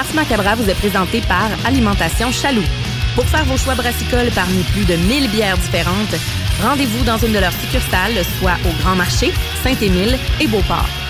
Ars Macabra vous est présenté par Alimentation Chaloux. Pour faire vos choix brassicoles parmi plus de 1000 bières différentes, rendez-vous dans une de leurs succursales, soit au Grand Marché, Saint-Émile et Beauport.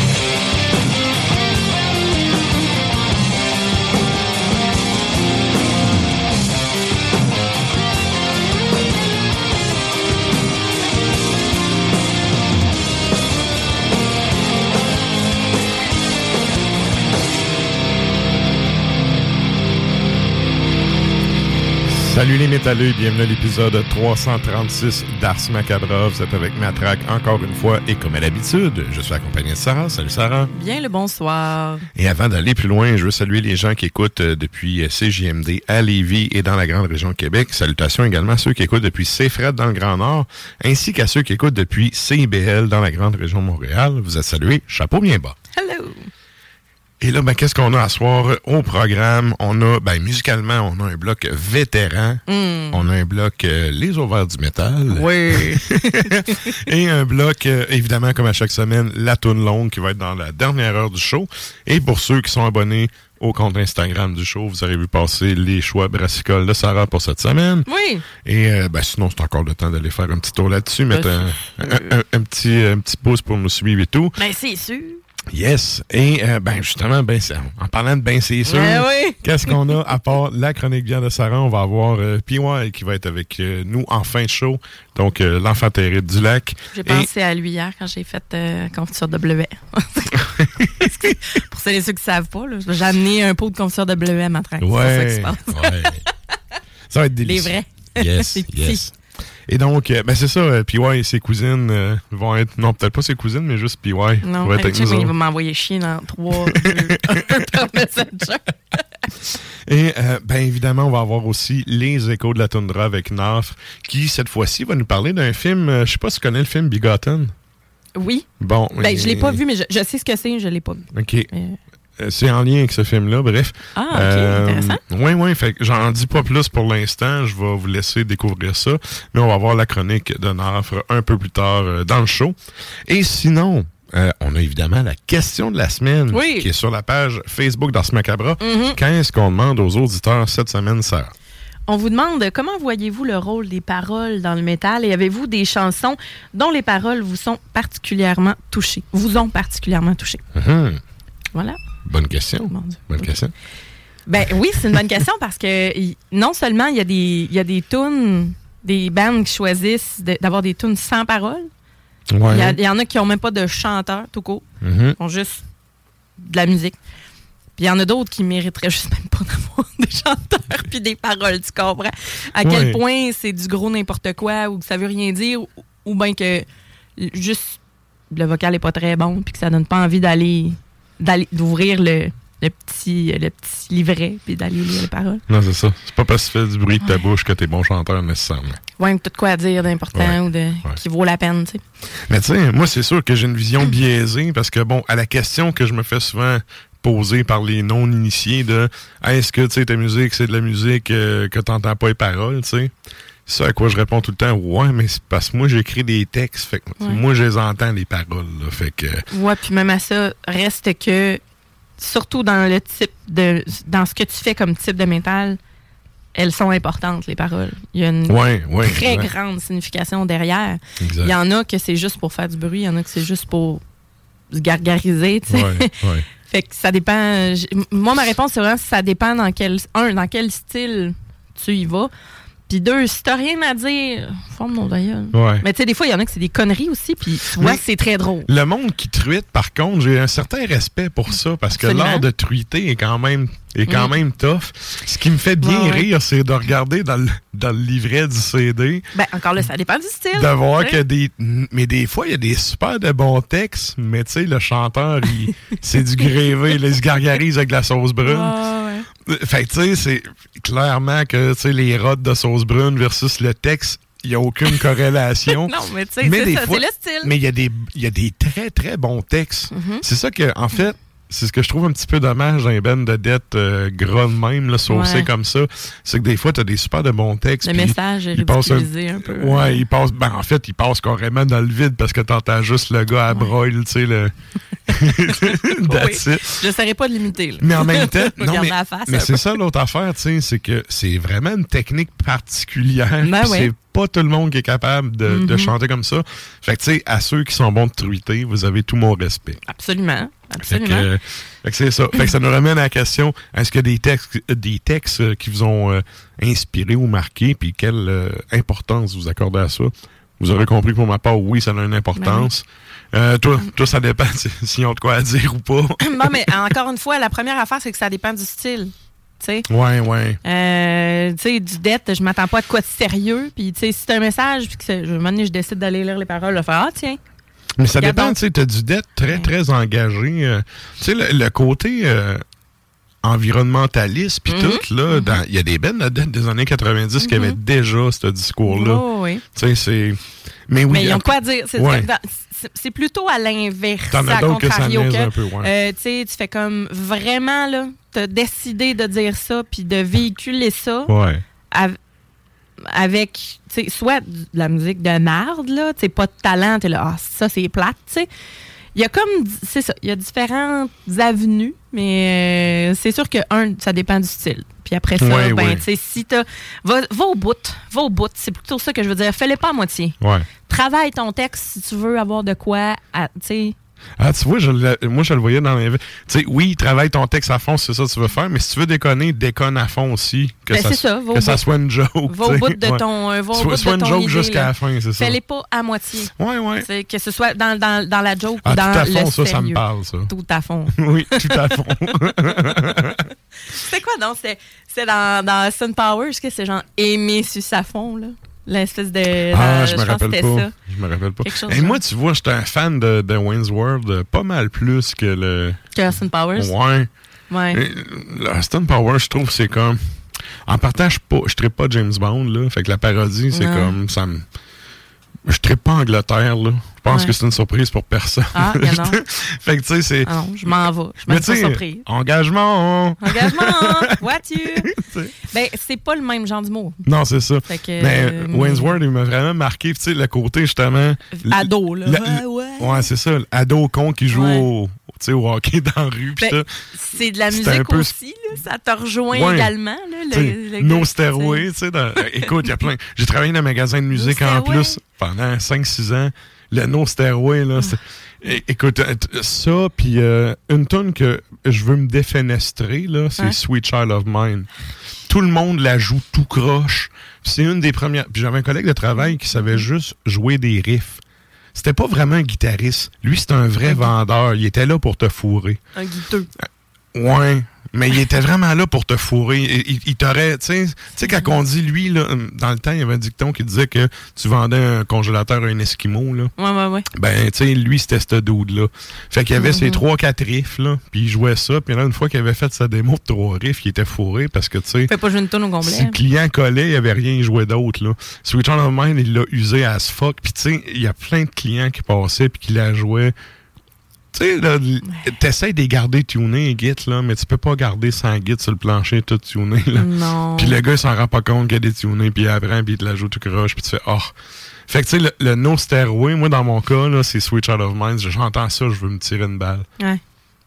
Salut les métalleux, bienvenue à l'épisode 336 d'Ars Macabra. Vous êtes avec Matraque encore une fois et comme à l'habitude, je suis accompagné de Sarah. Salut Sarah. Bien le bonsoir. Et avant d'aller plus loin, je veux saluer les gens qui écoutent euh, depuis CJMD à Lévis et dans la grande région de Québec. Salutations également à ceux qui écoutent depuis CFRED dans le Grand Nord, ainsi qu'à ceux qui écoutent depuis CIBL dans la grande région de Montréal. Vous êtes salués. Chapeau bien bas. Hello. Et là, ben, qu'est-ce qu'on a à soir? Au programme? On a, ben, musicalement, on a un bloc vétéran. Mm. On a un bloc euh, Les Ovaires du Métal. Oui. Et un bloc, euh, évidemment, comme à chaque semaine, la toune longue qui va être dans la dernière heure du show. Et pour ceux qui sont abonnés au compte Instagram du show, vous aurez vu passer les choix brassicoles de Sarah pour cette semaine. Oui. Et euh, ben, sinon, c'est encore le temps d'aller faire un petit tour là-dessus, mettre Ben, un, un- un- un petit, un petit pouce pour nous suivre et tout. Ben, c'est sûr. Yes. Et euh, ben justement, ben en parlant de ben c'est sûr, oui. qu'est-ce qu'on a? À part la chronique bien de Sarah, on va avoir euh, PY qui va être avec euh, nous en fin de show. Donc euh, l'enfant terrible du lac. J'ai Et- pensé à lui hier quand j'ai fait confiture de bleuet. Pour celles et ceux qui ne savent pas, là, j'ai amené un pot de confiture de bleuet à ma traque. C'est ça qui se Ouais, passe. ouais. Ça va être Les délicieux. vrais. Yes, Les yes. Et donc, euh, ben c'est ça, euh, PY et ses cousines euh, vont être, non peut-être pas ses cousines, mais juste PY Non, va être hey, avec check, nous il va m'envoyer chier dans 3, 2, 1 par Messenger. Et euh, ben évidemment, on va avoir aussi les échos de la toundra avec Nafre, qui cette fois-ci va nous parler d'un film. euh, je sais pas si tu connais le film Bigotten. Oui. Bon. Ben, je l'ai pas vu, mais je, je sais ce que c'est, je l'ai pas vu. Ok. C'est en lien avec ce film-là, bref. Ah, ok, intéressant. Oui, oui, fait j'en dis pas plus pour l'instant. Je vais vous laisser découvrir ça. Mais on va voir la chronique de Nafre un peu plus tard euh, dans le show. Et sinon, euh, on a évidemment la question de la semaine Oui. qui est sur la page Facebook d'Ars Macabra. Mhm. Qu'est-ce qu'on demande aux auditeurs cette semaine, Sarah? On vous demande comment voyez-vous le rôle des paroles dans le métal? Et avez-vous des chansons dont les paroles vous sont particulièrement touchées, vous ont particulièrement touché. Mhm. Voilà. Bonne question. Bonne question. Ben oui, c'est une bonne question parce que non seulement il y a des il y a des tunes, des bands qui choisissent de- d'avoir des tunes sans paroles, Ouais. Il y, en a qui ont même pas de chanteur, tout court. Mhm. Ils ont juste de la musique. Puis il y en a d'autres qui mériteraient juste même pas d'avoir des chanteurs puis des paroles, tu comprends? À quel Ouais. point c'est du gros n'importe quoi ou que ça veut rien dire ou, ou bien que juste le vocal est pas très bon puis que ça donne pas envie d'aller d'ouvrir le, le petit le petit livret puis d'aller lire les paroles. Non, c'est ça. C'est pas parce que tu fais du bruit de ta bouche que t'es bon chanteur nécessairement. Ouais, tout quoi à dire d'important Ouais. ou de qui vaut la peine, tu sais. Mais tu sais, moi, c'est sûr que j'ai une vision biaisée parce que, bon, à la question que je me fais souvent poser par les non-initiés de est-ce que, tu sais, ta musique, c'est de la musique euh, que t'entends pas les paroles, tu sais? Ça à quoi je réponds tout le temps, ouais, mais c'est parce que moi, j'écris des textes, fait que Ouais. moi, je les entends, les paroles, là, fait que... Ouais, puis même à ça, reste que, surtout dans le type de. dans ce que tu fais comme type de métal, elles sont importantes, les paroles. Il y a une Ouais, ouais. très grande signification derrière. Exact. Il y en a que c'est juste pour faire du bruit, il y en a que c'est juste pour se gargariser, tu sais. Ouais, ouais. Fait que ça dépend. Moi, ma réponse, c'est vraiment ça dépend dans quel. Un, dans quel style tu y vas. Puis deux, si t'as rien à dire, forme mon d'ailleurs. Ouais. Mais tu sais, des fois, il y en a que c'est des conneries aussi, puis tu vois, c'est très drôle. Le monde qui truite, par contre, j'ai un certain respect pour ça parce que l'art de truiter est quand même est quand même tough. Ce qui me fait bien Ouais, ouais. rire, c'est de regarder dans le, dans le livret du CD, Ben, encore là, ça dépend du style. de voir que des mais des fois il y a des super de bons textes, mais tu sais le chanteur il- c'est du grévé, là, il se gargarise avec de la sauce brune. Ah, ouais. Fait que tu sais c'est clairement que tu sais les rottes de sauce brune versus le texte, il y a aucune corrélation. Non, mais tu sais, c'est le style. Mais il y, a des- il y a des très, très bons textes. Mhm. C'est ça que, en fait, c'est ce que je trouve un petit peu dommage dans les bennes de dette euh, gras de même, là, Ouais. comme ça. C'est que des fois, tu as des super de bons textes. Le message est il passe un- ridiculisé un, peu. Ouais, il passe. Ben, en fait, il passe carrément dans le vide parce que t'entends juste le gars à broil, tu sais, le. That's Oui. it. Je ne pas de limiter. là. Mais en même temps, non, mais, mais c'est ça l'autre affaire, tu sais, c'est que c'est vraiment une technique particulière. Ben puis ouais. C'est pas tout le monde qui est capable de, de Mhm. chanter comme ça. Fait que, tu sais, à ceux qui sont bons de truiter, vous avez tout mon respect. Absolument. Fait que, Absolument. euh, fait que c'est ça. Fait que ça nous ramène à la question est-ce qu'il y a des textes, des textes euh, qui vous ont euh, inspiré ou marqué, puis quelle euh, importance vous accordez à ça? Vous aurez compris que pour ma part, oui, ça a une importance. Euh, toi, toi, ça dépend si- s'ils ont de quoi à dire ou pas. non, mais encore une fois, la première affaire, c'est que ça dépend du style. Tu sais, ouais, ouais. Euh, tu sais, du dette, je m'attends pas à de quoi de sérieux. Puis, tu sais, si c'est un message, puis que je, un moment donné, je décide d'aller lire les paroles, de faire Ah, tiens. Mais ça dépend, tu sais, t'as du dette très, très engagé. euh, tu sais, le, le côté euh, environnementaliste, puis Mhm. tout, là, dans- il y a des bennes des années 90 qui Mhm. avaient déjà ce discours-là. Oh, oui. Tu sais, c'est... Mais oui, mais ils ont quoi dire. C'est Ouais. plutôt à l'inverse. T'en as à d'autres que ça que, un peu, ouais. euh, tu sais, tu fais comme vraiment, là, t'as décidé de dire ça, puis de véhiculer ça. Ouais. av- avec, tu sais, soit de la musique de merde, là, tu sais, pas de talent, t'es là, ah, ça, c'est plate, tu sais. Il y a comme, c'est ça, il y a différentes avenues, mais euh, c'est sûr que, un, ça dépend du style. Puis après ça, ben, tu sais, si t'as, va, va au bout, va au bout, c'est plutôt ça que je veux dire. Fais-le pas à moitié. Ouais. Travaille ton texte si tu veux avoir de quoi, tu sais. Ah, tu vois, je moi, je le voyais dans les... Tu sais, oui, travaille ton texte à fond, c'est ça que tu veux faire, mais si tu veux déconner, déconne à fond aussi. Que Ben, ça, que ça soit une joke. Va au bout de ton, euh, va au Soit, bout soit de une ton joke idée, jusqu'à la fin, c'est ça. Fais-les pas à moitié. Ouais, ouais. C'est Que ce soit dans, dans, dans la joke Ah, ou tout dans à le fond, ça, ça me parle, ça. Tout à fond. oui, tout à fond. C'est quoi, non? C'est c'est dans, dans Sun Powers que c'est genre aimer sur sa fond, là? L'espèce de. ah, je me rappelle pas. ça. Je me rappelle pas. Et moi, tu vois, j'étais un fan de, de Wayne's World euh, pas mal plus que le... Que Sun Powers? Ouais. Ouais. Et, Austin Power, je trouve, c'est comme. En partant, je ne traite pas James Bond, là. Fait que la parodie, c'est comme. ça me. Je traite pas Angleterre, là. Je pense Ouais. que c'est une surprise pour personne. Ah, fait que, tu sais, c'est. Ah non, je m'en vais. Je Mais me tu suis sais, pas surpris. engagement! Engagement, voiture. ben, c'est pas le même genre d'humour. Non, c'est ça. Fait que, Mais euh, il m'a vraiment marqué. Tu sais, le côté, justement. Ado, là. Ouais, ouais. Ouais, c'est ça. Ado con qui joue Ouais. au, sais, au hockey dans la rue. Ben, c'est de la musique peu- aussi, là. Ça te rejoint Ouais. également, là. Le, le No gars, Stairway, tu sais. dans- Écoute, il y a plein. J'ai travaillé dans un magasin de musique en Stairway? plus pendant 5-6 ans. Le No Stairway, là. É- Écoute, euh, t- ça, puis euh, une tonne que je veux me défenestrer, là, c'est Hein? Sweet Child of Mine. Tout le monde la joue tout croche. C'est une des premières. Puis j'avais un collègue de travail qui savait juste jouer des riffs. C'était pas vraiment un guitariste. Lui, c'est un vrai vendeur. Il était là pour te fourrer. Un guiteux. Ouais. Mais il était vraiment là pour te fourrer. Il, il t'aurait, tu sais, quand on dit lui, là, dans le temps, il y avait un dicton qui disait que tu vendais un congélateur à un Esquimau, là. Ouais, ouais, ouais. Ben, tu sais, lui, c'était ce dude-là. Fait qu'il y avait ses Mhm. trois, quatre riffs, là, puis il jouait ça, puis là, une fois qu'il avait fait sa démo de trois riffs, il était fourré parce que, tu sais, Fais pas jouer une tonne au complet. si le client collait, il n'y avait rien joué d'autre, là. Sweet Child of Mine, il l'a usé as fuck, puis tu sais, il y a plein de clients qui passaient puis qui la jouaient. Tu sais, t'essayes de les garder tunés, Git, là, mais tu peux pas garder sans Git sur le plancher tout tuné, là. Non. Puis le gars, il s'en rend pas compte qu'il y a des tunés, puis après, puis il te la joue tout croche, puis tu fais « Oh! » Fait que, tu sais, le, le No Stairway, moi, dans mon cas, là, c'est Switch Out of Minds. J'entends ça, je veux me tirer une balle. Ouais.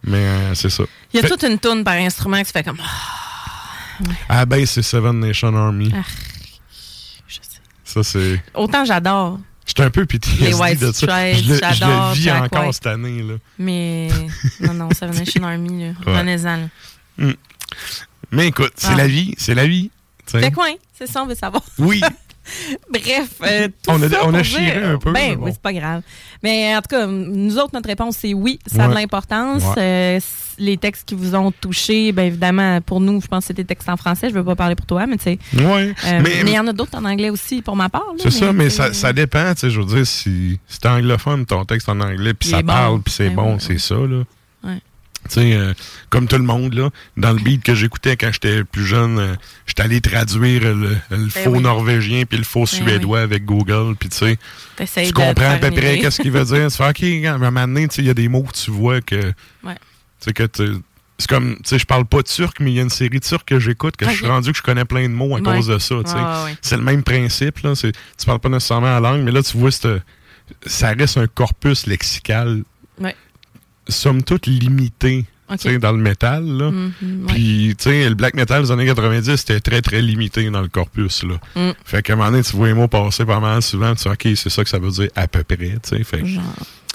Mais euh, c'est ça. Il y a Fait- toute une toune par instrument qui se fait comme. Ah, la base, c'est Seven Nation Army. Ah, je sais. Ça, c'est... Autant j'adore, J'étais un peu White de ça. Stripes, je le, je j'adore le vis Jack encore White. cette année, là. mais. non, non, Seven Nation Army, là. Ouais. Revenez-en, là. Mais écoute, c'est Ah. la vie, c'est la vie. tu sais. Fait quoi, hein? C'est ça, on veut savoir. Oui, Bref, euh, tout On a- ça on a chiré dire- un peu, Ben bon. oui, c'est pas grave. Mais en tout cas, nous autres, notre réponse, c'est oui, ça a de l'importance. Ouais. Euh, les textes qui vous ont touché, bien évidemment, pour nous, je pense que c'était des textes en français. Je veux pas parler pour toi, mais tu sais. ouais. euh, mais il y en a d'autres en anglais aussi, pour ma part. c'est ça, mais ça, ça dépend, tu sais, je veux dire, si, si t'es anglophone, ton texte en anglais, puis ça bon. parle, puis c'est Ben bon, c'est ça, là. Euh, comme tout le monde, là, dans le beat que j'écoutais quand j'étais plus jeune, euh, j'étais allé traduire le, le faux Ben oui. norvégien puis le faux Ben suédois avec Google, puis tu sais, tu comprends à peu près qu'est-ce qu'il veut dire. Tu fais, OK, à un moment donné, il y a des mots que tu vois que... Ouais. Que tu- C'est comme, tu sais, je parle pas turc, mais il y a une série turque que j'écoute, que je suis rendu que je connais plein de mots à Ouais. cause de ça. Ouais. C'est le même principe, là. Tu parles pas nécessairement la langue, mais là, tu vois, ça reste un corpus lexical, Ouais. Somme toute limité, Ok. tu sais, dans le métal, là. Mhm, ouais. Puis, tu sais, le black metal des années 90, c'était très, très limité dans le corpus, là. Mm. Fait qu'à un moment donné, tu vois les mots passer pas mal souvent, tu sais, OK, c'est ça que ça veut dire à peu près, tu sais. Fait, que- Genre.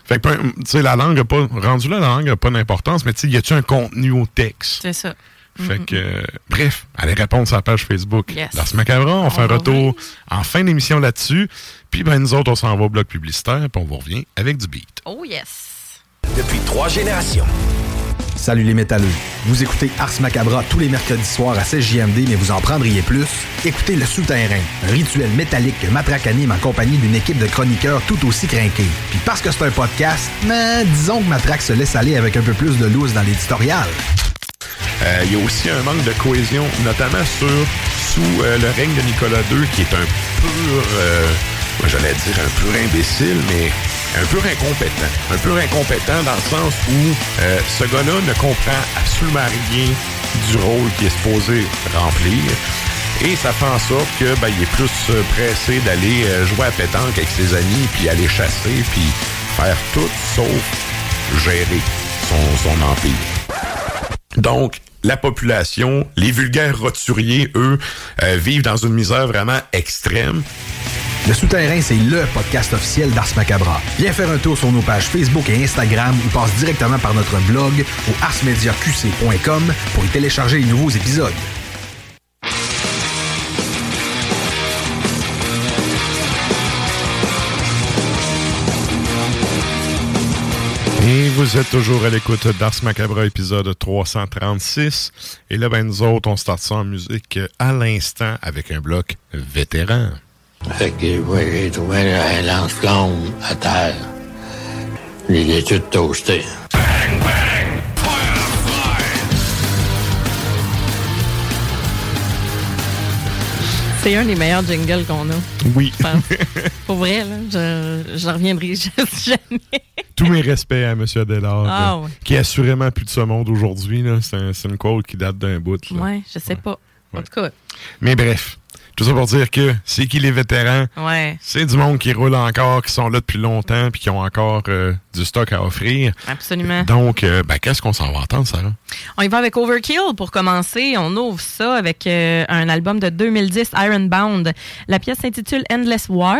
fait que, tu sais, la langue a pas, rendu là, la langue a pas d'importance, mais tu sais, y a-tu un contenu au texte? C'est ça. Fait que, euh, bref, allez répondre sur la page Facebook Yes. d'Ars Macabra. On, fait un va retour en fin d'émission là-dessus. Puis, ben, nous autres, on s'en va au bloc publicitaire, puis on vous revient avec du beat. Oh yes. Depuis trois générations. Salut les métalleux. Vous écoutez Ars Macabra tous les mercredis soirs à 16 JMD, mais vous en prendriez plus? Écoutez Le Souterrain, un rituel métallique que Matraque anime en compagnie d'une équipe de chroniqueurs tout aussi crinqués. Puis parce que c'est un podcast, mais disons que Matraque se laisse aller avec un peu plus de loose dans l'éditorial. Euh, Il y a aussi un manque de cohésion, notamment sur sous euh, le règne de Nicolas II, qui est un pur, euh, moi j'allais dire un pur imbécile, mais un pur incompétent. Un pur incompétent dans le sens où euh, ce gars-là ne comprend absolument rien du rôle qu'il est supposé remplir. Et ça fait en sorte que ben, il est plus euh, pressé d'aller euh, jouer à pétanque avec ses amis, puis aller chasser, puis faire tout sauf gérer son empire. Donc, la population, les vulgaires roturiers, eux, euh, vivent dans une misère vraiment extrême. Le Souterrain, c'est LE podcast officiel d'Ars Macabra. Viens faire un tour sur nos pages Facebook et Instagram ou passe directement par notre blog au arsmediaqc.com pour y télécharger les nouveaux épisodes. Et vous êtes toujours à l'écoute d'Ars Macabre, épisode 336. Et là, ben, nous autres, on start ça en musique à l'instant avec un bloc vétéran. Fait que j'ai trouvé un lance-flamme à terre. Les laitues toastées. C'est un des meilleurs jingles qu'on a. Oui. Pour vrai, là, je, je reviendrai juste jamais. Tous mes respects à M. Adélard, Ah, euh, ouais. qui est assurément plus de ce monde aujourd'hui. C'est un- c'est une quote qui date d'un bout. Ouais, je sais pas. En tout cas, Mais bref, tout ça pour dire que c'est qui les vétérans? ouais, C'est du monde qui roule encore, qui sont là depuis longtemps, puis qui ont encore euh, du stock à offrir. absolument. Donc, euh, ben, qu'est-ce qu'on s'en va entendre, Sarah? On y va avec Overkill pour commencer. On ouvre ça avec euh, un album de 2010, Ironbound. La pièce s'intitule Endless War.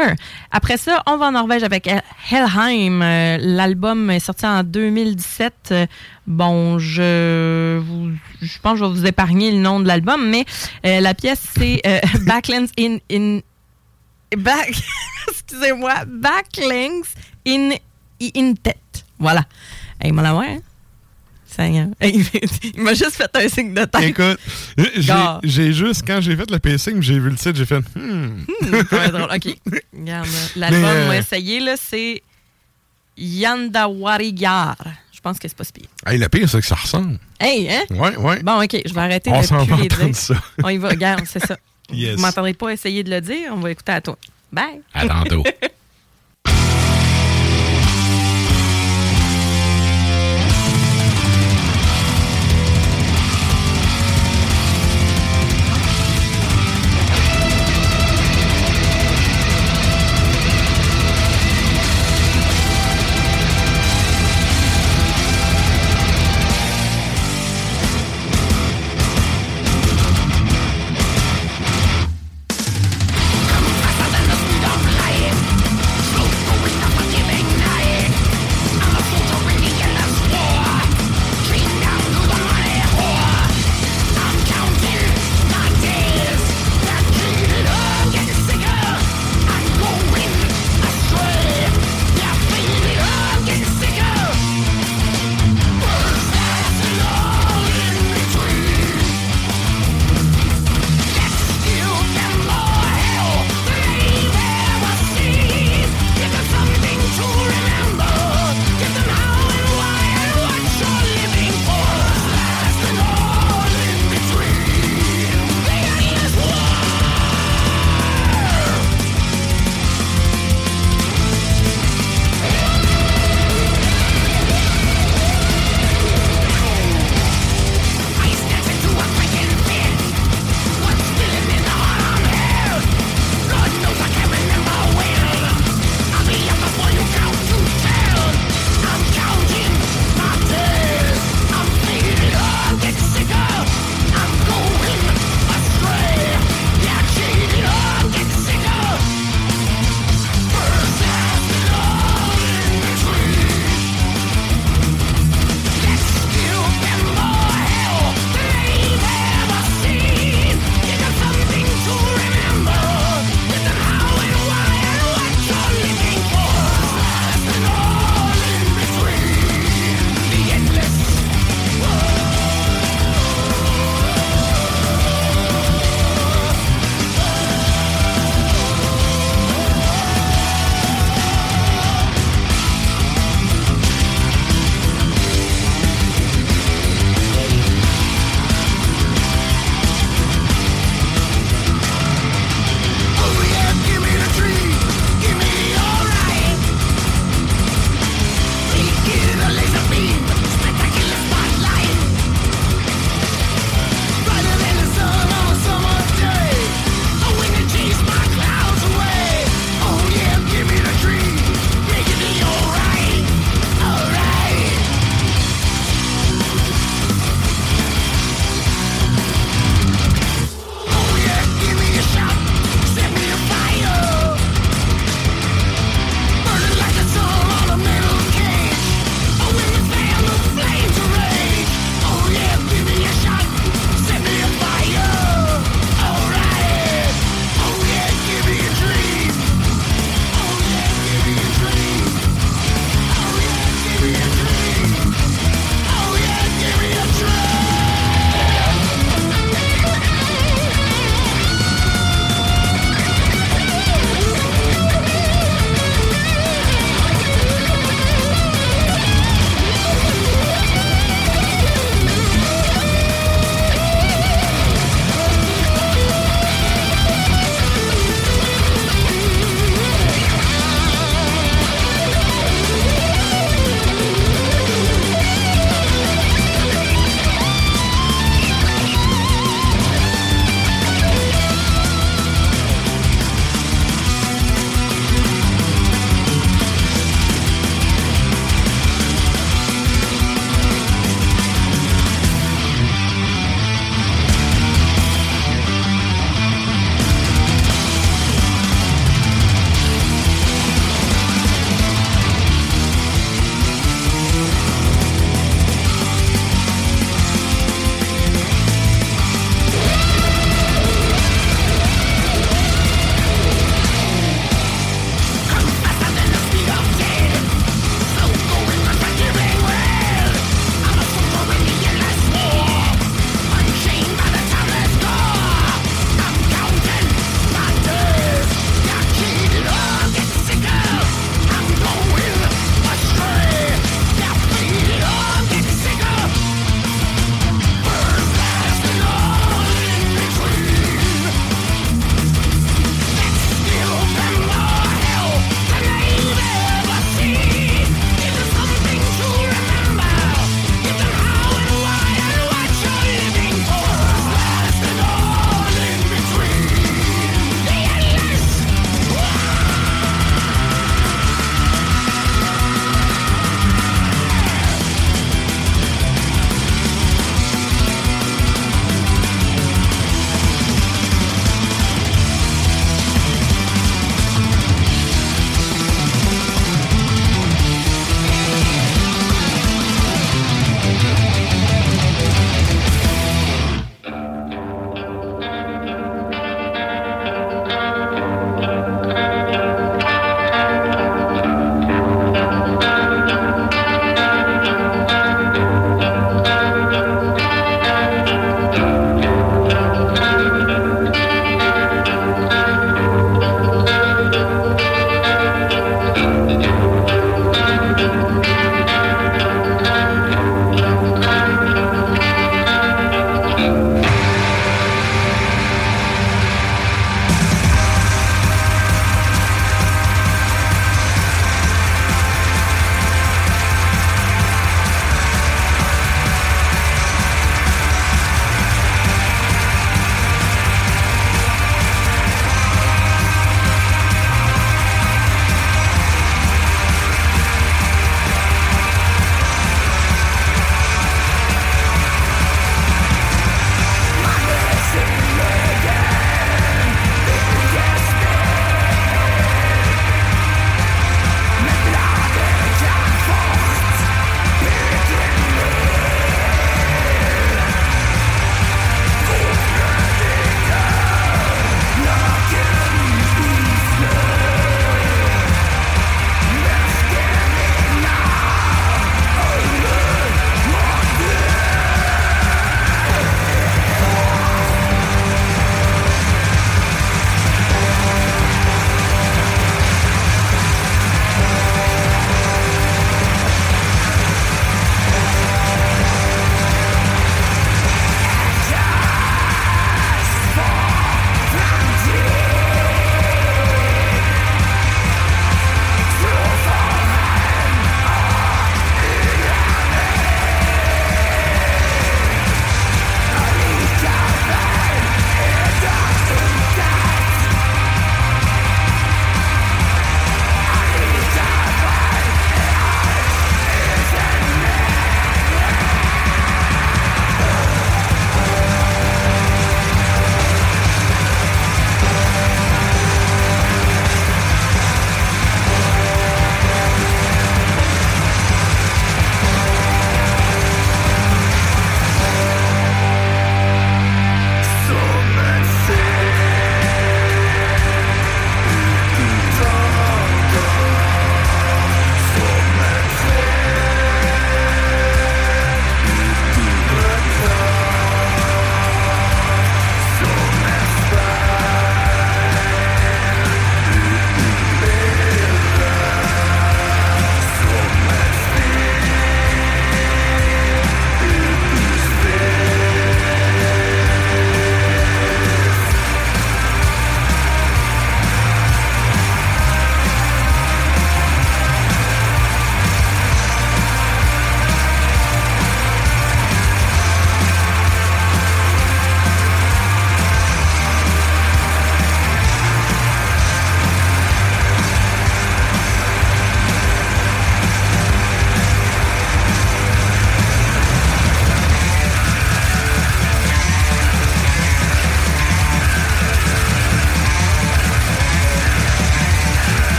Après ça, on va en Norvège avec Hel- Helheim. Euh, L'album est sorti en 2017. Euh, Bon, je, vous, je pense que je vais vous épargner le nom de l'album, mais euh, la pièce, c'est euh, Backlands in, in back, excusez-moi, backlinks in, in tête. Voilà. Hey, m'a la ouais, hein? Seigneur. Hey, il m'a juste fait un signe de tête. Écoute, j'ai- juste, quand j'ai fait le pacing, j'ai vu le titre, j'ai fait hmm. Hmm, ça va être drôle. OK. Regarde, l'album, euh, essayer, là, c'est Yandawarigar. Je pense que c'est pas si pire. Hey, le pire, c'est que ça ressemble. Hey, hein? Ouais, ouais. Bon, OK, je vais arrêter On de s'en va dire. ça. On y va, regarde, c'est ça. Yes. Vous m'entendrez pas essayer de le dire, on va écouter à toi. Bye! À tantôt.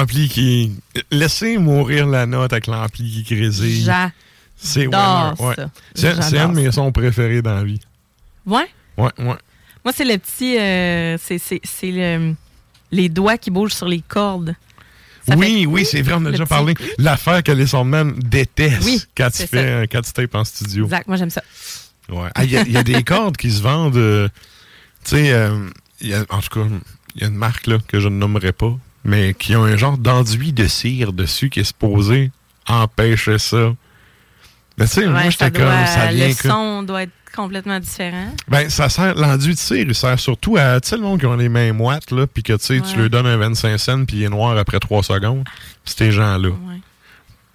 ampli qui. Laissez mourir la note avec l'ampli qui grésille. C'est ouais. C'est un de mes sons préférés dans la vie. Ouais? Ouais, ouais. Moi, c'est le petit. euh, c'est c'est- c'est le- les doigts qui bougent sur les cordes. Ça oui, fait- oui, c'est vrai, on a déjà petit- parlé. L'affaire que les soundmen détestent Oui, quand, tu fais, quand tu tapes en studio. Exact, moi, j'aime ça. Ouais. Ah, Il y, a- il y a des cordes qui se vendent. euh, tu sais, euh, en tout cas, il y a une marque là, que je ne nommerai pas, mais qui ont un genre d'enduit de cire dessus qui est supposé empêcher ça. Mais tu sais, moi, j'étais comme, ça vient le que- son doit être complètement différent. Ben, ça sert, l'enduit de cire, il sert surtout à, tu sais, le monde qui ont les mains moites, là, puis que, tu sais, tu lui donnes un 25 cents, puis il est noir après 3 secondes. Puis ces gens-là. Ouais.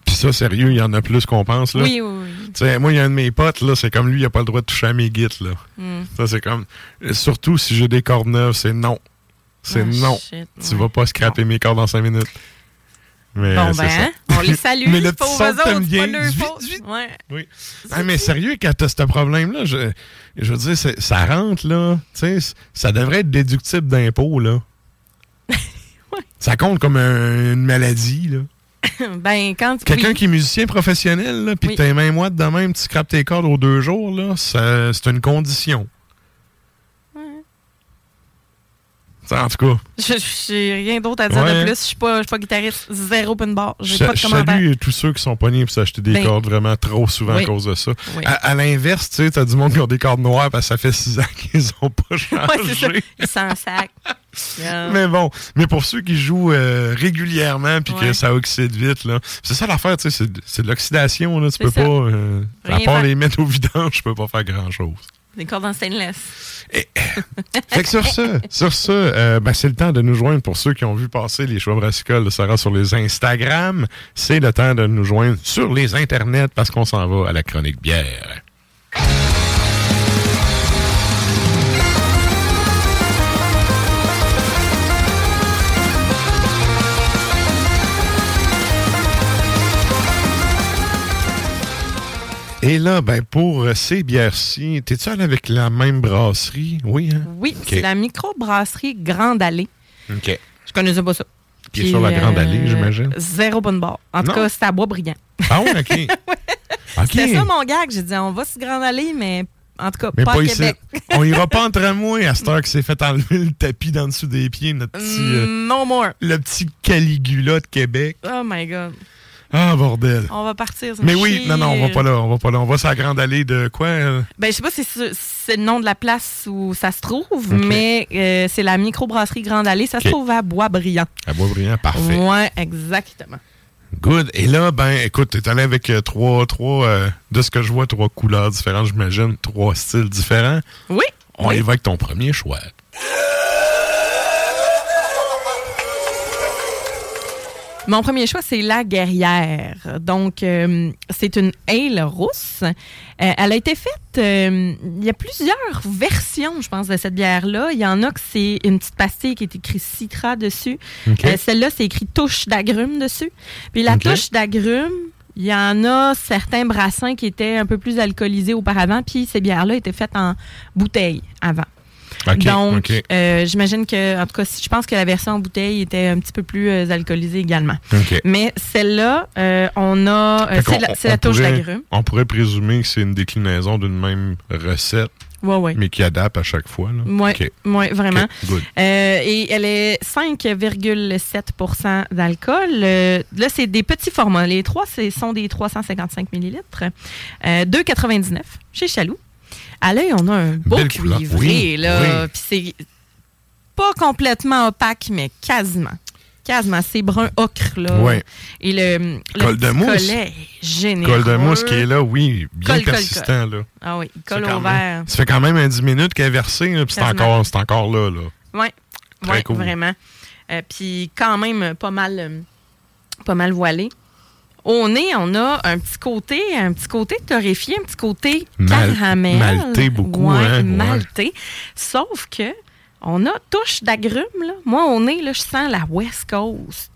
Puis ça, sérieux, il y en a plus qu'on pense, là. Oui, oui, oui. Tu sais, moi, il y a un de mes potes, là, c'est comme lui, il a pas le droit de toucher à mes guides, là. Hmm. Ça, c'est comme. Surtout si j'ai des cordes neuves, c'est non. C'est Ah, non. shit, Tu vas pas scraper mes cordes en 5 minutes. Mais Bon, ben, ça. hein, on les salue. Mais le petit son autres, bien. Ouais. Oui. Ah, mais sérieux, quand t'as ce problème-là, je, je veux dire, ça rentre, là. Tu sais, c- ça devrait être déductible d'impôt, là. Ça compte comme un- une maladie, là. ben, quand Quelqu'un oui. qui est musicien professionnel, là, puis Oui. les mains moites de même, tu scrapes tes cordes aux deux jours, là, c'est une condition. Ça, En tout cas, Je j'ai rien d'autre à dire Ouais. de plus. Je suis pas, pas guitariste, zéro open bar. J'ai pas de je commentaire. salue tous ceux qui sont pognés pour s'acheter des Ben, cordes vraiment trop souvent oui. à cause de ça. Oui. À, à l'inverse, tu sais, t'as du monde qui ont des cordes noires parce que ça fait six ans qu'ils ont pas changé. Ouais. Ils s'en sac. Yeah. Mais bon, mais pour ceux qui jouent euh, régulièrement puis que ça oxyde vite, là, c'est ça l'affaire, tu sais, c'est, de l'oxydation, là. Tu peux ça. pas, euh, à part les mettre au vidange, je peux pas faire grand-chose. Des cordes en stainless. Ce, sur ce euh, ben, c'est le temps de nous joindre pour ceux qui ont vu passer les choix brassicoles de Sarah sur les Instagram. C'est le temps de nous joindre sur les internets parce qu'on s'en va à la chronique bière. Et là, ben pour euh, ces bières-ci, t'es-tu allé avec la même brasserie? Oui, hein? Oui, c'est la microbrasserie Grande Allée. OK. Je connaissais pas ça. Qui est sur la Grande Allée, euh, j'imagine. Zéro bonne barre. En tout cas, c'était à Bois-Brillant. Ah ouais, OK. OK. C'était ça mon gag. J'ai dit, on va sur Grande Allée, mais en tout cas, Mais pas, pas. Québec. On ira pas entre moi à cette heure qui s'est fait enlever le tapis d'en dessous des pieds, notre petit, euh, No more. le petit Caligula de Québec. Oh my God. Ah, bordel. On va partir. Mais oui, non, non, on va pas là, on va pas là. On va sur la grande allée de quoi? euh? Ben, je sais pas si c'est le nom de la place où ça se trouve, mais euh, c'est la microbrasserie Grande Allée. Ça se trouve à Bois-Brillant. À Boisbriand, parfait. Ouais, exactement. Good. Et là, ben, écoute, t'es allé avec euh, trois, trois, euh, de ce que je vois, trois couleurs différentes, j'imagine, trois styles différents. Oui. On oui. y va avec ton premier choix. Mon premier choix, c'est la guerrière. Donc, euh, c'est une ale rousse. Euh, elle a été faite. euh, il y a plusieurs versions, je pense, de cette bière-là. Il y en a que c'est une petite pastille qui est écrit Citra dessus. Celle-là, c'est écrit touche d'agrumes dessus. Puis la touche d'agrumes, il y en a certains brassins qui étaient un peu plus alcoolisés auparavant. Puis ces bières-là étaient faites en bouteille avant. Donc, euh, j'imagine que, en tout cas, je pense que la version en bouteille était un petit peu plus euh, alcoolisée également. Mais celle-là, euh, on a. euh, c'est la, touche pourrait- d'agrumes. On pourrait présumer que c'est une déclinaison d'une même recette, Ouais, ouais. mais qui adapte à chaque fois. Là. Ouais, vraiment. Euh, et elle est 5,7% d'alcool. Là, c'est des petits formats. Les trois, ce sont des 355 millilitres. Euh, 2,99 chez Chaloux. À l'œil, on a un beau Belle cuivré, Oui, là. oui. Puis c'est pas complètement opaque, mais quasiment. Quasiment. C'est brun ocre, là. Ouais. Et le, le Col de mousse. collet est généreux. Col de mousse qui est là, oui, bien colle, persistant. Là. Ah oui, il Ça, colle quand au verre. Ça fait quand même un 10 minutes qu'elle est versée, puis c'est encore, c'est encore là. là. Oui, Très ouais, cool. vraiment. Euh, Puis quand même pas mal, euh, pas mal voilé. Au nez, on a un petit côté, un petit côté torréfié, un petit côté Mal- caramel. malté beaucoup, Ouais, hein, ouais. malté. Sauf que on a touche d'agrumes, là. Moi, au nez, là, je sens la West Coast.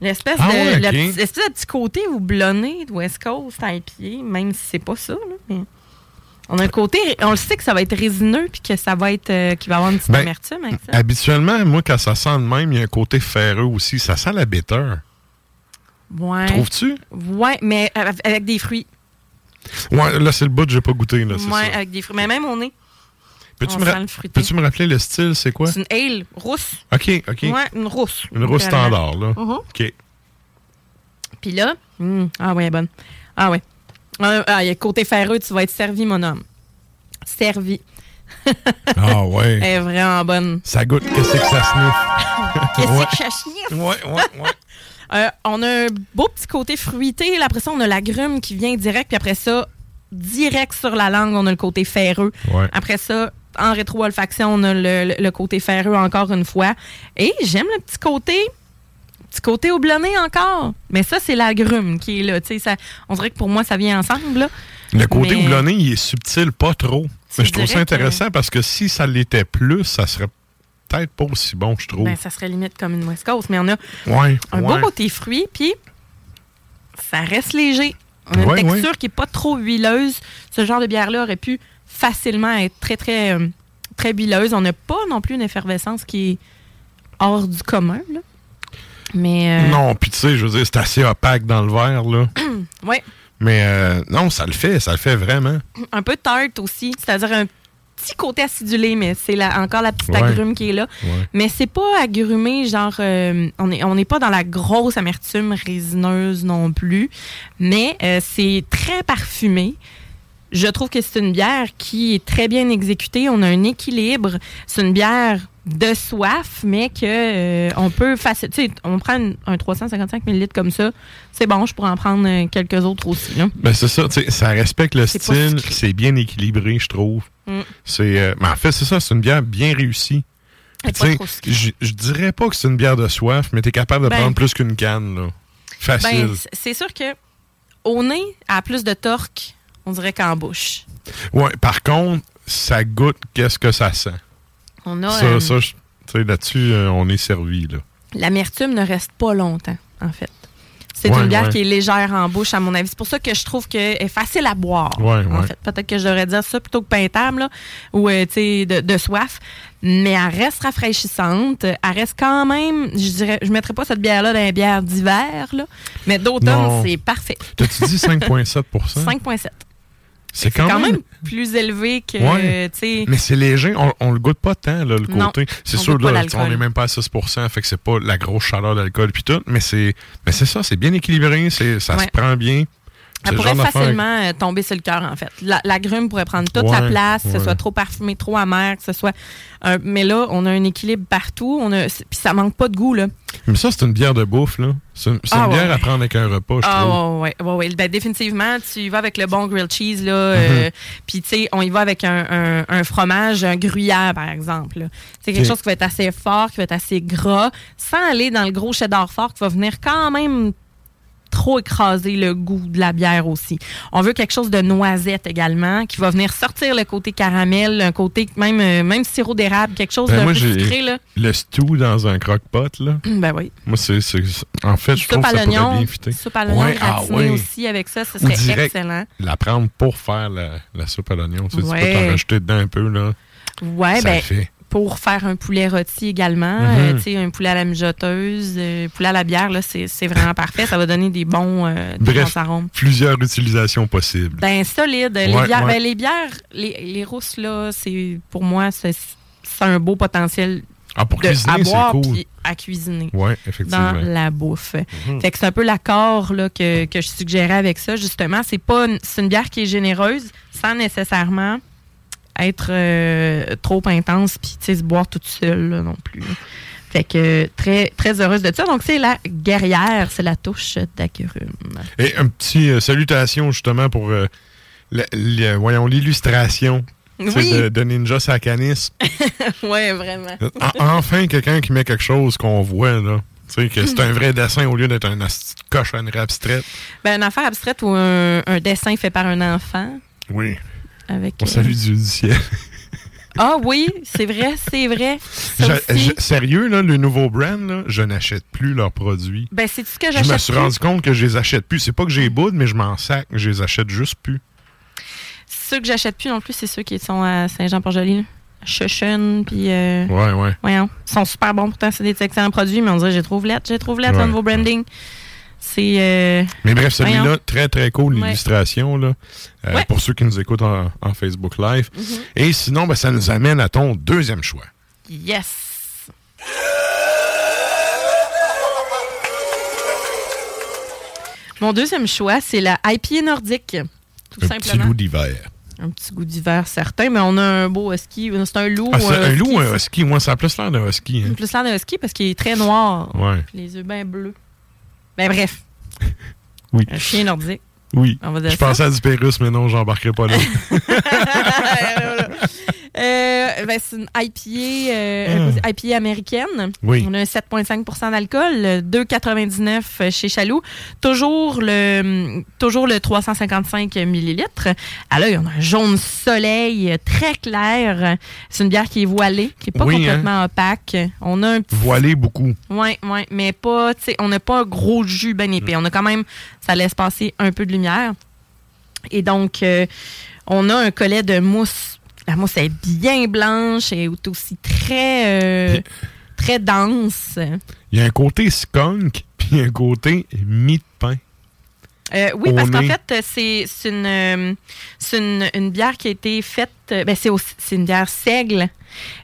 L'espèce Ah de, ouais, le ok. petit- l'espèce de petit côté houblonné de West Coast à pied, même si c'est pas ça, là, mais On a un côté, on le sait que ça va être résineux puis que ça va être, euh, qu'il va avoir une petite Ben, amertume avec ça. Habituellement, moi, quand ça sent de même, il y a un côté ferreux aussi. Ça sent la bitter. Ouais. Trouves-tu? Ouais, mais avec des fruits. Ouais, là, c'est le bout que j'ai pas goûté. Là, c'est Ouais, ça. avec des fruits. Mais même au nez. Peux-tu on me, ra- peux-tu me rappeler le style, c'est quoi? C'est une ale rousse. OK, OK. Ouais, une rousse. Une rousse standard, là. Mhm. OK. Puis là, hum, ah ouais, elle est bonne. Ah ouais. Ah, ah, il y a le côté ferreux, tu vas être servi, mon homme. Servi. Ah ouais. Elle est vraiment bonne. Ça goûte. Qu'est-ce que ça sniffe? Qu'est-ce Ouais. que ça sniffe? Ouais, ouais, ouais. Euh, on a un beau petit côté fruité. Là, après ça, on a l'agrume qui vient direct. Puis après ça, direct sur la langue, on a le côté ferreux. Ouais. Après ça, en rétro-olfaction, on a le, côté ferreux encore une fois. Et j'aime le petit côté. Petit côté houblonné encore. Mais ça, c'est l'agrume qui est là. Ça, on dirait que pour moi, ça vient ensemble. là. Le côté Mais- houblonné, il est subtil, pas trop. Tu Mais je trouve ça que- intéressant parce que si ça l'était plus, ça serait peut-être pas aussi bon, je trouve. Ben, ça serait limite comme une West Coast. Mais on a ouais. un ouais. beau côté fruit, puis ça reste léger. On a Ouais, une texture qui n'est pas trop huileuse. Ce genre de bière-là aurait pu facilement être très, très, euh, très huileuse. On n'a pas non plus une effervescence qui est hors du commun. Là. Mais, euh, Non, puis tu sais, je veux dire, c'est assez opaque dans le verre, là. ouais, Mais euh, non, ça le fait, ça le fait vraiment. un peu tarte aussi, c'est-à-dire un petit côté acidulé, mais c'est la- encore la petite Ouais. agrume qui est là. Ouais. Mais c'est pas agrumé, genre, euh, on n'est on pas dans la grosse amertume résineuse non plus, mais euh, c'est très parfumé. Je trouve que c'est une bière qui est très bien exécutée. On a un équilibre. C'est une bière de soif, mais que euh, on peut facilement. Tu sais, on prend une- un 355 ml comme ça. C'est bon, je pourrais en prendre quelques autres aussi. Là. Ben c'est ça, ça respecte le style, c'est bien équilibré, je trouve. Mm. C'est, euh, mais en fait, c'est ça, c'est une bière bien réussie. Tu. Je dirais pas que c'est une bière de soif, mais t'es capable de Ben- prendre plus qu'une canne, là. Facile. Ben, c'est sûr que au nez, elle a plus de torque, on dirait qu'en bouche. ouais, par contre, ça goûte qu'est-ce que ça sent. On a ça, euh, ça, tu là-dessus, euh, on est servi, là. l'amertume ne reste pas longtemps, en fait. C'est Ouais, une bière ouais. qui est légère en bouche, à mon avis. C'est pour ça que je trouve qu'elle est facile à boire. Ouais, en fait, peut-être que je devrais dire ça plutôt que peintable, là, ou euh, tu sais, de, de soif. Mais elle reste rafraîchissante. Elle reste quand même, je dirais, je mettrais pas cette bière-là dans les bières d'hiver, là, mais d'automne, c'est parfait. T'as-tu dit 5,7 5,7. C'est quand, même plus élevé que, Ouais. Mais c'est léger, on, on le goûte pas tant, là, le côté. C'est sûr, là, on n'est même pas à 6% fait que c'est pas la grosse chaleur d'alcool puis tout, mais c'est mais c'est ça, c'est bien équilibré, ça Ouais. se prend bien. Elle le pourrait facilement euh, tomber sur le cœur, en fait. La, la grume pourrait prendre toute Ouais, place, que ce soit trop parfumé, trop amer, que ce soit. un- mais là, on a un équilibre partout. On a, puis ça manque pas de goût, là. Mais ça, c'est une bière de bouffe, là. C'est une, Ah, une ouais. bière à prendre avec un repas, je Ah, trouve. ouais, ouais, ouais. Ben, définitivement, tu y vas avec le bon grilled cheese, là. Euh, puis, tu sais, on y va avec un, un- un fromage, un gruyère, par exemple. C'est quelque chose qui va être assez fort, qui va être assez gras, sans aller dans le gros cheddar fort, qui va venir quand même trop écraser le goût de la bière aussi. On veut quelque chose de noisette également, qui va venir sortir le côté caramel, un côté même, euh, même sirop d'érable, quelque chose Ben, d'un moi, j'ai sucré, là. le stew dans un croque-pot, là. Ben oui. Moi, c'est. En fait, je trouve que ça pourrait bien fitter. soupe à l'oignon Ouais, ah ouais. aussi avec ça, ce serait direct, excellent. La prendre pour faire la, la soupe à l'oignon. Tu, sais, tu peux Ouais. t'en rajouter dedans un peu, là. Ouais, ça ben, fait. Pour faire un poulet rôti également, Mhm. euh, un poulet à la mijoteuse, euh, poulet à la bière, là, c'est vraiment parfait. Ça va donner des bons, euh, des Bref, bons arômes. plusieurs utilisations possibles. Ben, solide. les, Ouais, bières, ouais. ben, les bières, les, les rousses, là, c'est, pour moi, c'est un beau potentiel Ah, pour de, à cuisiner, c'est boire cool. puis à cuisiner. Oui, effectivement. dans la bouffe. Mhm. Fait que c'est un peu l'accord là, que, que je suggérais avec ça, justement. C'est pas une, c'est une bière qui est généreuse sans nécessairement être euh, trop intense puis tu sais, se boire toute seule là, non plus. Fait que très, très heureuse de ça. Donc, c'est la guerrière, c'est la touche d'agrumes. Et un petit euh, salutation justement pour euh, voyons l'illustration Oui. de, de Ninja Sakanis. ouais, vraiment. En- enfin quelqu'un qui met quelque chose qu'on voit là. Tu sais que c'est un vrai dessin au lieu d'être un cochonnerie abstraite. Ben, une affaire abstraite ou un, un dessin fait par un enfant. Oui. Avec, On euh, salue du, du ciel. Ah oui, c'est vrai, c'est vrai. Je- je- sérieux là, le nouveau brand là, je n'achète plus leurs produits. Ben, c'est ce que Je me j'achète suis plus? rendu compte que je les achète plus. C'est pas que j'ai boude, mais je m'en sac, je les achète juste plus. Ceux que j'achète plus non plus, c'est ceux qui sont à Saint-Jean-Port-Joli. Chuchun, puis. Euh, ouais, ouais. Voyons. Ils sont super bons pourtant, c'est des excellents produits, mais on dirait j'ai trop lettre, j'ai trop lettre, Ouais, le nouveau branding. C'est. euh, Mais bref, celui-là, très très cool, Ouais. l'illustration, là, euh, Ouais. pour ceux qui nous écoutent en, en Facebook Live. Mhm. Et sinon, ben, ça nous amène à ton deuxième choix. Yes! Mon deuxième choix, c'est la IPA nordique. Tout Un petit simplement. loup d'hiver. Un petit goût d'hiver certain, mais on a un beau husky. C'est un loup. Ah, c'est ou un loup un husky? Moi, ça a plus l'air d'un husky. hein. Plus l'air d'un husky parce qu'il est très noir. Ouais. Les yeux bien bleus. Ben bref. Oui. Un chien nordique. Oui. On va dire Je ça. pensais à du Pérus, mais non, j'embarquerai pas là. Euh, ben, c'est une IPA, euh, Ah. IPA américaine. Oui. On a un 7,5% d'alcool, euh, 2,99 chez Chaloux. Toujours le, toujours le 355 millilitres. À l'œil, on a un jaune soleil euh, très clair. C'est une bière qui est voilée, qui n'est pas Oui, hein. complètement opaque. On a un petit Voilé beaucoup. oui, oui, mais pas, on n'a pas un gros jus bien épais. On a quand même, ça laisse passer un peu de lumière. Et donc, euh, on a un collet de mousse. La mousse est bien blanche et est aussi très, euh, très dense. Il y a un côté skunk, puis un côté mie de pain. Euh, oui, parce qu'en fait, c'est c'est une, euh, c'est une, une bière qui a été faite. Ben, c'est aussi- c'est une bière seigle.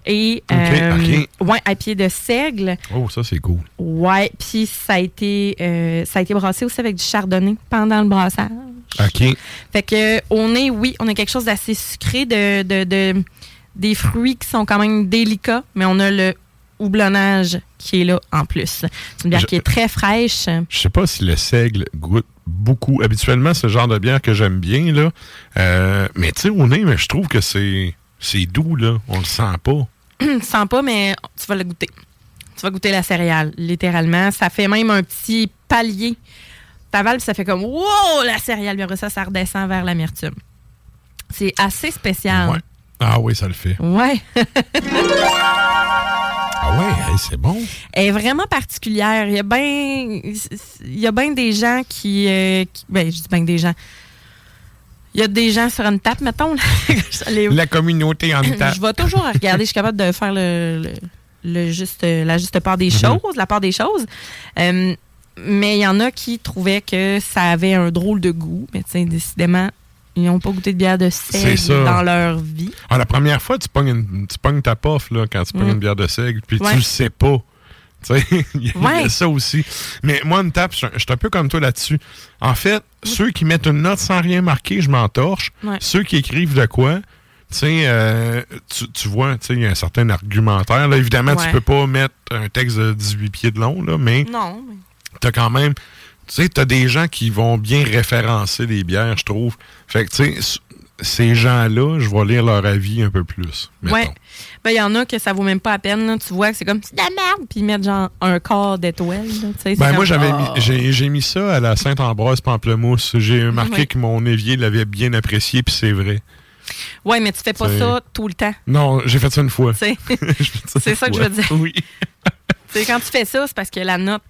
Et, Ok, euh, ouais, à pied de seigle. Oh, ça, c'est cool. Ouais, puis ça a été euh, ça a été brassé aussi avec du chardonnay pendant le brassage. OK. Fait que au nez, oui, on a quelque chose d'assez sucré, de, de, de- des fruits qui sont quand même délicats, mais on a le houblonnage qui est là en plus. C'est une bière Je- qui est très fraîche. Je sais pas si le seigle goûte beaucoup. Habituellement, c'est le genre de bière que j'aime bien, là. Euh, mais tu sais, au nez, mais je trouve que c'est c'est doux, là. On le sent pas. tu sens pas, mais tu vas le goûter. Tu vas goûter la céréale, littéralement. Ça fait même un petit palier. Ça fait comme wow, la céréale. Puis après ça, ça redescend vers l'amertume. C'est assez spécial. Ouais. Ah oui, ça le fait. Ouais. Ah ouais, c'est bon. Elle est vraiment particulière. Il y a bien il y a bien des gens qui, euh, qui- ben je dis bien des gens. Il y a des gens sur une tape, mettons. Les- La communauté en je vais toujours regarder. Je suis capable de faire le, le- le juste, la juste part des Mhm. choses, la part des choses. Euh, mais il y en a qui trouvaient que ça avait un drôle de goût. Mais tu sais, décidément, ils n'ont pas goûté de bière de seigle dans leur vie. Ah, la première fois, tu pognes, une- tu pognes ta pof, là, quand tu pognes Mm. une bière de seigle, puis Ouais. tu le sais pas. Tu sais, il y a Ouais. ça aussi. Mais moi, une tape, je suis un- peu comme toi là-dessus. En fait, ceux qui mettent une note sans rien marquer, je m'entorche. Ouais. Ceux qui écrivent de quoi, euh, tu, tu vois, il y a un certain argumentaire. Là. Évidemment, tu peux pas mettre un texte de 18 pieds de long, là, mais Non. mais- t'as quand même... Tu sais, t'as des gens qui vont bien référencer les bières, je trouve. Fait que, tu sais, ces gens-là, je vais lire leur avis un peu plus. mettons. Ouais. Ben, il y en a que ça vaut même pas la peine. là. Tu vois que c'est comme c'est de la merde. Puis ils mettent genre un quart d'étoile. Ben comme, moi j'avais ah. mis j'ai, mis ça à la Sainte-Ambroise Pamplemousse. J'ai remarqué Oui. que mon évier l'avait bien apprécié puis c'est vrai. Ouais, mais tu fais pas ça tout le temps. Non, j'ai fait ça une fois. C'est ça que je veux dire. Oui. Quand tu fais ça, c'est parce que la note.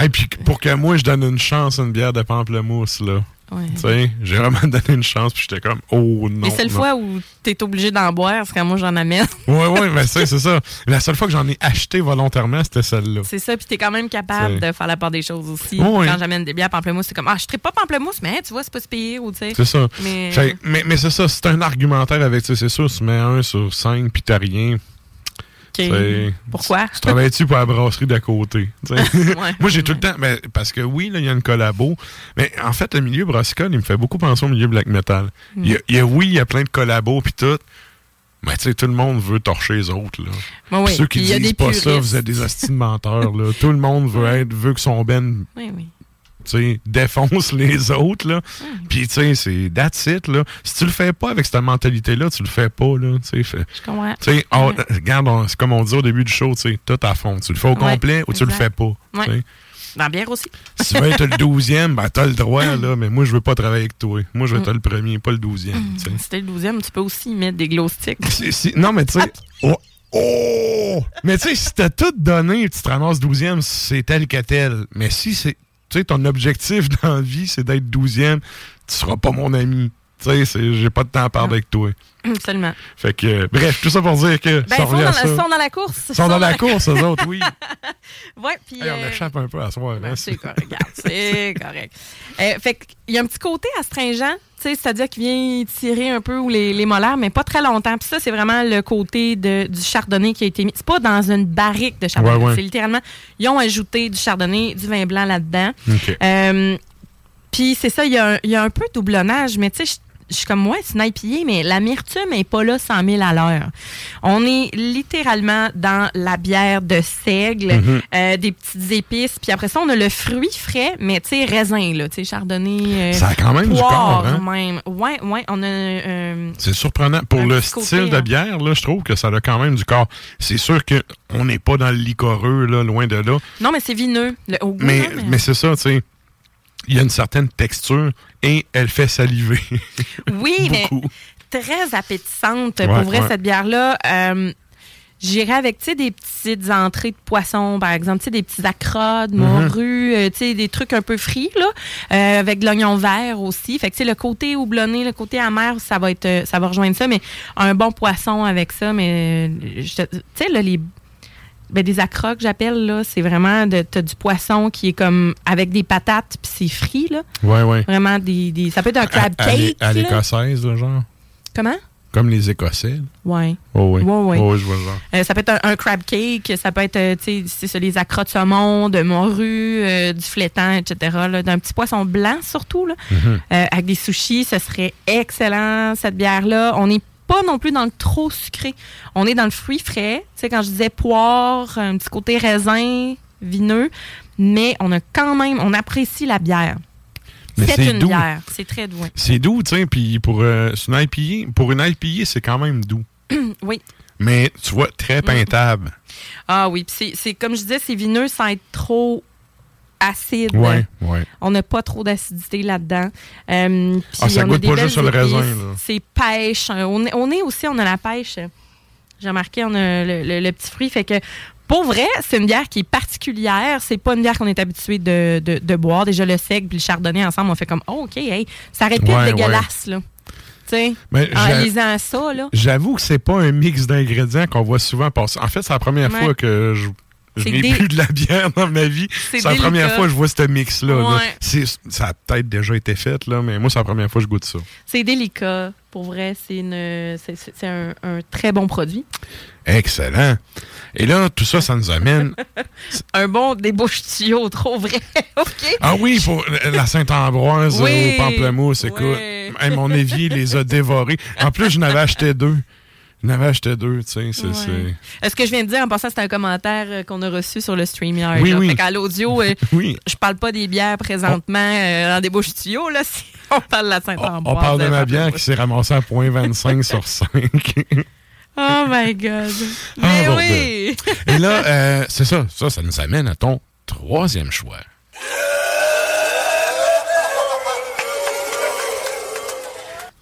Et puis pour que moi je donne une chance à une bière de pamplemousse là. Ouais. Tu sais, j'ai vraiment donné une chance puis j'étais comme oh non. Les seules non. fois où tu es obligé d'en boire, c'est quand moi j'en amène. Ouais ouais, mais c'est c'est ça. La seule fois que j'en ai acheté volontairement, c'était celle-là. c'est ça, puis tu es quand même capable C'est- de faire la part des choses aussi. Ouais. Quand j'amène des bières pamplemousse, c'est comme Ah, je ne pas pamplemousse, mais tu vois, c'est pas si pire. Ou, tu sais. C'est ça. Mais. Mais mais c'est ça, c'est un argumentaire avec c'est sûr, tu mets un sur cinq puis t'as rien. Pourquoi? Tu travailles-tu pour la brasserie d'à côté? Ouais. Moi, j'ai tout le temps. ben, parce que oui, là, il y a une collabo. Mais en fait, le milieu brassicole, il me fait beaucoup penser au milieu black metal. Il y a- il y a, oui, il y a plein de collabos puis tout. Mais tu sais, tout le monde veut torcher les autres. Là. Ceux qui y a disent des pas ça, vous êtes des hosties de menteurs. Là. Tout le monde veut être, veut que son ben Oui, oui. Tu sais, défonce les autres. Là. Hmm. Puis tu sais, c'est that's it. Là. Si tu le fais pas avec cette mentalité-là, tu le fais pas. Là, tu sais, sais, oh, Ouais. regarde, c'est comme on dit au début du show, tu sais, tout à fond. Tu le fais au Ouais, complet ou tu le fais pas. Ouais. Dans la bière aussi. Si tu veux être le douzième, ben t'as le droit, là, mais moi, je veux pas travailler avec toi. Moi, je veux être le premier, pas le douzième. tu sais. Si t'es le 12e, tu peux aussi mettre des glow sticks. Si- si- non, mais tu sais... Oh! oh! Mais tu sais, si t'as tout donné et tu te ramasses douzième, c'est tel que tel. Mais si c'est... Tu sais, ton objectif dans la vie, c'est d'être douzième, tu seras pas mon ami. Tu sais, j'ai pas de temps à perdre avec toi. Absolument. Fait que, euh, bref, tout ça pour dire que Ben, ça sont dans, la, ça. sont dans la course. Ils sont dans la course, eux autres, oui. Ouais, puis. Hey, on euh, échappe un peu à soir. hein. c'est correct, regarde, c'est correct. Euh, fait qu'il y a un petit côté astringent, tu sais, c'est-à-dire qu'il vient tirer un peu les, les molaires, mais pas très longtemps. Puis ça, c'est vraiment le côté de, du chardonnay qui a été mis. C'est pas dans une barrique de chardonnay. Ouais, ouais. C'est littéralement, ils ont ajouté du chardonnay, du vin blanc là-dedans. Euh, Puis c'est ça, il y, a un- il y a un peu de doublonnage, mais tu sais, je- suis comme une IPA, mais l'amertume n'est pas là 100 000 à l'heure. On est littéralement dans la bière de seigle, Mhm. euh, des petites épices, puis après ça, on a le fruit frais, mais tu sais, raisin, là, tu sais, chardonnay. euh, Ça a quand même du corps, hein? même. Ouais, ouais, on a. euh, C'est surprenant. Pour le style de hein. bière, là, je trouve que ça a quand même du corps. C'est sûr qu'on n'est pas dans le licoreux, là, loin de là. Non, mais c'est vineux. Le- au goût, Mais, non, mais c'est ça, tu sais. Il y a une certaine texture et elle fait saliver. Oui, mais très appétissante. Ouais, pour vrai, ouais. cette bière-là. Euh, J'irais avec, des petites entrées de poisson, par exemple, des petits accrocs, de morue, des trucs un peu frits, là, euh, avec de l'oignon vert aussi. Fait que, tu sais, le côté houblonné, le côté amer, ça va être, euh, ça va rejoindre ça, mais un bon poisson avec ça, mais, euh, tu sais, là, les, ben, des accrocs, j'appelle, là, c'est vraiment, de, t'as du poisson qui est comme, avec des patates, puis c'est frit, là. Ouais, ouais. Vraiment, des, des, ça peut être un crab À- cake, À l'écossaise, là, genre? Comment? Comme les Écossais. Ouais. Oh, oui. Ouais, ouais. Oh, oui, je vois le. Euh, ça peut être un, un crab cake, ça peut être, euh, tu sais, c'est les accrocs de saumon, de morue, euh, du flétan, etc. là, D'un petit poisson blanc surtout, là, Mhm. euh, avec des sushis, ce serait excellent, cette bière-là. On n'est pas non plus dans le trop sucré. On est dans le fruit frais. Tu sais, quand je disais poire, un petit côté raisin, vineux, mais on a quand même, on apprécie la bière. C'est une doux. bière, c'est très doux. C'est doux, tu sais, puis pour, euh, une IPA, pour une IPA, c'est quand même doux. oui. Mais, tu vois, très peintable. Ah oui, c'est comme je disais, c'est vineux sans être trop acide. Ouais, ouais. On n'a pas trop d'acidité là-dedans. Euh, Ah, ça on a goûte des pas juste sur le raisin. C'est pêche. Euh, On est, on est aussi, on a la pêche. J'ai remarqué, on a le, le- le petit fruit. Fait que, pour vrai, c'est une bière qui est particulière. C'est pas une bière qu'on est habitué de, de- de boire. Déjà, le seigle puis le chardonnay ensemble, on fait comme, oh, OK, hey, ça pu Ouais, dégueulasse, là. Tu sais, Mais en lisant ça, là. J'avoue que c'est pas un mix d'ingrédients qu'on voit souvent passer. En fait, c'est la première fois que je, je n'ai bu de la bière dans ma vie. C'est la première fois que je vois ce mix-là. Ouais. Ça a peut-être déjà été fait, là, mais moi, c'est la première fois que je goûte ça. C'est délicat. Pour vrai, c'est un, un très bon produit. Excellent. Et là, tout ça, ça nous amène. Un bon débouche tuyau, trop vrai. OK. Ah oui, pour la Saint-Ambroise Oui. au pamplemousse, écoute. Oui. Hey, mon évier les a dévorés. En plus, je n'avais acheté deux. Je n'avais acheté deux, tu sais. c'est- Ouais. c'est- Ce que je viens de dire, en passant, c'est un commentaire euh, qu'on a reçu sur le StreamYard. Oui, là. oui. Fait qu'à l'audio, euh, Oui. je parle pas des bières présentement euh, dans des bouches tuyaux, là. si on parle de la On, Saint-Ambroise. on parle de euh, ma bière qui s'est ramassée à 0.25 sur 5. Oh my God. Ah, Mais oui. Et là, euh, c'est ça. Ça, ça nous amène à ton troisième choix.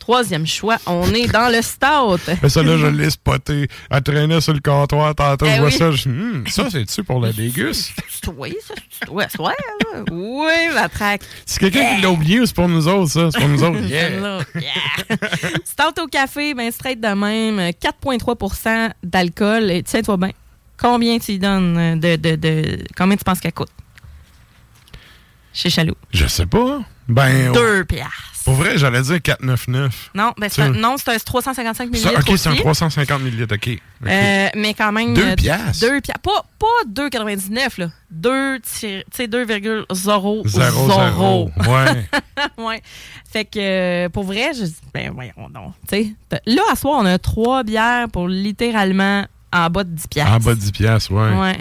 Troisième choix, on est dans le stout. Mais ça, là, je l'ai spoté. Elle traînait sur le comptoir. Tantôt, Eh je vois oui. ça. Je, Hum, ça, c'est-tu pour la déguste? Oui, ça, c'est- ouais. Oui, la traque. C'est quelqu'un qui l'a oublié ou c'est pour nous autres, ça? C'est pour nous autres? Yeah. Yeah. Stout au café, ben straight de même, euh, 4,3% d'alcool. Et tiens-toi bien, combien tu y donnes euh, de, de, de- Combien tu penses qu'elle coûte? Chez Chaloux. Je sais pas. Ben, Deux piastres. pour vrai, j'allais dire 4,99. Non, ben c'est un, non, c'est un 355 Ça, millilitres OK, c'est un aussi. 350 ml. OK. Euh, mais quand même... Deux euh, piastres? Deux piastres? Pas, pas 2,99, là. 2, tu sais, 2,000. Zéro, zéro. Ouais. ouais. Fait que, euh, pour vrai, je dis, ben voyons donc. Tu sais, t'as- là, à soir, on a trois bières pour littéralement en bas de 10 piastres. en bas de 10 piastres, ouais. Ouais.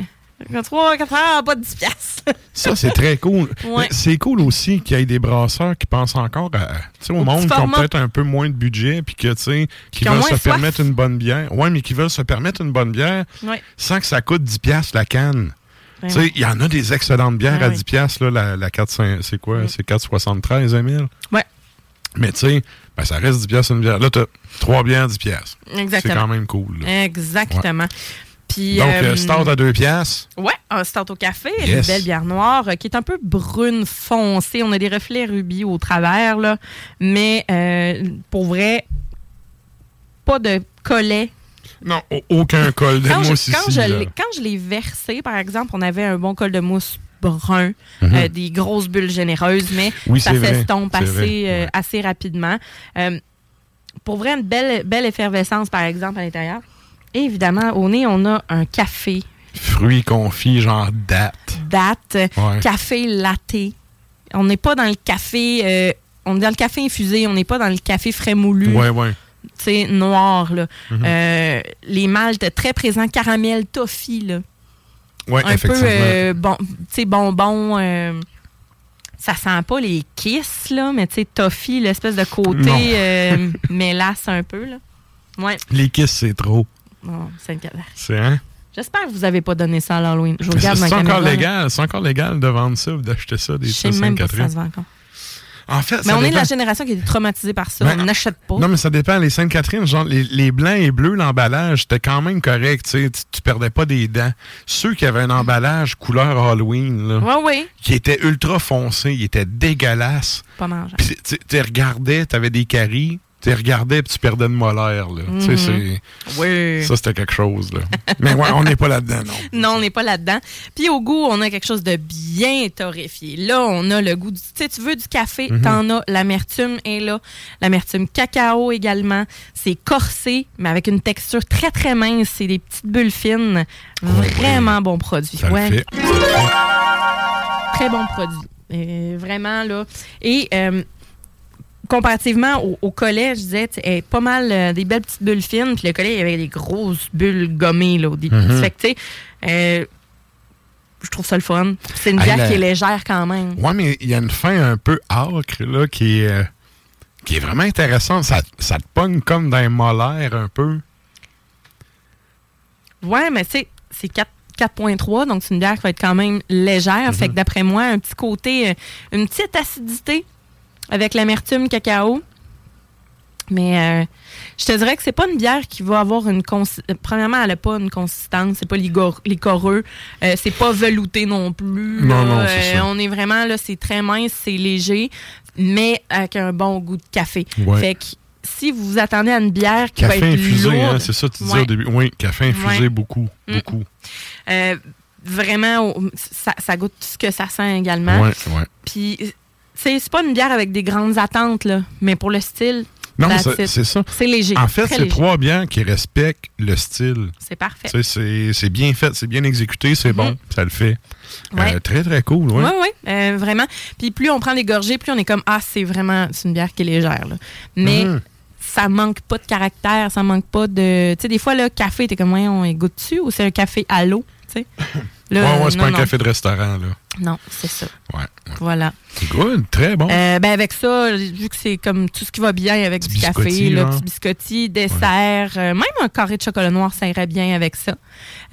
Fait que Trois, quatre heures en bas de 10 piastres. Ça, c'est très cool. Ouais. C'est cool aussi qu'il y ait des brasseurs qui pensent encore à, tu au, Au monde qui ont peut-être un peu moins de budget puis que, tu qui veulent se soif. permettre une bonne bière. Ouais, mais qui veulent se permettre une bonne bière Ouais. sans que ça coûte 10 piastres la canne. Ben Tu sais, il y en a des excellentes bières Ah à oui. 10 piastres, là, la, la 4, c'est quoi? Mm. C'est 4,73, Emile? Ouais. Mais tu sais, ben, ça reste 10 piastres une bière. Là, t'as trois bières 10 piastres. C'est Exactement. quand même cool. là. Exactement. Puis, Donc, euh, euh, stout à deux piastres. Ouais, un stout au café, une belle bière noire euh, qui est un peu brune foncée. On a des reflets rubis au travers, là. Mais euh, pour vrai, pas de collet. Non, au- aucun col de Quand, je, mousse quand ici. je quand je l'ai versé, par exemple, on avait un bon col de mousse brun, Mhm. euh, des grosses bulles généreuses, mais Oui, ça s'estompe assez, euh, assez rapidement. Euh, pour vrai, une belle, belle effervescence, par exemple, à l'intérieur. Et évidemment, au nez, on a un café Fruits confits, genre date. date, Ouais. café latte. On n'est pas dans le café, euh, on est dans le café infusé, on n'est pas dans le café frais moulu, Ouais, ouais. tu sais, noir. Là. Mhm. Euh, les maltes très présents, caramel, toffee, là. Ouais, un peu euh, bon, tu sais, bonbon. euh, ça sent pas les kisses, là, mais tu sais, toffee, l'espèce de côté euh, mélasse un peu. Là. Ouais. Les kisses, c'est trop. Bon, c'est une. C'est, hein? J'espère que vous avez pas donné ça à l'Halloween. Je regarde C'est encore légal. C'est encore légal de vendre ça ou d'acheter ça des Je sais même pas si ça se vend encore. En fait, Mais ça on est de la génération qui été traumatisée par ça. Ben, on n'achète pas. Non, mais ça dépend. Les Sainte-Catherine, genre, les, les blancs et bleus, l'emballage, c'était quand même correct. Tu, tu perdais pas des dents. Ceux qui avaient un emballage couleur Halloween, là, oui. qui était ultra foncé, il était dégueulasse. Pas mangeable. Tu tu regardais, tu avais des caries, tu regardais puis tu perdais de molaire. Là. Tu sais, Mhm. c'est- Oui. Ça, c'était quelque chose. Là. mais ouais, on n'est pas là-dedans, non. Non, on n'est pas là-dedans. Puis au goût, on a quelque chose de bien torréfié. Là, on a le goût du. Tu sais, tu veux du café, Mhm. t'en as. L'amertume est là. L'amertume cacao également. C'est corsé, mais avec une texture très, très mince. C'est des petites bulles fines. Vraiment bon produit. Ça Ouais. fait. Très bon produit. Euh, vraiment, là. Et euh, comparativement au, au collet, je disais, elle est pas mal euh, des belles petites bulles fines. Puis le collet, il y avait des grosses bulles gommées, là, au début. Mhm. Fait que, tu sais, euh, je trouve ça le fun. C'est une bière la- qui est légère quand même. Ouais, mais il y a une fin un peu âcre là, qui, est, euh, qui est vraiment intéressante. Ça, ça te pogne comme d'un molaire un peu. Ouais, mais tu sais, c'est 4 4.3, donc c'est une bière qui va être quand même légère. Mhm. Fait que d'après moi, un petit côté, une petite acidité avec l'amertume cacao. Mais euh, je te dirais que c'est pas une bière qui va avoir une Premièrement, elle n'a pas une consistance, c'est pas licoreux, euh, c'est pas velouté non plus. Non, non, Euh, ça. On est vraiment là, c'est très mince, c'est léger, mais avec un bon goût de café. Ouais. Fait que si vous vous attendez à une bière qui Café va être infusé, lourde, hein, c'est ça que tu disais Ouais. au début. Oui, café infusé Ouais. beaucoup, Mm. beaucoup. Euh, vraiment, ça, ça goûte ce que ça sent également. Puis, c'est pas une bière avec des grandes attentes, là, mais pour le style, Non, c'est ça. Léger. En fait, c'est trois bières qui respectent le style. C'est parfait. C'est bien fait, c'est bien exécuté, c'est bon, ça le fait. Ouais. Euh, très, très cool. Oui, oui, vraiment. Puis plus on prend des gorgées, plus on est comme, ah, c'est vraiment, c'est une bière qui est légère. là. Mais Mhm. ça manque pas de caractère, ça manque pas de. Tu sais, des fois, le café, t'es comme, ouais, on goûte dessus ou c'est un café à l'eau, tu sais? Là, ouais, ouais, c'est pas un non. café de restaurant, là. Non, c'est ça. Ouais. ouais. Voilà. Good, très bon. Euh, ben avec ça, vu que c'est comme tout ce qui va bien avec du café, genre. petit biscotti, dessert, euh, même un carré de chocolat noir, ça irait bien avec ça.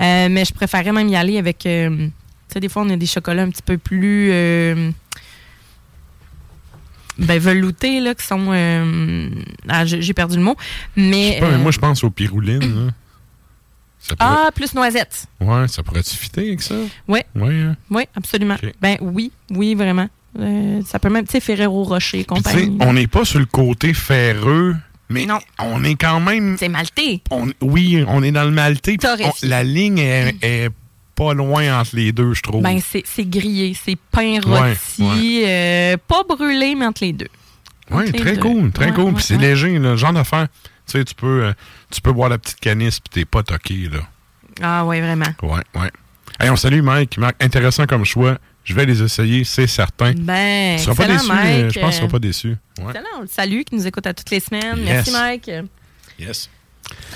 Euh, mais je préférais même y aller avec. tu sais, des fois, on a des chocolats un petit peu plus. ben, veloutés, là, qui sont. ah, j'ai perdu le mot. Je Mais. sais pas, mais moi, je pense aux pyroulines. Là. Ça pourrait... ah, plus noisette. Ouais, ça pourrait-tu fitter avec ça? Ouais. Ouais, hein? Oui, absolument. Ben oui, oui, vraiment. Euh, ça peut même, tu sais, Ferrero Rocher, compagnie. on n'est pas sur le côté ferreux, mais on est quand même. C'est maltais. on- oui, on est dans le maltais. on- la ligne est, est pas loin entre les deux, je trouve. Ben, c'est grillé, c'est pain Ouais, rôti, euh, pas brûlé, mais entre les deux. oui, très deux. cool, très Ouais, cool. Puis c'est léger, le genre d'affaire. Tu sais, tu peux, euh, tu peux boire la petite canisse puis t'es pas toqué, là. Ah oui, vraiment. Ouais, ouais. Hey, on salue Mike. Mike, intéressant comme choix. Je vais les essayer, c'est certain. Ben, tu seras pas déçu. euh, Mike. Je pense que tu seras pas déçu. Ouais. Excellent, on le salue, qui nous écoute à toutes les semaines. Yes. Merci, Mike. Yes.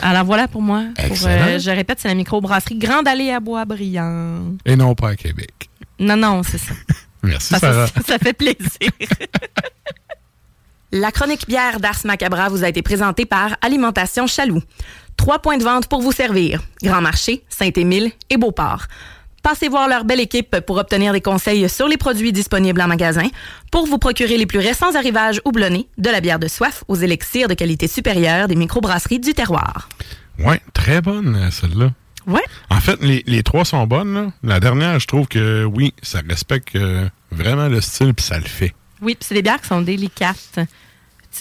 Alors voilà pour moi. Pour, euh, je répète, c'est la microbrasserie Grande Allée à Bois-Brillant. Et non pas à Québec. Non, non, c'est ça. Merci, Sarah. ça, ça fait plaisir. La chronique bière d'Ars Macabra vous a été présentée par Alimentation Chaloux. Trois points de vente pour vous servir. Grand Marché, Saint-Émile et Beauport. Passez voir leur belle équipe pour obtenir des conseils sur les produits disponibles en magasin, pour vous procurer les plus récents arrivages houblonnés, de la bière de soif aux élixirs de qualité supérieure des microbrasseries du terroir. Ouais, très bonne, celle-là. Ouais. En fait, les, les trois sont bonnes. là. La dernière, je trouve que oui, ça respecte euh, vraiment le style puis ça le fait. Oui, puis c'est des bières qui sont délicates.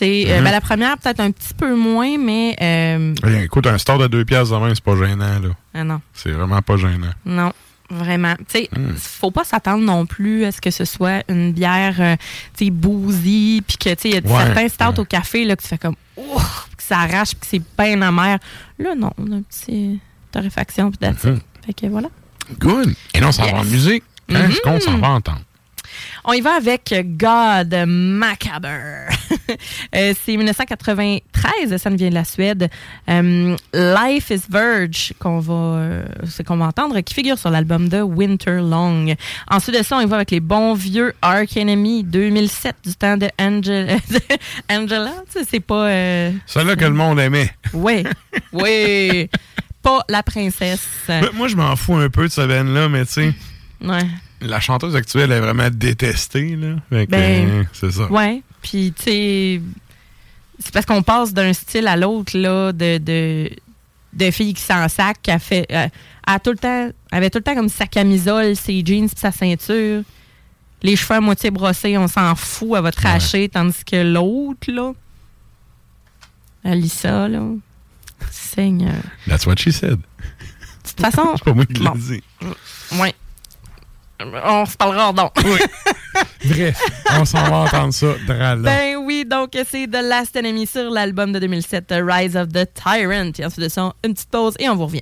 Euh, Mhm. ben, la première, peut-être un petit peu moins, mais. euh, Hey, écoute, un store de deux piastres de vin, c'est pas gênant, là. ah non. C'est vraiment pas gênant. Non, vraiment. Tu sais, Hmm. faut pas s'attendre non plus à ce que ce soit une bière, euh, tu sais, puis que, tu sais, il y a Ouais, certains stouts au café, là, que tu fais comme, ouf, que ça arrache, puis que c'est bien amer. Là, non, on a un petit torréfaction, puis. Mhm. Fait que voilà. Good. Et là, on s'en va en musique. Hein, Mhm. Ce qu'on s'en va entendre. On y va avec God Macabre. Euh, c'est 1993, ça nous vient de la Suède. Euh, Life is Verge, qu'on va, euh, qu'on va entendre, qui figure sur l'album de Winter Long. Ensuite de ça, on y va avec les bons vieux Ark Enemy 2007 du temps de Angela. Angela, tu sais, c'est pas. euh, Celle-là que le monde aimait. ouais, ouais, pas la princesse. Mais Moi, je m'en fous un peu de cette veine-là, mais tu sais, Ouais. La chanteuse actuelle est vraiment détestée, là. Ben, euh, c'est ça. Ouais. Puis, tu sais, c'est parce qu'on passe d'un style à l'autre, là, de, de, de fille qui s'en sac, qui a fait. euh, a tout le temps, avait tout le temps comme sa camisole, ses jeans, puis sa ceinture. Les cheveux à moitié brossés, on s'en fout, elle va tracher, tandis que l'autre, là. Elle lit ça, là. Seigneur. That's what she said. De toute façon. C'est pas moi qui l'ai bon. dit. Ouais. On se parlera donc. Bref, on s'en va entendre ça. drala. Ben oui, donc c'est The Last Enemy sur l'album de 2007, The Rise of the Tyrant. Et ensuite de ça, une petite pause et on vous revient.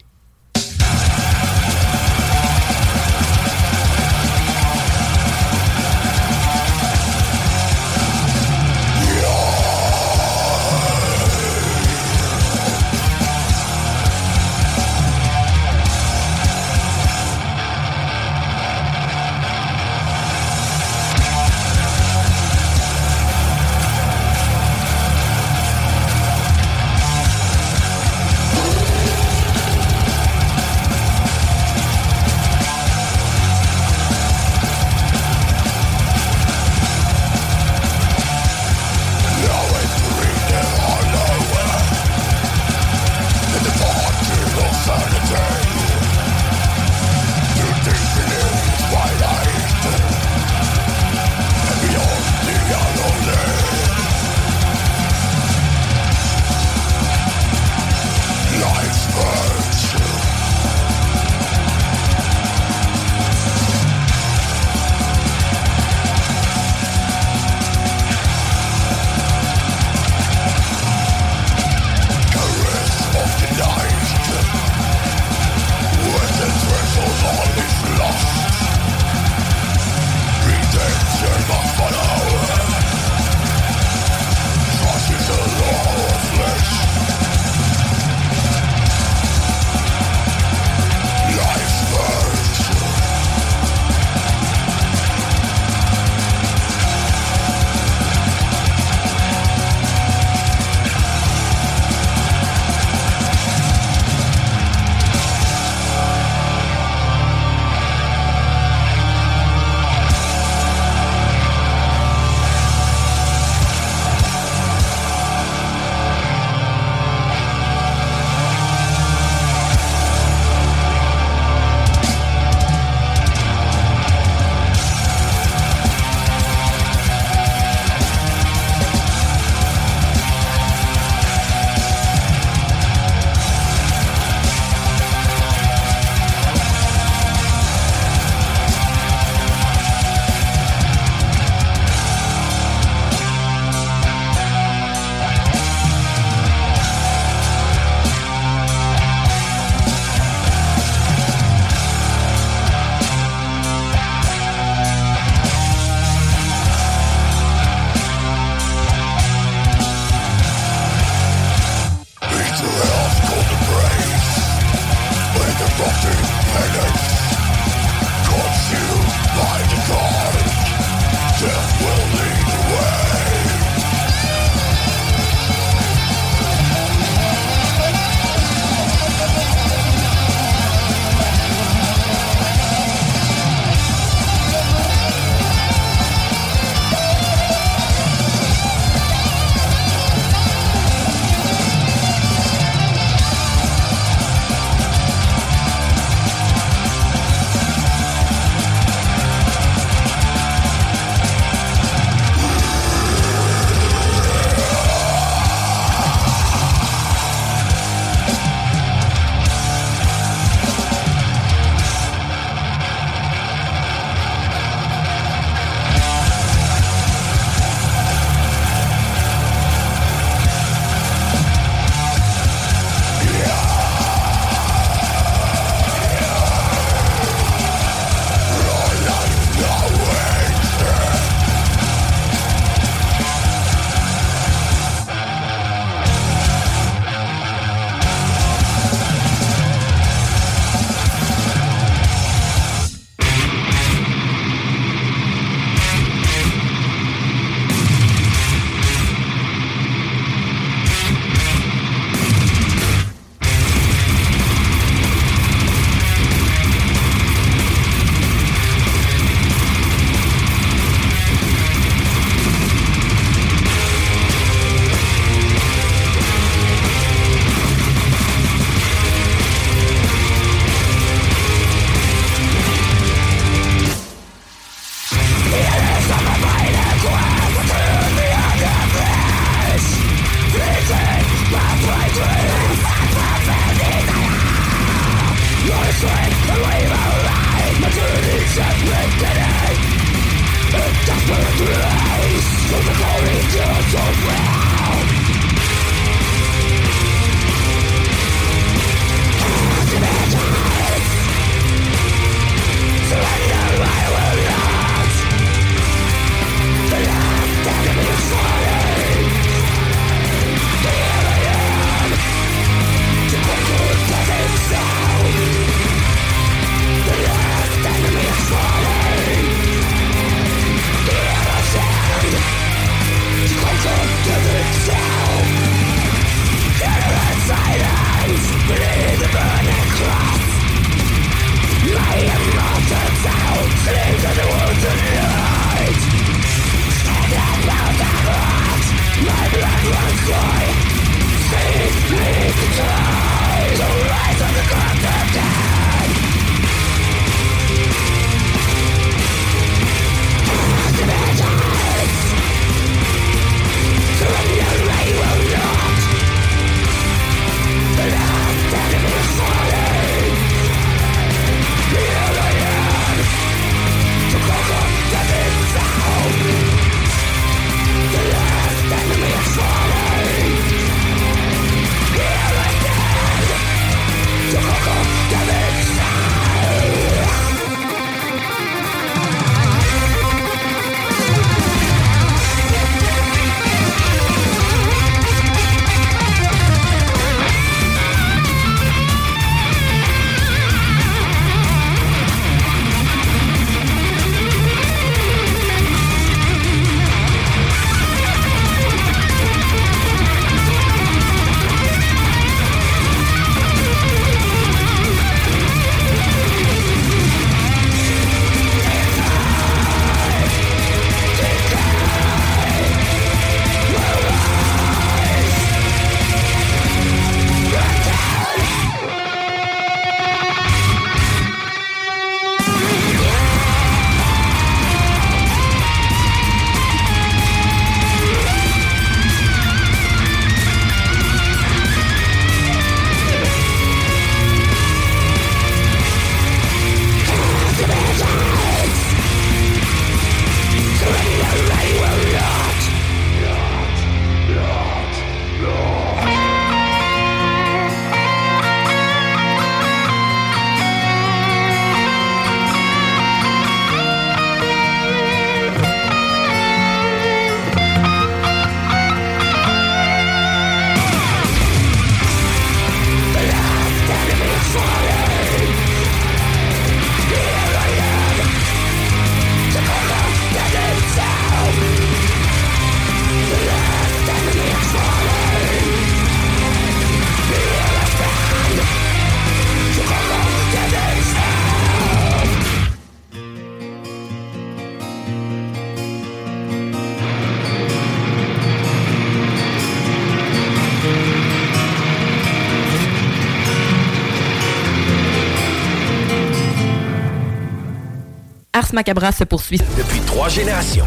Macabra se poursuit. Depuis trois générations.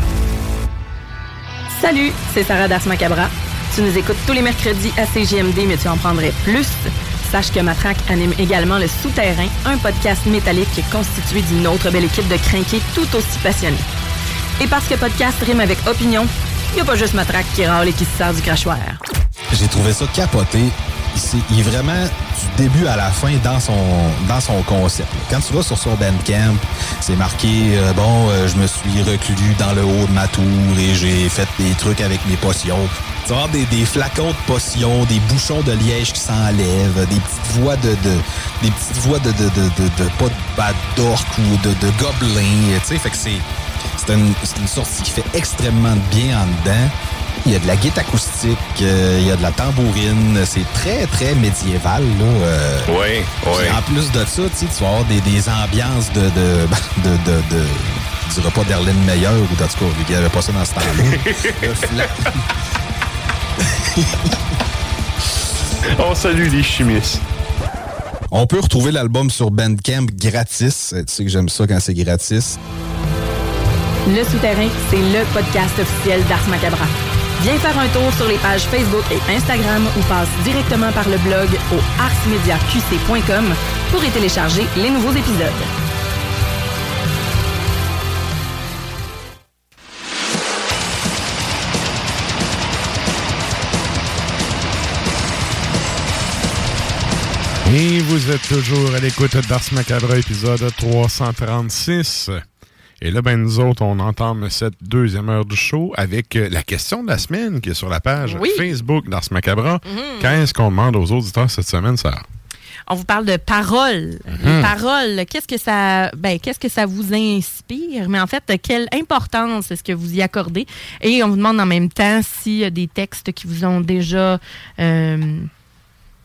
Salut, c'est Sarah Das Macabra. Tu nous écoutes tous les mercredis à CGMD, mais tu en prendrais plus. Sache que Matraque anime également Le Souterrain, un podcast métallique constitué d'une autre belle équipe de crinqués tout aussi passionnés. Et parce que podcast rime avec opinion, il n'y a pas juste Matraque qui râle et qui se sert du crachoir. J'ai trouvé ça capoté. Il est vraiment début à la fin dans son dans son concept. Quand tu vas sur son Bandcamp, c'est marqué euh, bon, euh, je me suis reclus dans le haut de ma tour et j'ai fait des trucs avec mes potions. Tu vas des, flacons de potions, des bouchons de liège qui s'enlèvent, des petites voix de, de des petites voix de de, de, de, pas de bad ou de, de gobelins, tu sais, c'est c'est une, une sortie qui fait extrêmement bien en dedans. Il y a de la guitare acoustique, euh, il y a de la tambourine. C'est très, très médiéval. Là, euh. oui, oui. En plus de ça, tu vas avoir des, des ambiances de, de, de, de, de je dirais pas d'Erlene Meyer ou en tout cas, il n'y avait pas ça dans ce temps-là. On salue les chimistes. On peut retrouver l'album sur Bandcamp gratis. Tu sais que j'aime ça quand c'est gratis. Le Souterrain, c'est le podcast officiel d'Ars Macabra. Viens faire un tour sur les pages Facebook et Instagram ou passe directement par le blog au arsmediaqc.com pour y télécharger les nouveaux épisodes. Et vous êtes toujours à l'écoute d'Ars Macabre, épisode 336. Et là, ben, nous autres, on entame cette deuxième heure du show avec euh, la question de la semaine qui est sur la page Oui. Facebook d'Ars Macabra. Mhm. Qu'est-ce qu'on demande aux auditeurs cette semaine, ça? On vous parle de paroles. Les Mhm. paroles, qu'est-ce que ça ben, qu'est-ce que ça vous inspire? Mais en fait, quelle importance est-ce que vous y accordez? Et on vous demande en même temps s'il y a des textes qui vous ont déjà euh,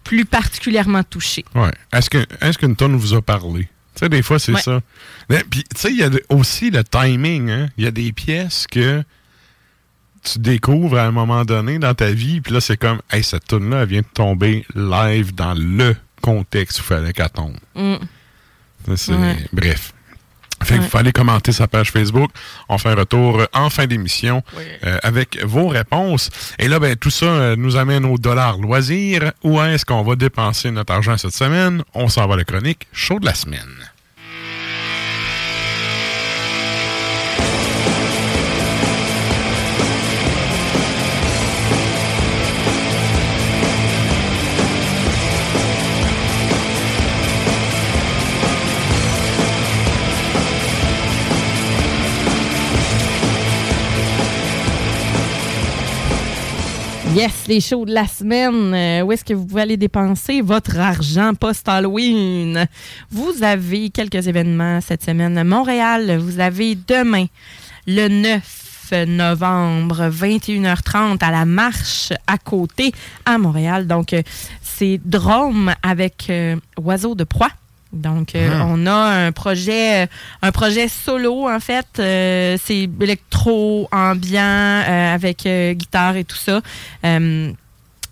plus particulièrement touché. Ouais. Est-ce que est-ce qu'une tonne vous a parlé? Tu sais, des fois, c'est Ouais. ça. Mais, Puis, tu sais, il y a aussi le timing. hein. Il y a des pièces que tu découvres à un moment donné dans ta vie, puis là, c'est comme, hey, cette tune-là, elle vient de tomber live dans le contexte où il fallait qu'elle tombe. Mm. Ça, c'est- Ouais. Bref. Fait que Ouais. vous fallait commenter sa page Facebook. On fait un retour euh, en fin d'émission euh, avec vos réponses. Et là, ben, tout ça euh, nous amène au dollar loisir. Où est-ce qu'on va dépenser notre argent cette semaine? On s'en va à la chronique chaud de la semaine. Yes, les shows de la semaine. Euh, où est-ce que vous pouvez aller dépenser votre argent post-Halloween? Vous avez quelques événements cette semaine. Montréal, vous avez demain, le 9 novembre, 21h30, à la marche à côté à Montréal. Donc, euh, c'est Drôme avec euh, Oiseau de proie. Donc, euh, Ah. on a un projet, euh, un projet solo, en fait. Euh, c'est électro, ambiant, euh, avec guitare et tout ça.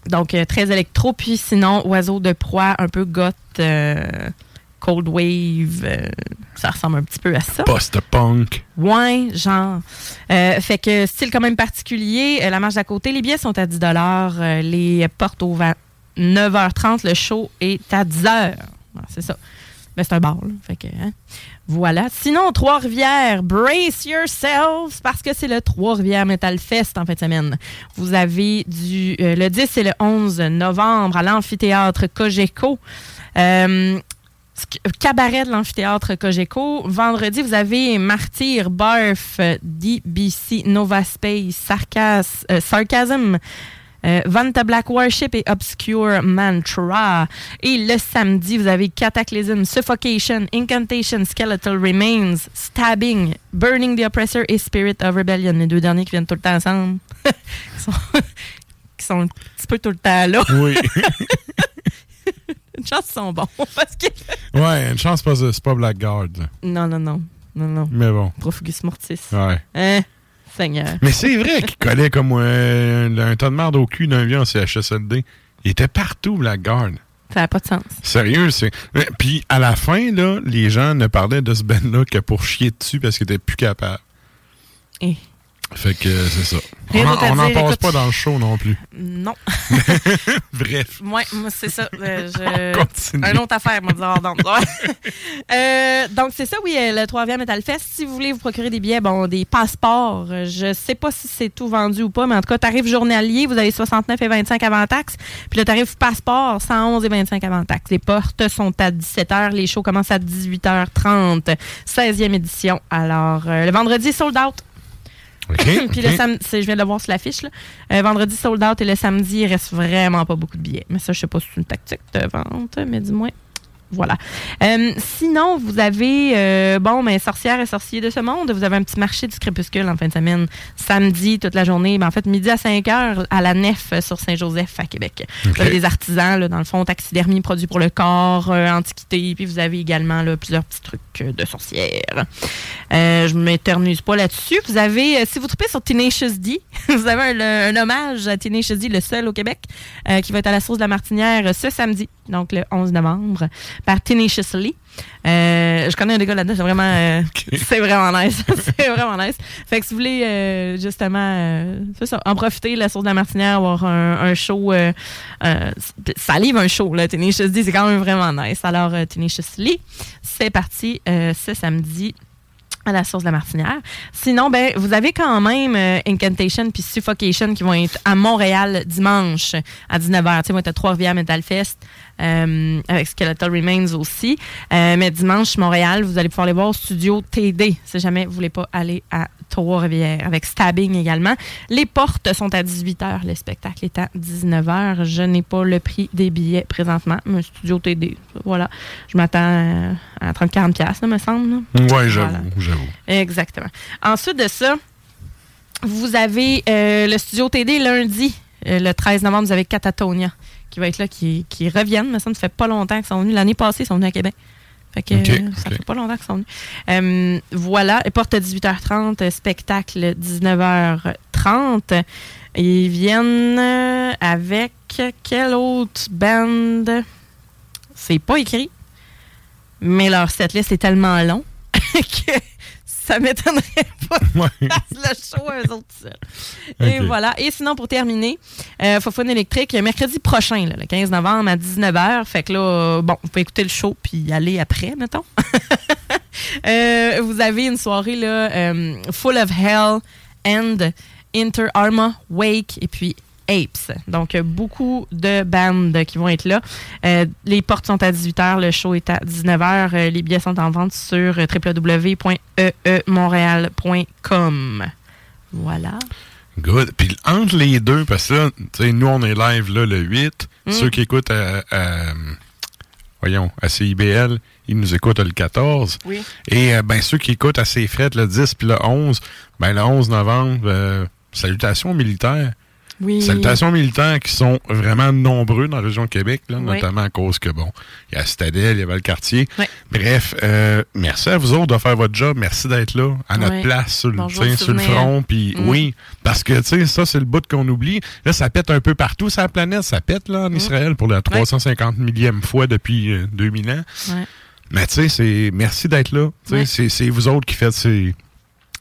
Donc, très électro. Puis sinon, Oiseau de proie, un peu goth, cold wave. ça ressemble un petit peu à ça. Post-punk. Ouais, genre. Fait que style quand même particulier. La marche d'à côté, les billets sont à 10 euh, Les portes au 9h30. Le show est à 10h. c'est ça. C'est un. Fait que, hein. Voilà. Sinon, Trois-Rivières, brace yourselves parce que c'est le Trois-Rivières Metal Fest en fin de semaine. Vous avez du euh, le 10 et le 11 novembre à l'amphithéâtre Cogeco. Euh, Sc- Cabaret de l'amphithéâtre Cogeco. Vendredi, vous avez Martyr, Barf, euh, DBC, Nova Space, Sarcas, euh, Sarcasm, euh, Vanta Black Worship et Obscure Mantra. Et le samedi, vous avez Cataclysm, Suffocation, Incantation, Skeletal Remains, Stabbing, Burning the Oppressor et Spirit of Rebellion. Les deux derniers qui viennent tout le temps ensemble. qui, sont, qui sont un petit peu tout le temps là. Oui. Une chance sont bons. Parce que... ouais, une chance, c'est pas, pas Blackguard. non, non. Non, non. Mais bon. Profugus Mortis. Ouais. Hein? Seigneur. Mais c'est vrai qu'il collait comme euh, un tas de merde au cul d'un vieux en CHSLD. Il était partout, Blackguard. Ça n'a pas de sens. Sérieux, c'est. Puis à la fin, là, les gens ne parlaient de ce band-là que pour chier dessus parce qu'ils étaient plus capables. Eh. Fait que euh, c'est ça. Rien on n'en passe écoute. pas dans le show non plus. Non. Bref. Ouais, moi, c'est ça. Euh, je... On continue. Un autre affaire, moi, dire. Euh, donc, c'est ça, oui, euh, le 3e Metal Fest. Si vous voulez vous procurer des billets, bon, des passeports, je sais pas si c'est tout vendu ou pas, mais en tout cas, tarif journalier, vous avez 69 et 25 avant taxe. Puis le tarif passeport, 111 et 25 avant taxe. Les portes sont à 17h. Les shows commencent à 18h30. 16e édition. Alors, euh, le vendredi, sold out. Puis le samedi, je viens de le voir sur l'affiche. Euh, vendredi sold out et le samedi, il reste vraiment pas beaucoup de billets. Mais ça, je sais pas si c'est une tactique de vente, mais dis-moi. Voilà. Euh, sinon, vous avez, euh, bon, mais sorcières et sorciers de ce monde, vous avez un petit marché du crépuscule en fin de semaine, samedi, toute la journée, ben, en fait, midi à 5 heures à la Nef euh, sur Saint-Joseph à Québec. Vous avez des artisans, là, dans le fond, taxidermie, produits pour le corps, euh, antiquité, puis vous avez également là, plusieurs petits trucs de sorcières. Je ne m'éternuse pas là-dessus. Vous avez, si vous troupez sur Tenacious D, vous avez un, hommage à Tenacious D, le seul au Québec, qui va être à la source de la Martinière ce samedi, donc le 11 novembre, par Tenaciously. Euh, je connais un des gars là-dedans, c'est vraiment, euh, c'est vraiment nice. c'est vraiment nice. Fait que si vous voulez, euh, justement, ça, en profiter, la source de la Martinière, avoir un, un show, ça livre un show, là, Tenacious c'est quand même vraiment nice. Alors, Tenaciously, c'est parti ce samedi à la source de la Martinière. Sinon, ben, vous avez quand même euh, Incantation puis Suffocation qui vont être à Montréal dimanche à 19h. Tu sais, moi, t'as Trois-Rivières Metal Fest euh, avec Skeletal Remains aussi. Euh, mais dimanche, Montréal, vous allez pouvoir les voir au studio TD si jamais vous voulez pas aller à Trois-Rivières avec Stabbing également. Les portes sont à 18h, le spectacle est à 19h. Je n'ai pas le prix des billets présentement, mais studio TD, voilà. Je m'attends à 30-40$, piastres, me semble. Oui, j'avoue, Voilà. j'avoue. Exactement. Ensuite de ça, vous avez euh, le studio TD lundi, euh, le 13 novembre, vous avez Catatonia qui va être là, qui, qui reviennent. Mais ça ne fait pas longtemps qu'ils sont venus. L'année passée, ils sont venus à Québec. Fait que Ok, euh, ça fait pas longtemps qu'ils sont venus. Euh, voilà, et porte à 18h30, euh, spectacle 19h30. Ils viennent euh, avec quelle autre band? C'est pas écrit, mais leur setlist est tellement long que ça m'étonnerait pas fassent le show à eux autres seuls. Et voilà. Et sinon, pour terminer, euh, Fofone électrique, mercredi prochain, là, le 15 novembre à 19h. Fait que là, euh, bon, vous pouvez écouter le show puis y aller après, mettons. Euh, vous avez une soirée là, euh, Full of Hell and Inter Arma, Wake et puis Apes. Donc, euh, beaucoup de bandes qui vont être là. Euh, les portes sont à 18h, le show est à 19h. Euh, les billets sont en vente sur www.eemontréal.com. Voilà. Good. Puis entre les deux, parce que là, tu sais, nous, on est live là, le 8. Mm. Ceux qui écoutent à, à- voyons, à CIBL, ils nous écoutent le 14. Oui. Et euh, ben ceux qui écoutent à CFRET le 10 puis le 11, ben le 11 novembre, salutations militaires. Oui. Salutations militaires qui sont vraiment nombreux dans la région de Québec, là, Oui. notamment à cause que, bon, il y a Citadelle, il y avait le quartier. Oui. Bref, euh, merci à vous autres de faire votre job. Merci d'être là, à notre place, sur le, sur front. Puis Mm. oui, parce que, tu sais, ça, c'est le bout qu'on oublie. Là, ça pète un peu partout sur la planète. Ça pète, là, en Israël, pour la 350 millième fois depuis euh, 2000 ans. Ouais. Mais tu sais, c'est merci d'être là. C'est- vous autres qui faites ces,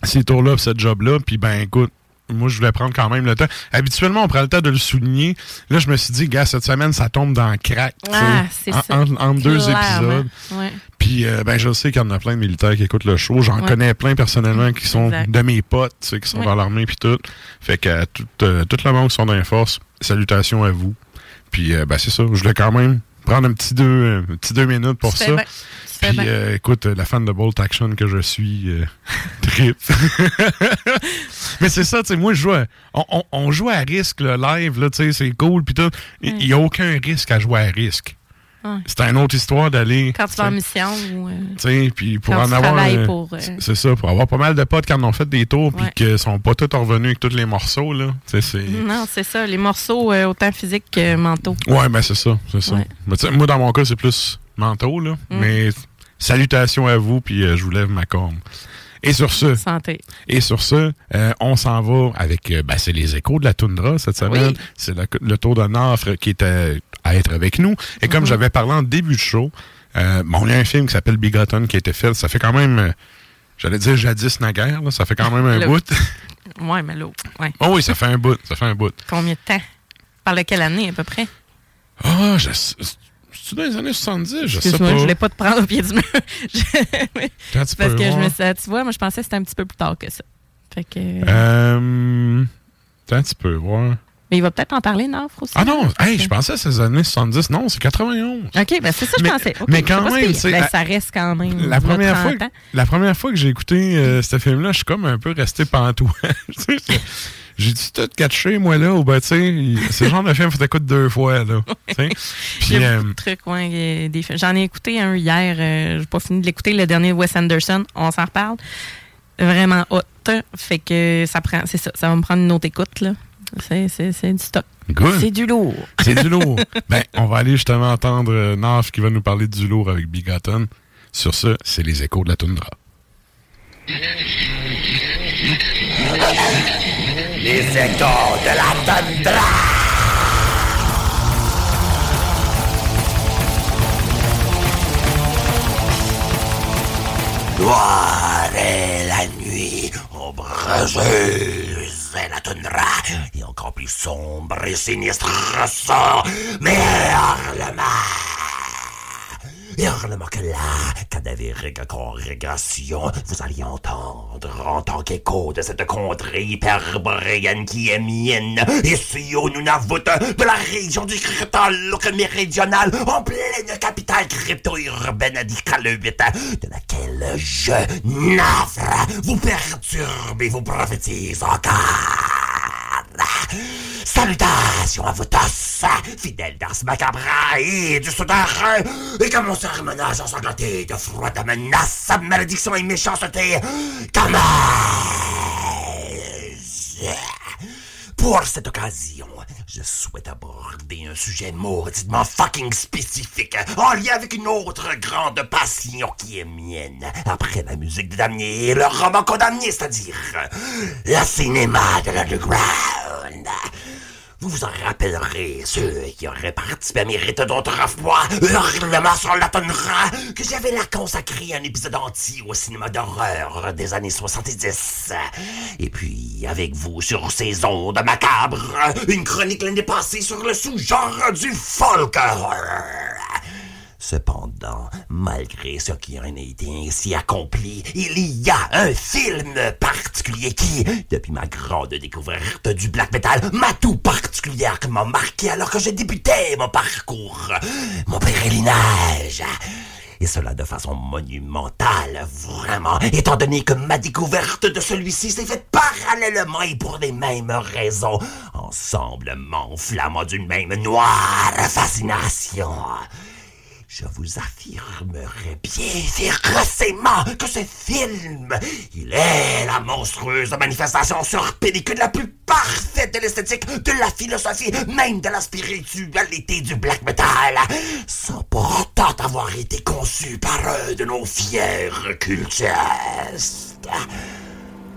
ces tours-là, ce job-là. Puis ben écoute, moi je voulais prendre quand même le temps. Habituellement, on prend le temps de le souligner. Là, je me suis dit, gars, cette semaine, ça tombe dans le crack. Ah, c'est en- ça. Entre, deux épisodes. Ouais. Puis euh, ben je sais qu'il y en a plein de militaires qui écoutent le show. J'en Ouais. connais plein personnellement qui sont Exact. de mes potes, qui sont Ouais. dans l'armée puis tout. Fait que tout, euh, tout le monde qui sont dans les forces, salutations à vous. Puis euh, ben c'est ça, je voulais quand même prendre un petit deux, un petit deux minutes pour ça. Puis, euh, écoute, la fan de Bolt Action que je suis, euh, trip. Mais c'est ça, tu sais, moi, je joue à, on, on- on joue à risque, le live, là, tu sais, c'est cool, puis tout. Il n'y a aucun risque à jouer à risque. C'est une autre histoire d'aller. Quand tu vas en mission ou. euh, Tu sais, puis pour en avoir. c'est- ça, pour avoir pas mal de potes qui en ont fait des tours, puis Ouais. qui sont pas tous revenus avec tous les morceaux, là. Non, c'est ça. Les morceaux, autant physiques que mentaux. Ouais, ben c'est ça, c'est ça. Ouais. Moi, dans mon cas, c'est plus mentaux, là. Mm. Mais salutations à vous, puis euh, je vous lève ma corne. Et sur ce, Santé. et sur ce, euh, on s'en va avec, euh, ben, c'est les échos de la toundra cette semaine. Oui. C'est le, tour de Nafre qui est à, à être avec nous. Et comme Mhm. j'avais parlé en début de show, bon, il y a un film qui s'appelle Bigoton qui a été fait. Ça fait quand même, j'allais dire jadis naguère, là. Ça fait quand même un Le- bout. Ouais, mais l'autre. Ouais. oh oui, ça fait un bout, ça fait un bout. Combien de temps? Par lequel année, à peu près? Ah, je c'est dans les années 70, je sais pas. je voulais pas te prendre au pied du mur. Je- Parce peu, que je me suis, tu vois, moi, je pensais que c'était un petit peu plus tard que ça. Fait que. Euh, attends un petit peu, voir. Mais il va peut-être en parler, Nafre aussi. Ah non, hey, que- je pensais que c'est les années 70. Non, c'est 91. OK, ben c'est ça que je pensais. Mais quand si même, Ben, à- ça reste quand même. La première, 30 fois, ans. la première fois que j'ai écouté euh, ce film-là, je suis comme un peu resté pantois. J'ai dit tout catché, moi, là, ou ben, tu sais, le genre de film que t'écoutes deux fois, là. tu sais. Puis, Il y a euh, beaucoup de trucs, ouais, des films. J'en ai écouté un hier. euh, J'ai pas fini de l'écouter, le dernier de Wes Anderson. On s'en reparle. Vraiment hot. Fait que ça prend, c'est ça. Ça va me prendre une autre écoute, là. C'est, c'est, c'est du stock. Good. C'est du lourd. c'est du lourd. ben, on va aller justement entendre euh, Naf qui va nous parler du lourd avec Bigoton. Sur ce, c'est les échos de la toundra. Les échos de la tundra. Noire est la nuit, ombreuse est la toundra, et encore plus sombre et sinistre le mar. Hurlement que là, cadavérique congrégation, vous alliez entendre en tant qu'écho de cette contrée hyperboréenne qui est mienne, ici au Nunavut, de la région du Crétaloque méridional, en pleine capitale crypto-urbaine d'Iqaluit, de laquelle je, Nafra, vous perturbe et vous prophétise encore. Salutations à vous tous, fidèles d'Ars Macabra et du souterrain, et que mon sermonnage ensanglanté de froide menace, malédiction et méchanceté. Pour cette occasion, je souhaite aborder un sujet mauditement fucking spécifique, en lien avec une autre grande passion qui est mienne, après la musique de Damnier et le roman condamné, c'est-à-dire le cinéma de l'underground. Vous vous en rappellerez, ceux qui auraient participé à mes rites d'autrefois, hurlement sur la tundra, que j'avais la consacré un épisode entier au cinéma d'horreur des années 70. Et puis, avec vous, sur ces ondes macabres, une chronique l'année passée sur le sous-genre du folk. Cependant, malgré ce qui en a été ainsi accompli, il y a un film particulier qui, depuis ma grande découverte du black metal, m'a tout particulièrement marqué alors que je débutais mon parcours, mon pèlerinage. Et cela de façon monumentale, vraiment, étant donné que ma découverte de celui-ci s'est faite parallèlement et pour les mêmes raisons, ensemblement flamant d'une même noire fascination. Je vous affirmerai bien férocement que ce film, il est la monstrueuse manifestation sur pellicule la plus parfaite de l'esthétique, de la philosophie, même de la spiritualité du black metal, sans pourtant avoir été conçu par un de nos fiers cultistes.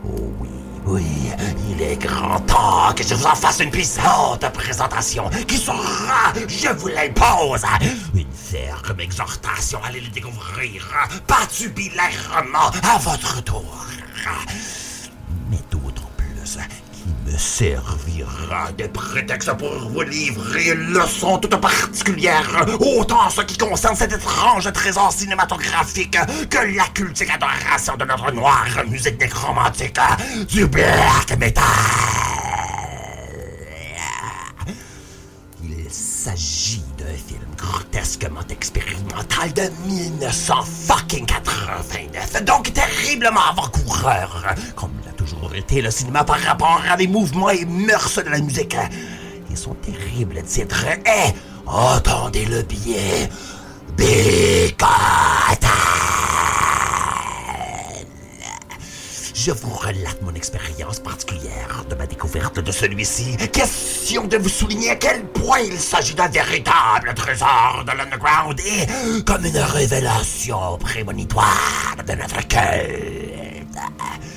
Oh oui. Oui, il est grand temps que je vous en fasse une puissante présentation qui sera, je vous l'impose, une ferme exhortation à aller le découvrir patubulairement à votre tour. Mais d'autant plus servira de prétexte pour vous livrer une leçon toute particulière, autant en ce qui concerne cet étrange trésor cinématographique que la cultique adoration de notre noire musique nécromantique du black metal. Il s'agit d'un film grotesquement expérimental de 1989, donc terriblement avant-coureur, comme l'a toujours été le cinéma par rapport à des mouvements et mœurs de la musique. Et son terrible titre est, entendez-le bien, Bigotten. Je vous relate mon expérience particulière de ma découverte de celui-ci. Question de vous souligner à quel point il s'agit d'un véritable trésor de l'underground et comme une révélation prémonitoire de notre culte.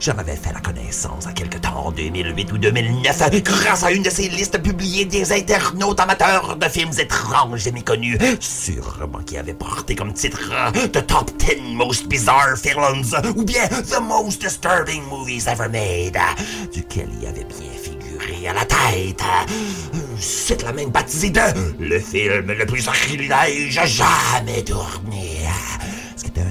J'en avais fait la connaissance à quelque temps en 2008 ou 2009 grâce à une de ces listes publiées des internautes amateurs de films étranges et méconnus, sûrement qui avait porté comme titre The Top 10 Most Bizarre Films ou bien The Most Disturbing Movies Ever Made, duquel il avait bien figuré à la tête. C'est la même baptisé de le film le plus sacrilège jamais tourné. Ce qui était un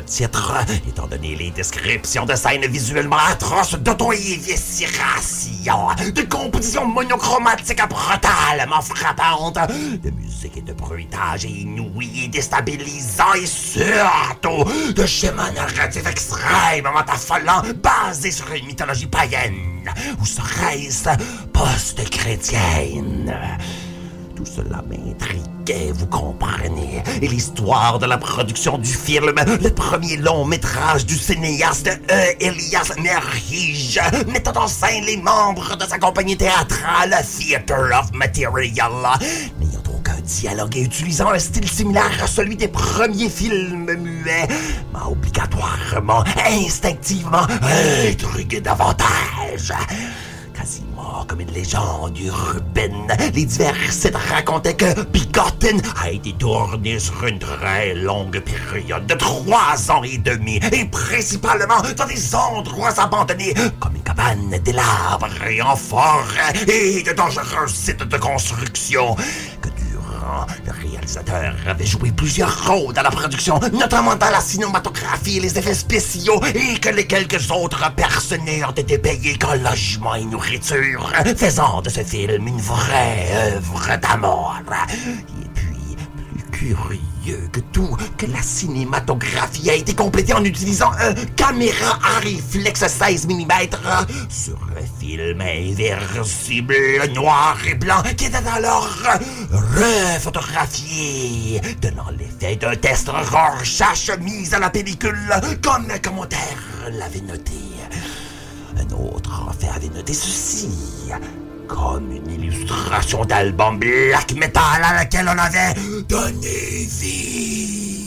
titre, étant donné les descriptions de scènes visuellement atroces, d'auto-éviscération, de composition monochromatique brutalement frappante, de musique et de bruitage inouï et déstabilisant, et surtout de schémas narratifs extrêmement affolants, basés sur une mythologie païenne, ou serait-ce post-chrétienne? Tout cela m'intriguait, vous comprenez. Et l'histoire de la production du film, le premier long métrage du cinéaste E. Elias Merhige, mettant en scène les membres de sa compagnie théâtrale Theater of Material, n'ayant aucun dialogue et utilisant un style similaire à celui des premiers films muets, m'a obligatoirement, instinctivement intrigué davantage quasiment comme une légende urbaine. Les divers sites racontaient que Bigotten a été tourné sur une très longue période de trois ans et demi, et principalement dans des endroits abandonnés, comme une cabane délabrée en forêt et de dangereux sites de construction. Le réalisateur avait joué plusieurs rôles dans la production, notamment dans la cinématographie les effets spéciaux, et que les quelques autres personnels ont été payés qu'en logement et nourriture, faisant de ce film une vraie œuvre d'amour. Et puis, plus curieux que tout, que la cinématographie a été complétée en utilisant un caméra à réflexe 16 mm sur un film inversible noir et blanc qui était alors refotographié, donnant l'effet d'un test Rorschach mis à la pellicule, comme un commentaire l'avait noté. Un autre, en fait, avait noté ceci comme une illustration d'album black metal à laquelle on avait donné vie.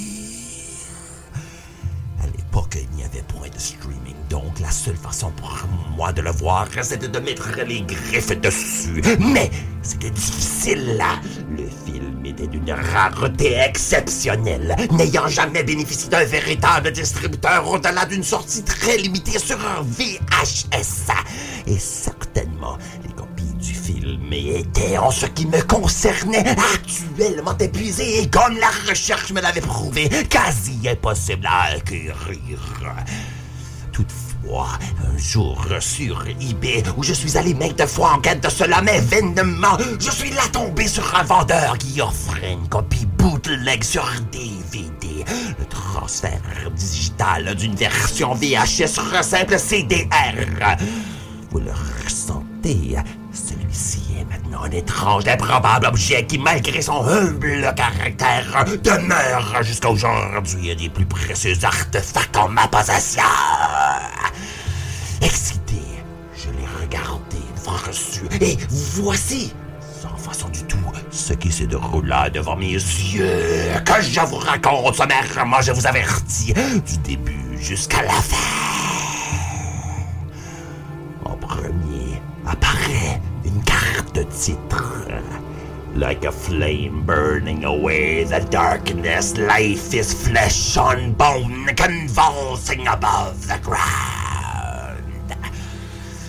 À l'époque, il n'y avait point de streaming, donc la seule façon pour moi de le voir, c'était de mettre les griffes dessus. Mais c'était difficile. Le film était d'une rareté exceptionnelle, n'ayant jamais bénéficié d'un véritable distributeur au-delà d'une sortie très limitée sur un VHS. Et certainement, du film étaient, en ce qui me concernait, actuellement épuisées et comme la recherche me l'avait prouvé, quasi impossible à acquérir. Toutefois, un jour sur eBay, où je suis allé maintes fois en quête de cela, mais vainement, je suis là tombé sur un vendeur qui offrait une copie bootleg sur DVD. Le transfert digital d'une version VHS sur un simple CDR. Vous le ressentez, celui-ci est maintenant un étrange, improbable objet qui, malgré son humble caractère, demeure jusqu'à aujourd'hui un des plus précieux artefacts en ma possession. Excité, je l'ai regardé reçu, et voici, sans façon du tout, ce qui se déroula devant mes yeux. Que je vous raconte sommairement, je vous avertis, du début jusqu'à la fin. Apparaît une carte titre. Like a flame burning away the darkness, life is flesh on bone, convulsing above the ground.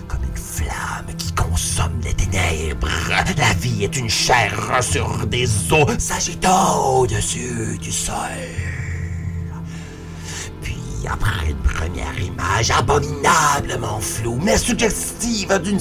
Comme une flamme qui consomme les ténèbres, la vie est une chair sur des eaux s'agitant au-dessus du sol. Puis, après une première image abominablement floue, mais suggestive d'une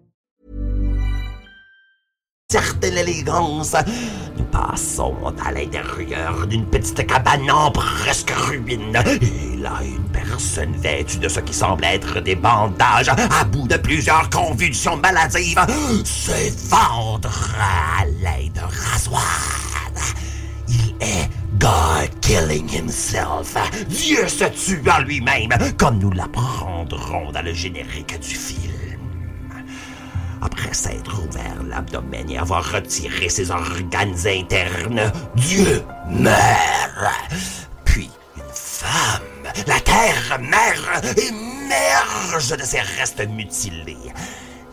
Certaine élégance. Nous passons à l'intérieur d'une petite cabane en presque ruine. Et là, une personne vêtue de ce qui semble être des bandages, à bout de plusieurs convulsions maladives, s'effondre à l'aide d'un rasoir. Il est God killing himself. Dieu se tue en lui-même, comme nous l'apprendrons dans le générique du film. Après s'être ouvert l'abdomen et avoir retiré ses organes internes, Dieu meurt. Puis une femme, la terre-mère, émerge de ses restes mutilés.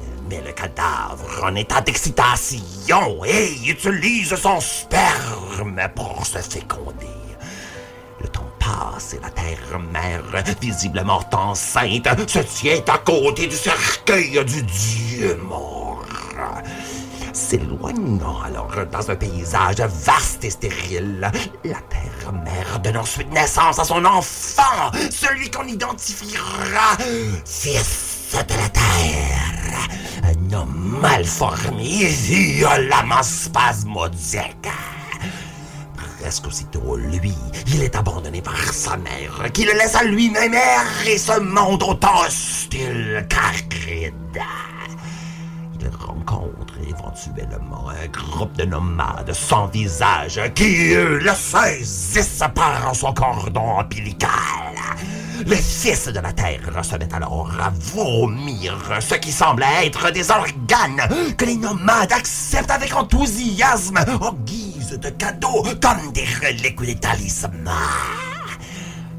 Elle met le cadavre en état d'excitation et utilise son sperme pour se féconder. Passe et la terre-mère, visiblement enceinte, se tient à côté du cercueil du dieu mort. S'éloignant alors dans un paysage vaste et stérile, la terre-mère donne ensuite naissance à son enfant, celui qu'on identifiera fils de la terre, un homme malformé violemment spasmodique. Presque lui, il est abandonné par sa mère, qui le laisse à lui-même errer ce monde autant hostile. Il rencontre éventuellement un groupe de nomades sans visage qui, eux, le saisissent par son cordon ombilical. Le fils de la terre se met alors à vomir ce qui semble être des organes que les nomades acceptent avec enthousiasme en guise de cadeaux comme des reliques ou des talismans.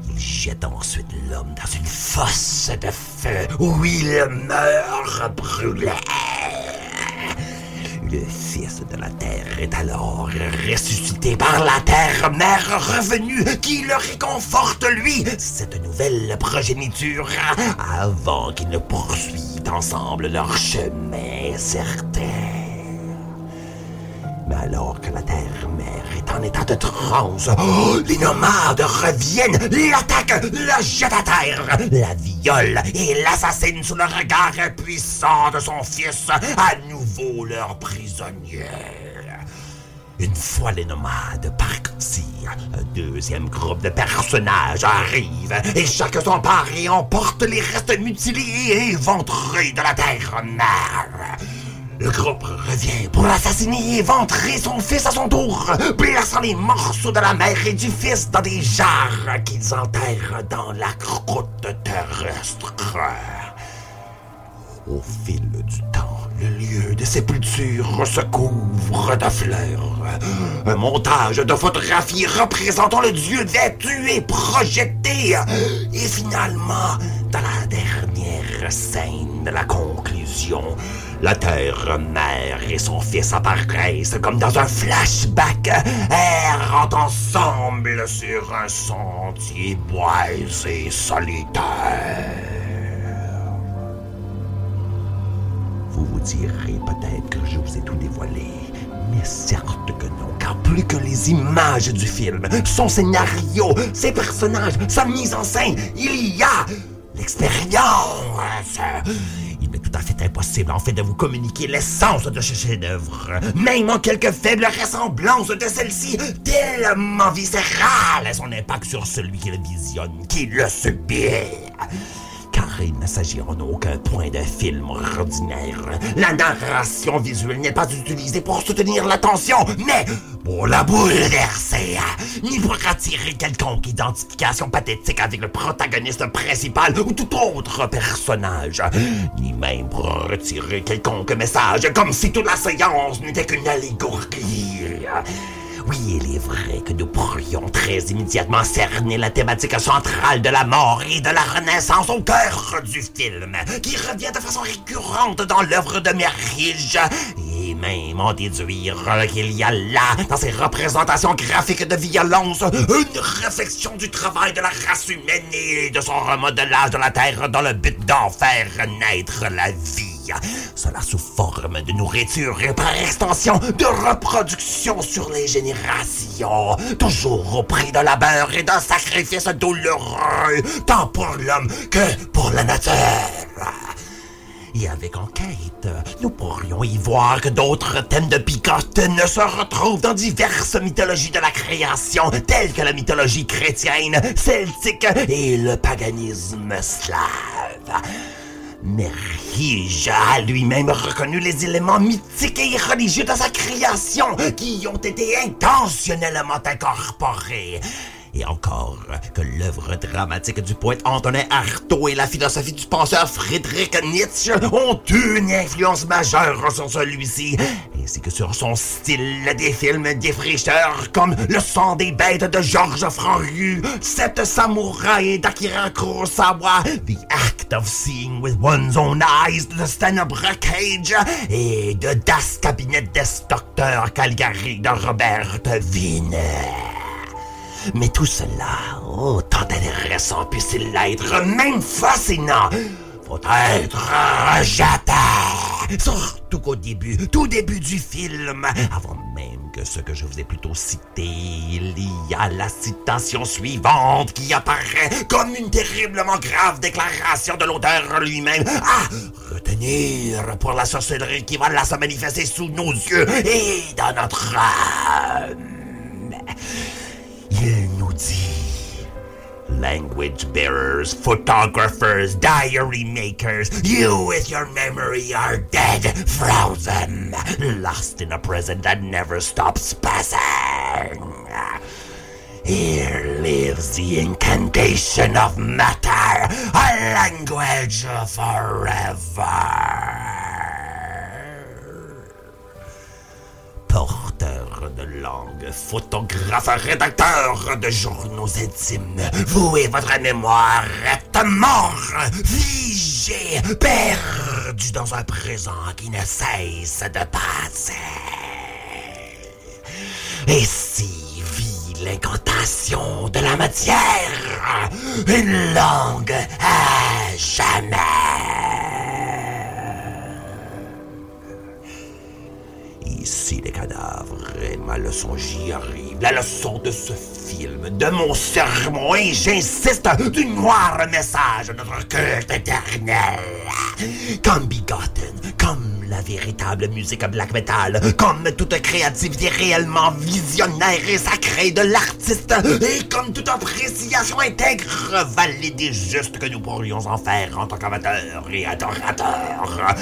Il jette ensuite l'homme dans une fosse de feu où il meurt brûlé. Le fils de la terre est alors ressuscité par la terre mère revenue qui le réconforte lui, cette nouvelle progéniture, avant qu'ils ne poursuivent ensemble leur chemin certain. Alors que la terre-mère est en état de transe, oh, les nomades reviennent, l'attaquent, la jettent à terre, la violent et l'assassinent sous le regard impuissant de son fils, à nouveau leur prisonnier. Une fois les nomades partis, un deuxième groupe de personnages arrive et chacun s'empare et emporte les restes mutilés et éventrés de la terre-mère. Le groupe revient pour l'assassiner et son fils à son tour, plaçant les morceaux de la mère et du fils dans des jarres qu'ils enterrent dans la croûte terrestre. Au fil du temps, le lieu de sépulture se couvre de fleurs. Un montage de photographies représentant le dieu vêtu et projeté. Et finalement, dans la dernière scène de la conclusion, la terre-mère et son fils apparaissent comme dans un flashback, errant ensemble sur un sentier boisé solitaire. Vous direz peut-être que je vous ai tout dévoilé, mais certes que non, car plus que les images du film, son scénario, ses personnages, sa mise en scène, il y a l'expérience. Il m'est tout à fait impossible en fait de vous communiquer l'essence de ce chef-d'œuvre, même en quelques faibles ressemblances de celle-ci, tellement viscérale est son impact sur celui qui le visionne, qui le subit il ne s'agit en aucun point d'un film ordinaire. La narration visuelle n'est pas utilisée pour soutenir l'attention, mais pour la bouleverser, ni pour attirer quelconque identification pathétique avec le protagoniste principal ou tout autre personnage, ni même pour retirer quelconque message, comme si toute la séance n'était qu'une allégorie. Oui, il est vrai que nous pourrions très immédiatement cerner la thématique centrale de la mort et de la renaissance au cœur du film, qui revient de façon récurrente dans l'œuvre de Merige, et même en déduire qu'il y a là, dans ces représentations graphiques de violence, une réflexion du travail de la race humaine et de son remodelage de la Terre dans le but d'en faire naître la vie. Cela sous forme de nourriture et par extension de reproduction sur les générations. Toujours au prix de labeur et d'un sacrifice douloureux, tant pour l'homme que pour la nature. Et avec enquête, nous pourrions y voir que d'autres thèmes de ne se retrouvent dans diverses mythologies de la création, telles que la mythologie chrétienne, celtique et le paganisme slave. Merige a lui-même reconnu les éléments mythiques et religieux de sa création qui y ont été intentionnellement incorporés. Et encore que l'œuvre dramatique du poète Antonin Artaud et la philosophie du penseur Friedrich Nietzsche ont eu une influence majeure sur celui-ci, ainsi que sur son style des films défricheurs comme Le sang des bêtes de Georges Franru, Sept samouraïs d'Akira Kurosawa, The Act of Seeing with One's Own Eyes de Stanobra Cage et de Das Cabinet des Docteurs Calgary de Robert Wiener. Mais tout cela, autant intéressant puisse-t-il l'être, même fascinant, faut être rejeté. Surtout qu'au début, tout début du film, avant même que ce que je vous ai plutôt cité, il y a la citation suivante qui apparaît comme une terriblement grave déclaration de l'auteur lui-même. Ah, retenir pour la sorcellerie qui va là se manifester sous nos yeux et dans notre âme. Language bearers, photographers, diary makers, you with your memory are dead, frozen, lost in a prison that never stops passing. Here lives the incantation of matter, a language forever. Porteur de langue, photographe, rédacteur de journaux intimes, vous et votre mémoire êtes morts, figés, perdus dans un présent qui ne cesse de passer. Et si vit l'incantation de la matière, une langue à jamais. Ici les cadavres et ma leçon j'y arrive. La leçon de ce film, de mon sermon, et j'insiste, du noir message de notre culte éternel. Comme Begotten, comme la véritable musique black metal, comme toute créativité réellement visionnaire et sacrée de l'artiste, et comme toute appréciation intègre, valide et juste que nous pourrions en faire en tant qu'amateurs et adorateurs.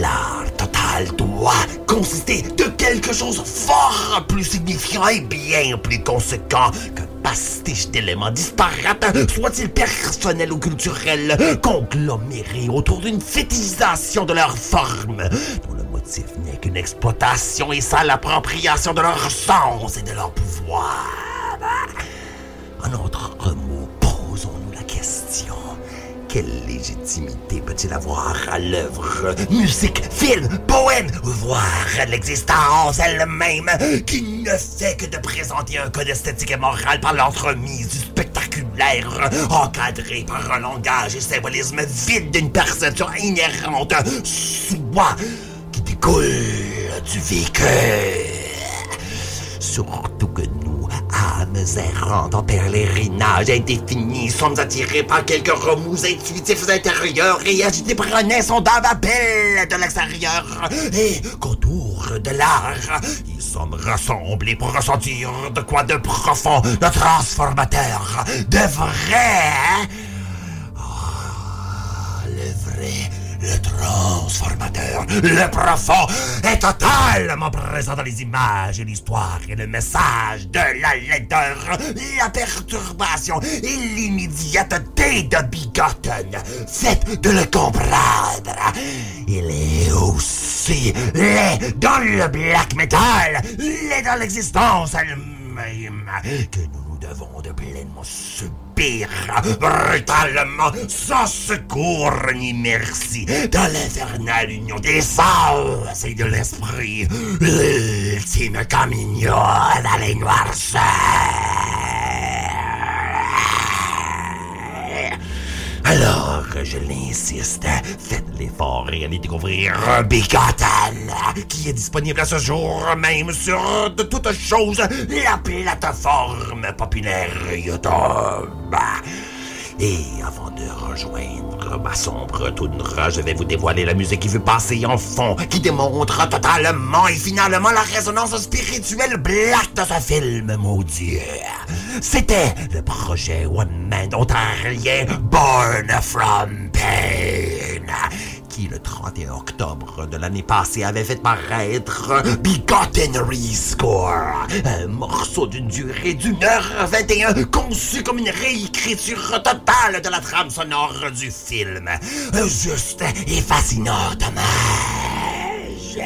L'art total doit consister de quelque chose fort plus signifiant et bien plus conséquent que pastiche d'éléments disparates, soit-ils personnels ou culturels, conglomérés autour d'une fétichisation de leur forme, dont le motif n'est qu'une exploitation et sale appropriation de leur sens et de leur pouvoir. En d'autres mots, posons-nous la question. Quelle légitimité peut-il avoir à l'œuvre? Musique, film, poème, voire l'existence elle-même, qui ne fait que de présenter un code esthétique et moral par l'entremise du spectaculaire, encadré par un langage et symbolisme vide d'une perception inhérente, soit qui découle du vécu. Surtout que âmes errantes en pèlerinage indéfini, sommes attirés par quelques remous intuitifs intérieurs et agités par un insondable appel de l'extérieur. Et qu'autour de l'art, nous sommes rassemblés pour ressentir de quoi de profond, de transformateur, de vrai. Ah, le vrai le transformateur, le profond, est totalement présent dans les images et l'histoire et le message de la laideur, la perturbation et l'immédiateté de Bigotten. Faites de le comprendre. Il est aussi laid dans le black metal, laid dans l'existence elle-même, que nous nous devons de pleinement subir brutalement, sans secours ni merci, dans l'infernale union des sens et de l'esprit, l'ultime communion dans les noirceurs. Alors, je l'insiste, faites l'effort et allez découvrir Bigotten, qui est disponible à ce jour même sur de toutes choses la plateforme populaire YouTube. Et avant de rejoindre ma sombre toundra, je vais vous dévoiler la musique qui veut passer en fond, qui démontre totalement et finalement la résonance spirituelle black de ce film maudit. C'était le projet One Man ontarien Born from Pain, le 31 octobre de l'année passée avait fait paraître Begotten Rescore, un morceau d'une durée d'une heure 21 conçu comme une réécriture totale de la trame sonore du film. Juste et fascinant hommage.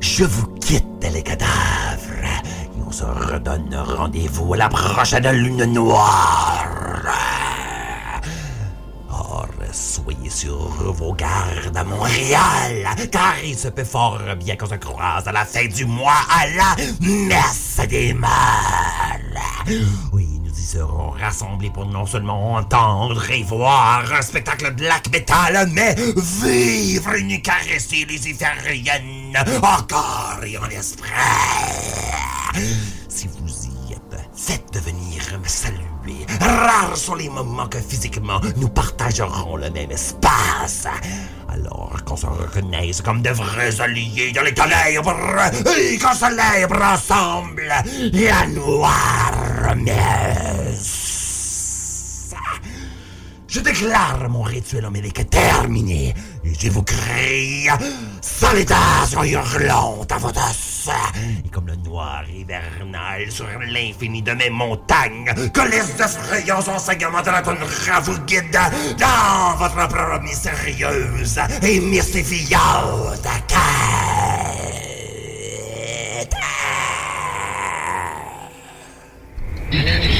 Je vous quitte les cadavres et on se redonne rendez-vous à la prochaine lune noire. Sur vos gardes à Montréal, car il se peut fort bien qu'on se croise à la fin du mois à la messe des mâles. Oui, nous y seront rassemblés pour non seulement entendre et voir un spectacle black metal, mais vivre une les Ithériennes encore et en esprit. Si vous y êtes, faites venir me saluer. Rares sont les moments que physiquement nous partagerons le même espace. Alors qu'on se reconnaisse comme de vrais alliés dans les ténèbres et qu'on célèbre ensemble la noire. Je déclare mon rituel homélique terminé et je vous crie salutations hurlantes à votre os. Et comme le noir hivernal sur l'infini de mes montagnes, que les effrayants enseignements de la toundra vous guident dans votre propre mystérieuse et mystifiante quête.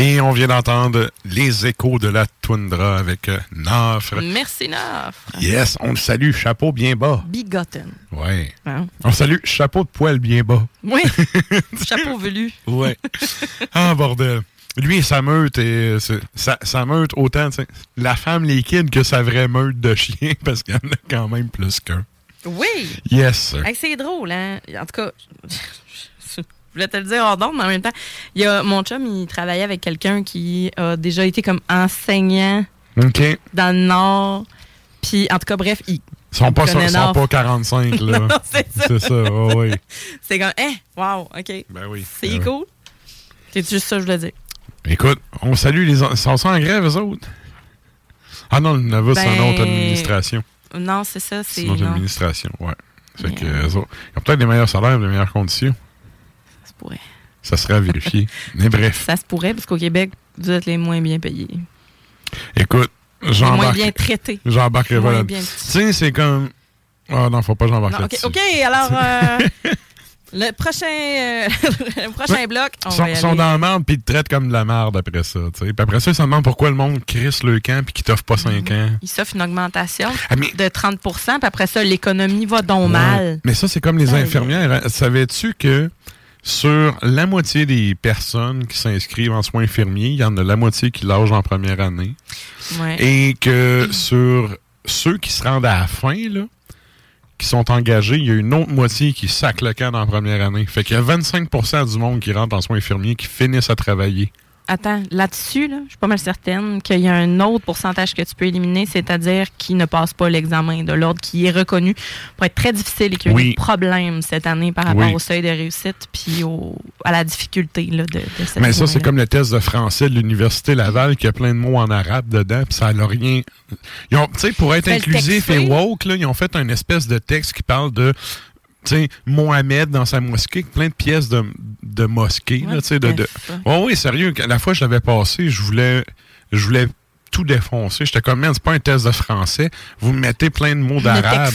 Et on vient d'entendre les échos de la toundra avec euh, Nafre. Merci, Naf. Yes, on le salue, chapeau bien bas. Bigotten. Ouais. Hein? On salue, chapeau de poil bien bas. Oui. Chapeau velu. Ouais. ah, bordel. Lui et sa meute, et, sa, sa meute, autant, la femme liquide que sa vraie meute de chien, parce qu'il y en a quand même plus qu'un. Oui. Yes. Hey, c'est drôle, hein? En tout cas, je voulais te le dire hors d'onde, mais en même temps, il y a, mon chum, il travaillait avec quelqu'un qui a déjà été comme enseignant dans le Nord. Puis, en tout cas, bref, il. Ils sont pas, ils sont pas 45, là. C'est ça. C'est ça, oh, oui. C'est comme, hein, wow, OK. Ben oui. C'est Ben oui. cool. C'est juste ça que je voulais dire. Écoute, on salue les... Ils sont en grève, eux autres? Ah non, le Nova, c'est une Ben, autre administration. Non, c'est ça, C'est une autre non. administration, ouais. Fait que, eux autres, ils ont peut-être des meilleurs salaires, des meilleures conditions. Ça se pourrait. Ça serait à vérifier. Mais bref, Ça se pourrait, parce qu'au Québec, vous êtes les moins bien payés. écoute, Les moins j'embarque. bien traités. Bien Tu sais, c'est comme. Ah non, faut pas que j'embarque Non, OK, alors, euh, le prochain, euh, le prochain bloc, Ils sont, dans la merde puis ils te traitent comme de la merde après ça. Puis après ça, ils se demandent pourquoi le monde crisse le camp puis qu'ils t'offrent pas 5 ans. Il s'offre une augmentation Ah, mais- de 30% puis après ça, l'économie va donc Ouais. mal. Mais ça, c'est comme les Aïe. infirmières. hein. Savais-tu que sur la moitié des personnes qui s'inscrivent en soins infirmiers, il y en a la moitié qui lâchent en première année. Ouais. Et que sur ceux qui se rendent à la fin, là, qui sont engagés, il y a une autre moitié qui sac le camp la première année. Fait qu'il y a 25% du monde qui rentre en soins infirmiers qui finissent à travailler. Attends, là-dessus, là, je suis pas mal certaine qu'il y a un autre pourcentage que tu peux éliminer, c'est-à-dire qui ne passe pas l'examen de l'ordre, qui est reconnu pour être très difficile et qui a eu Oui. des problèmes cette année par rapport Oui. au seuil de réussite puis au- à la difficulté là, de, de cette Mais ça, c'est comme le test de français de l'Université Laval qui a plein de mots en arabe dedans, puis ça n'a rien. Tu sais, pour être inclusif et woke, là, ils ont fait un espèce de texte qui parle de. Tu sais, Mohamed dans sa mosquée, plein de pièces de, de mosquée. Là, tu sais, de, de... Oh, oui, sérieux, la fois que je l'avais passé, je voulais, je voulais tout défoncer. J'étais comme, c'est pas un test de français. Vous me mettez plein de mots d'arabe.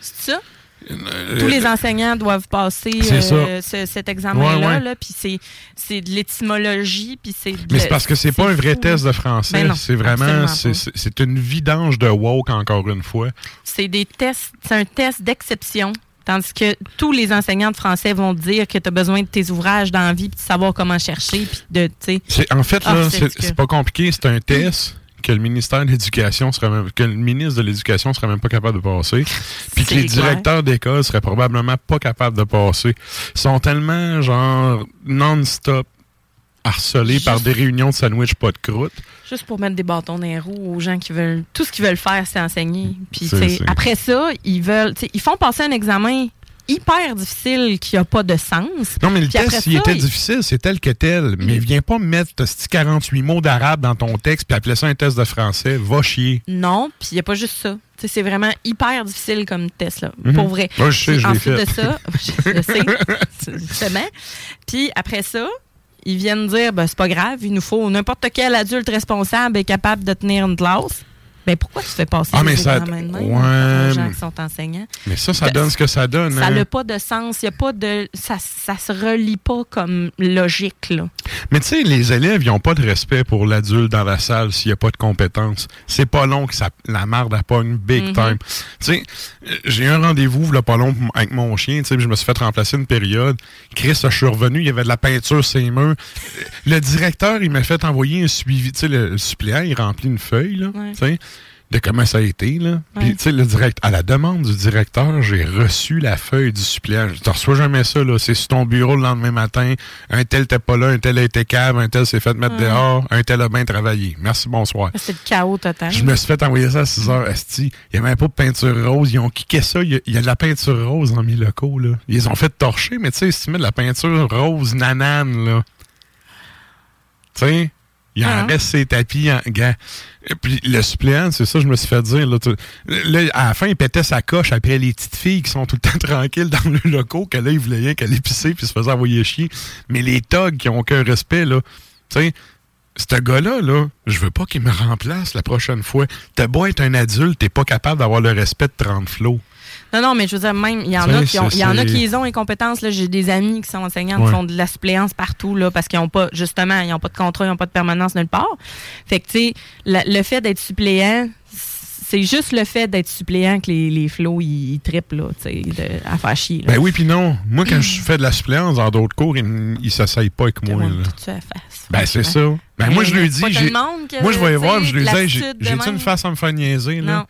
C'est ça? Euh, Tous les enseignants doivent passer euh, ce- cet examen-là, Ouais, ouais. là, puis c'est, de l'étymologie, puis c'est... Mais c'est parce que c'est pas un vrai test de français. Ben c'est vraiment, c'est une vidange de woke, encore une fois. C'est des tests, c'est un test d'exception. Tandis que tous les enseignants de français vont te dire que tu as besoin de tes ouvrages dans la vie, puis de savoir comment chercher, puis de, tu sais. En fait, Ah, là, c'est pas compliqué. C'est un test que le ministère de l'Éducation serait même, que le ministre de l'Éducation serait même pas capable de passer. Puis que les directeurs d'école seraient probablement pas capables de passer. Ils sont tellement, genre, non-stop harcelés Juste- par des réunions de sandwich pas de croûte. Juste pour mettre des bâtons dans les roues aux gens qui veulent. Tout ce qu'ils veulent faire, c'est enseigner. Puis, après ça, ils veulent. Ils font passer un examen hyper difficile qui n'a pas de sens. Non, mais le Puis test, il était difficile, c'est tel que tel. Mais viens pas me mettre ce 48 mots d'arabe dans ton texte puis appeler ça un test de français. Va chier. Non, puis il n'y a pas juste ça. C'est vraiment hyper difficile comme test, là, Mhm. pour vrai. Ouais, je sais, je Ensuite fait. de ça, je sais, justement. Puis après ça, ils viennent dire, ben, c'est pas grave, il nous faut n'importe quel adulte responsable est capable de tenir une classe. Ben pourquoi tu fais passer Ah, les mais ça- examens de même? ouais, aux gens qui sont enseignants? Mais ça, ça Que- donne ce que ça donne. Ça hein. n'a pas de sens. Y a pas de, ça, ça se relie pas comme logique. Là. Mais tu sais, les élèves, ils n'ont pas de respect pour l'adulte dans la salle s'il n'y a pas de compétences. C'est pas long que ça, la marde à pogne big Mhm. time. Tu sais, euh, j'ai eu un rendez-vous, là, pas long, avec mon chien, tu sais, je me suis fait remplacer une période. Chris, je suis revenu, il y avait de la peinture sur les murs. Le directeur, il m'a fait envoyer un suivi. Tu sais, le, le suppléant, il remplit une feuille, là, Ouais. De comment ça a été, là. Puis, tu sais, le direct, à la demande du directeur, j'ai reçu la feuille du suppléant. Je ne reçois jamais ça, là. C'est sur ton bureau le lendemain matin. Un tel n'était pas là, un tel a été cave, un tel s'est fait mettre Ouais. dehors, un tel a bien travaillé. Merci, bonsoir. C'est le chaos total. Je me suis fait envoyer ça à 6 heures, Esti. Il n'y avait même pas de peinture rose. Ils ont kické ça. Il y a, il y a de la peinture rose dans mes locaux, là. Ils ont fait torcher, mais tu sais, si tu mets de la peinture rose nanane, là. Tu sais, il en Ah. reste ses tapis en gars. Et puis le suppléant, c'est ça, je me suis fait dire. Là, tu- là, à la fin, il pétait sa coche après les petites filles qui sont tout le temps tranquilles dans le locaux, que là, il voulait rien qu'elle pisser puis se faisait envoyer chier. Mais les togs qui ont aucun respect, là, tu sais, ce gars-là, là, je veux pas qu'il me remplace la prochaine fois. T'as beau être un adulte, t'es pas capable d'avoir le respect de 30 flots. Non, non, mais je veux dire, même, il y en a qui ont, il y en a qui les ont les compétences. là. J'ai des amis qui sont enseignants, qui Ouais. font de la suppléance partout, là, parce qu'ils n'ont pas, justement, ils n'ont pas de contrat, ils n'ont pas de permanence nulle part. Fait que, tu sais, le fait d'être suppléant, c'est juste le fait d'être suppléant que les, les flots, ils, trippent, là, tu sais, de- à faire chier. là. Ben oui, puis non. Moi, quand je fais de la suppléance dans d'autres cours, ils, ils s'asseyent pas avec moi. là. Tout face. Ben, c'est ça. Ben, moi, je lui dis. Moi, je vais voir, je lui dis, j'ai-tu une face à me faire niaiser, là?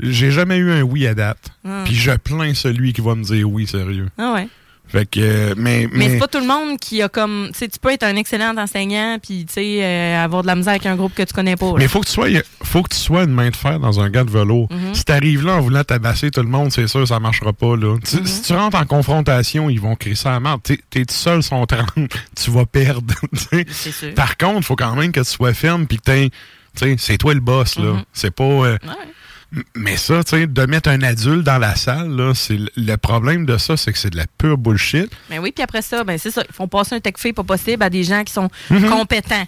J'ai jamais eu un oui à date. Ah. Puis je plains celui qui va me dire oui, sérieux. Ah ouais. Fait que, euh, mais. Mais, c'est pas tout le monde qui a comme. Tu sais, tu peux être un excellent enseignant, puis, tu sais, euh, avoir de la misère avec un groupe que tu connais pas. là. Mais faut que tu sois, faut que tu sois une main de fer dans un gars de velours. Mhm. Si t'arrives là en voulant tabasser tout le monde, c'est sûr, ça marchera pas, là. Tu- Si tu rentres en confrontation, ils vont crier ça à mort. T'es, tout seul, sont 30, tu vas perdre. sûr. Par contre, faut quand même que tu sois ferme puis que t'aies- tu sais, c'est toi le boss, là. Mhm. C'est pas. euh, m- Mais ça, tu sais, de mettre un adulte dans la salle, là, c'est le- problème de ça, c'est que c'est de la pure bullshit. Ben oui, puis après ça, ben c'est ça. Ils font passer un tech fait pas possible à des gens qui sont Mhm. compétents.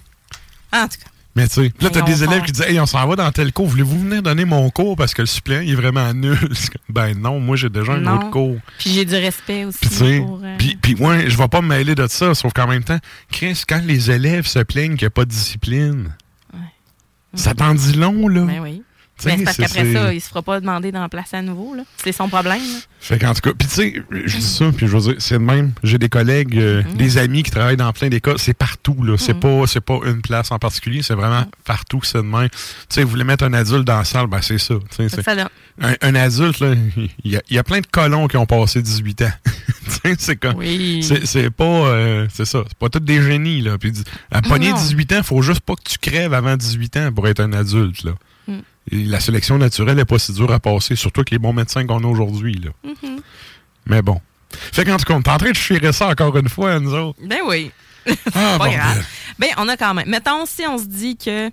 En tout cas. Mais tu sais, là, Mais t'as des élèves qui disent Hey, on s'en va dans tel cours, voulez-vous venir donner mon cours? Parce que le suppléant il est vraiment nul? Ben non, moi j'ai déjà un Non. autre cours. Puis j'ai du respect aussi. Puis tu sais, pour, euh, puis puis ouais, je vais pas me mêler de ça, sauf qu'en même temps, Chris, quand les élèves se plaignent qu'il n'y a pas de discipline, ça t'en dit long, là. Ben oui. Mais c'est parce qu'après ça, il se fera pas demander d'en placer à nouveau. là. C'est son problème. là. Fait qu'en tout cas, puis tu sais, je dis ça, puis je veux dire, c'est de même. J'ai des collègues, euh, Mm-hmm. des amis qui travaillent dans plein d'écoles. C'est partout, là. C'est pas, c'est pas une place en particulier, c'est vraiment Mm-hmm. partout que c'est de même. Tu sais, vous voulez mettre un adulte dans la salle, ben c'est ça. C'est ça, là. un, un adulte, là, il y, y a plein de colons qui ont passé 18 ans. C'est comme. Oui. C'est, pas. euh, c'est ça. C'est pas tous des génies, là. Puis, à pogner Non. 18 ans, faut juste pas que tu crèves avant 18 ans pour être un adulte, là. La sélection naturelle est pas si dure à passer, surtout avec les bons médecins qu'on a aujourd'hui, là. Mhm. Mais bon. Fait qu'en tout cas, on est en train de chier ça encore une fois, nous autres. Ben oui. Ah, pas grave. Ben, on a quand même. Mettons, si on se dit que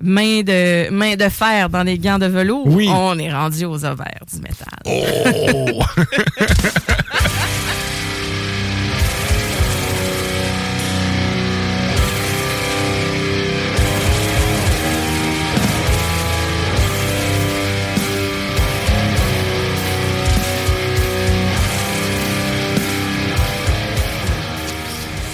main de, main de fer dans des gants de velours, Oui. on est rendu aux ovaires du métal. Oh!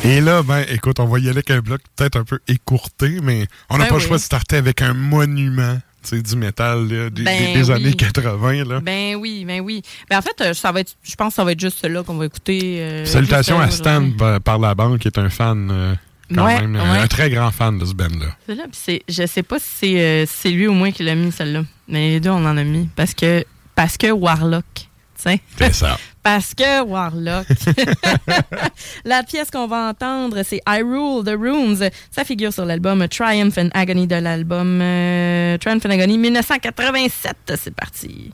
Et là, ben, écoute, on va y aller avec un bloc peut-être un peu écourté, mais on n'a Ben pas le choix de starter avec un monument du métal là, des, Ben des- des oui. années 80. Là. Ben oui, ben oui. Ben en fait, euh, ça va être, je pense que ça va être juste cela qu'on va écouter. euh, Salutations à Stan par, par la banque, qui est un fan, euh, quand Ouais, même, ouais. un très grand fan de ce band-là. C'est là, puis c'est, je sais pas si c'est, euh, lui ou moi qui l'a mis celle-là, mais les deux on en a mis parce que parce que Warlock, tu sais. C'est ça. Parce que Warlock. La pièce qu'on va entendre, c'est I Rule the Runes. Ça figure sur l'album Triumph and Agony de l'album euh, Triumph and Agony 1987. C'est parti.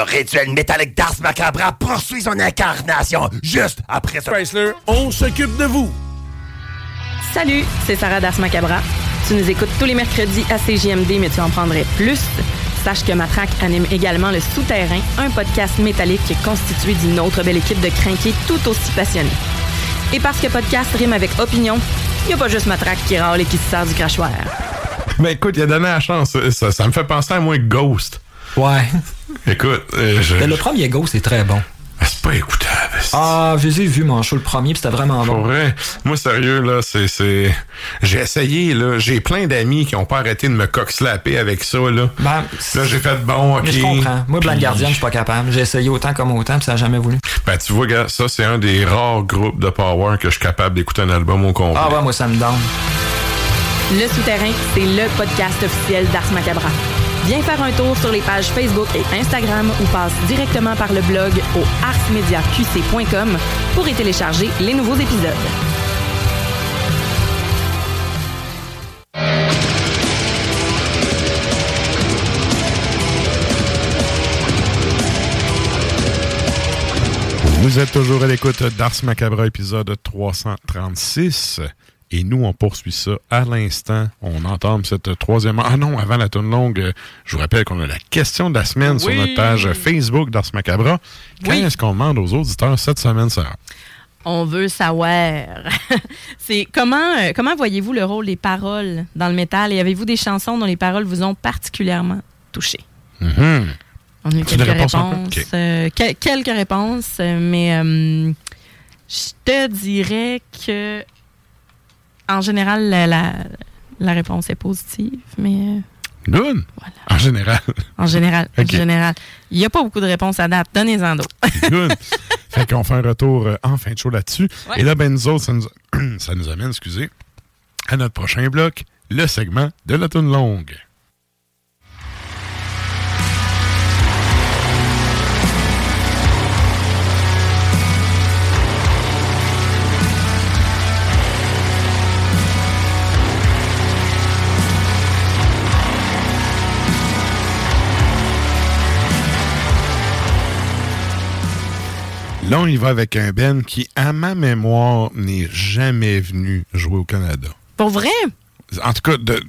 Le rituel métallique d'Ars Macabra poursuit son incarnation juste après ça. Chrysler, on s'occupe de vous. Salut, c'est Sarah Das Macabra. Tu nous écoutes tous les mercredis à CJMD, mais tu en prendrais plus. Sache que Matraque anime également Le Souterrain, un podcast métallique constitué d'une autre belle équipe de crinqués tout aussi passionnés. Et parce que podcast rime avec opinion, il n'y a pas juste Matraque qui râle et qui se sert du crachoir. Ben écoute, il a donné la chance. Ça, ça me fait penser à moi Ghost. Ouais. Écoute, euh, je- Mais le premier Ghost est très bon. c'est pas écoutable. Ah, je les ai vus, mon show, le premier, puis c'était vraiment Pour bon. vrai, moi sérieux là, c'est c'est j'ai essayé là, j'ai plein d'amis qui ont pas arrêté de me cock-slapper avec ça là. Ben, là j'ai fait bon, OK. Mais je comprends. Moi, Black Puis- Guardian, je suis pas capable. J'ai essayé autant comme autant, puis ça n'a jamais voulu. Ben tu vois gars, ça c'est un des rares groupes de power que je suis capable d'écouter un album au complet. Ah ouais, moi, ça me donne. Le Souterrain, c'est le podcast officiel d'Ars Macabra. Viens faire un tour sur les pages Facebook et Instagram ou passe directement par le blog au arsmediaqc.com pour y télécharger les nouveaux épisodes. Vous êtes toujours à l'écoute d'Ars Macabra, épisode 336. Et nous, on poursuit ça à l'instant. On entame cette troisième... Ah non, avant la tourne longue, euh, je vous rappelle qu'on a la question de la semaine sur notre page Facebook d'Ars Macabra. Qu'est-ce qu'on demande aux auditeurs cette semaine, Sarah? On veut savoir. c'est comment euh, comment voyez-vous le rôle des paroles dans le métal? Et avez-vous des chansons dont les paroles vous ont particulièrement touché? Mhm. On a eu Tu quelques réponses euh, que- quelques réponses, euh, mais euh, je te dirais que en général, la, la, la réponse est positive, mais euh, Good. En général. en général, en général, il n'y a pas beaucoup de réponses à date. Donnez-en d'autres. Good. fait qu'on fait un retour euh, en fin de show là-dessus. Ouais. Et là, ben nous autres, ça nous, ça nous amène, excusez, à notre prochain bloc, le segment de la tourne longue. Là, on y va avec un Ben qui, à ma mémoire, n'est jamais venu jouer au Canada. Pour vrai? En tout cas, de-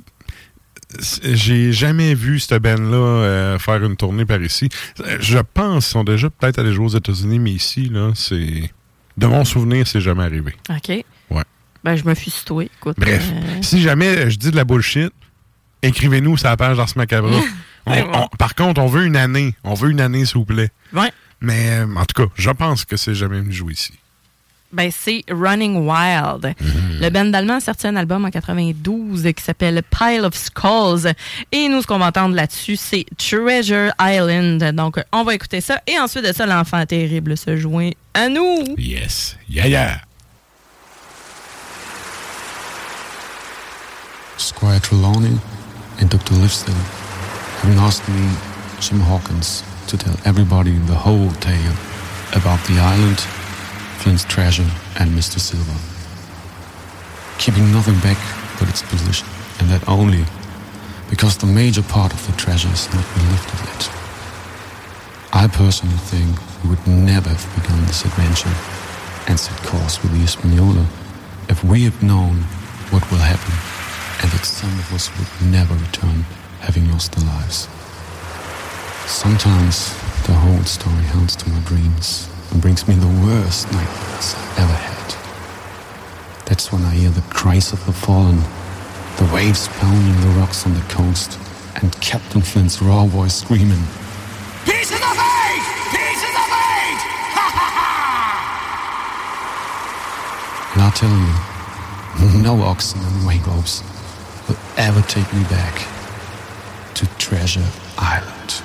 j'ai jamais vu ce Ben-là euh, faire une tournée par ici. Je pense qu'ils sont déjà peut-être allés jouer aux États-Unis, mais ici, là, c'est. De mon souvenir, c'est jamais arrivé. OK. Ouais. Ben, je me suis située. Écoute, Bref, euh, si jamais je dis de la bullshit, écrivez-nous sur la page d'Ars. On- on- par contre, on veut une année. On veut une année, s'il vous plaît. Ouais. Mais euh, en tout cas, je pense que c'est jamais venu jouer ici. Ben, c'est Running Wild. Le band d'allemand a sorti un album en 92 qui s'appelle Pile of Skulls. Et nous, ce qu'on va entendre là-dessus, c'est Treasure Island. Donc, on va écouter ça. Et ensuite de ça, l'enfant terrible se joint à nous. Yes. Yeah, yeah. Squire Trelawney and Dr. Jim Hawkins, to tell everybody the whole tale about the island, Flint's treasure, and Mr. Silver. Keeping nothing back but its position, and that only because the major part of the treasure has not been lifted yet. I personally think we would never have begun this adventure and set course with the Espanola if we had known what will happen and that some of us would never return having lost their lives. Sometimes the whole story haunts to my dreams and brings me the worst nightmares I've ever had. That's when I hear the cries of the fallen, the waves pounding the rocks on the coast, and Captain Flint's raw voice screaming, Pieces of eight! Pieces of eight! And I'll tell you, no oxen and wake ropes will ever take me back to Treasure Island.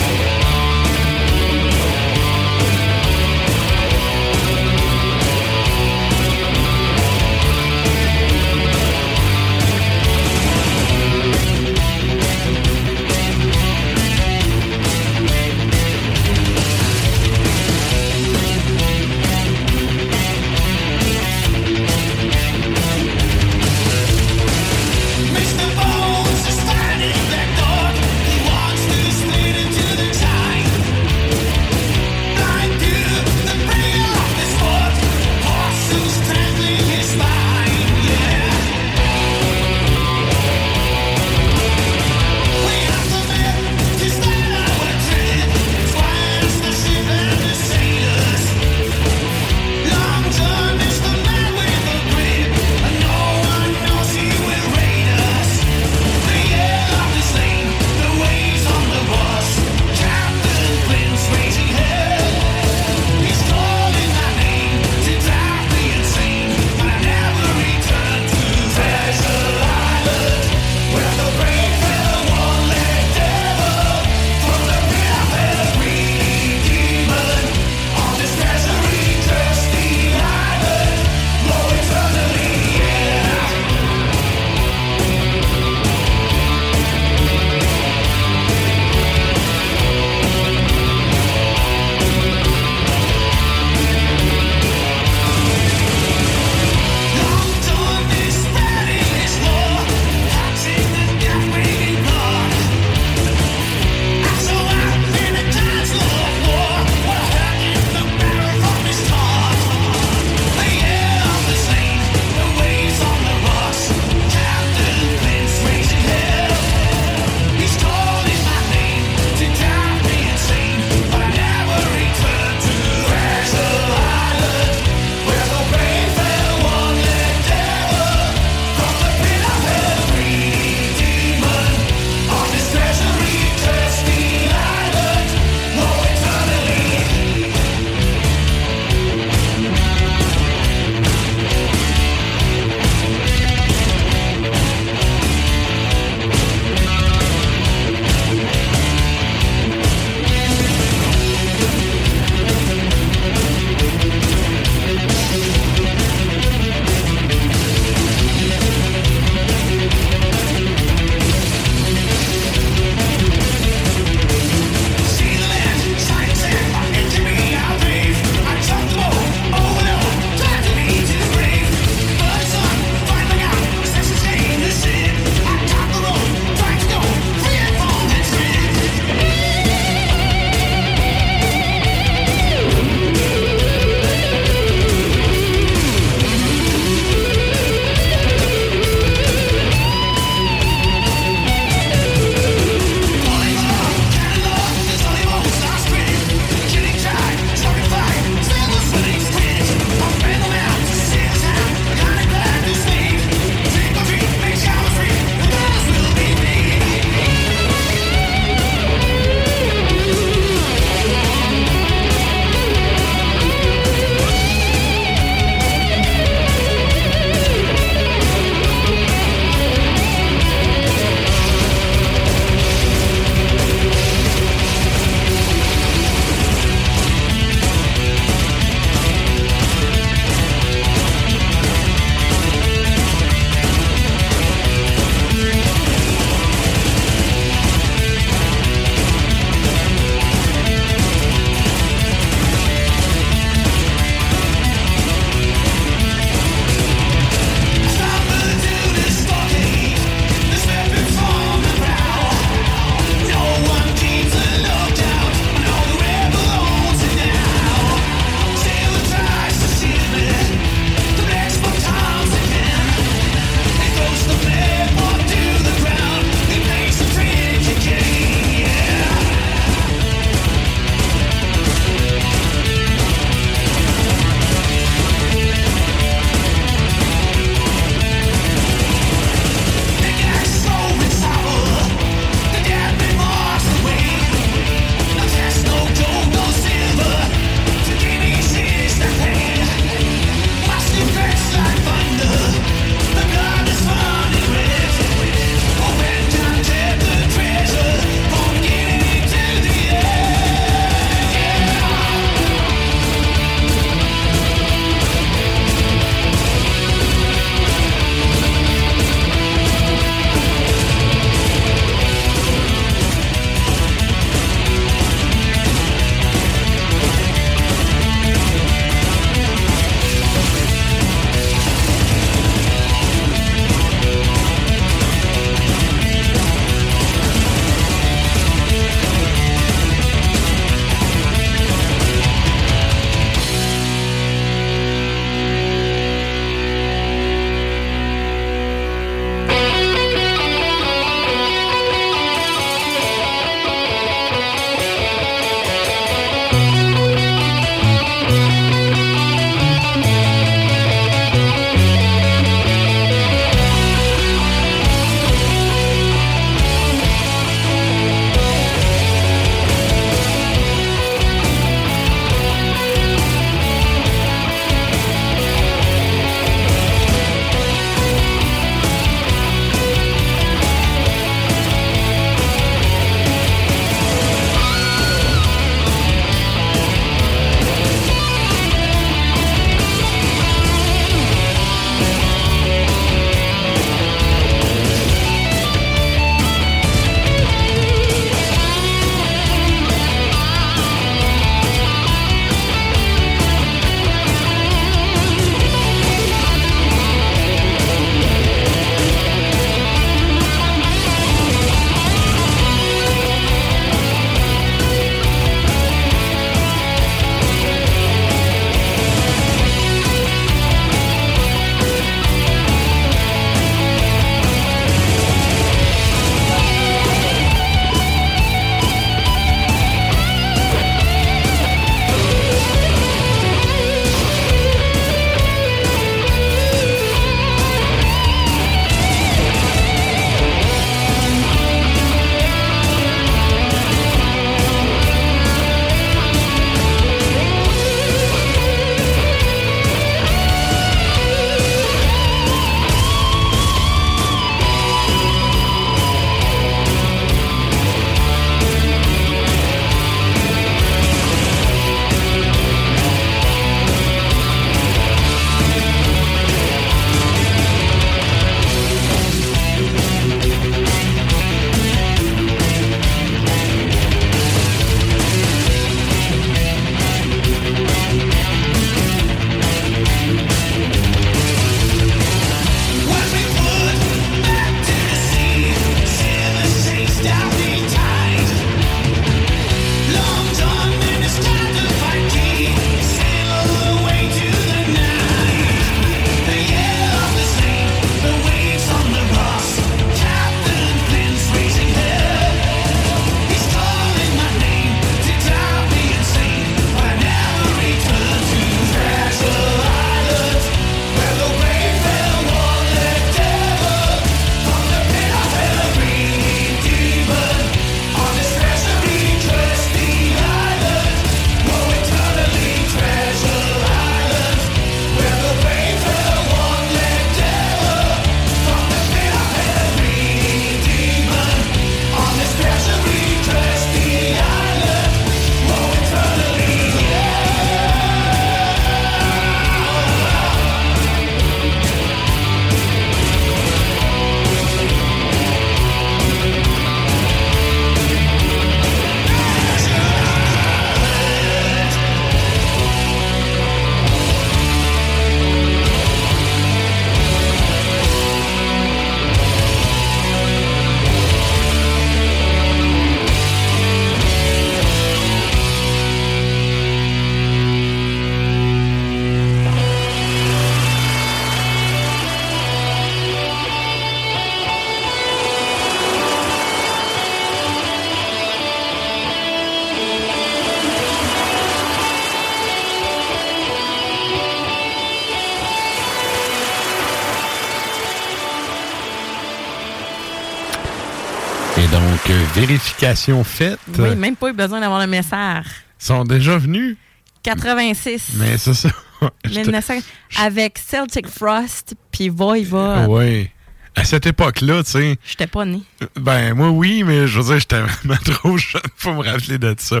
Vérification faite. Oui, même pas eu besoin d'avoir le message. Ils sont déjà venus. 86. Mais c'est ça. J'étais- 1900, avec Celtic Frost, puis Voivod. Oui. À cette époque-là, tu sais. J'étais pas né. Ben, moi, oui, mais je veux dire, j'étais vraiment trop jeune pour me rappeler de ça.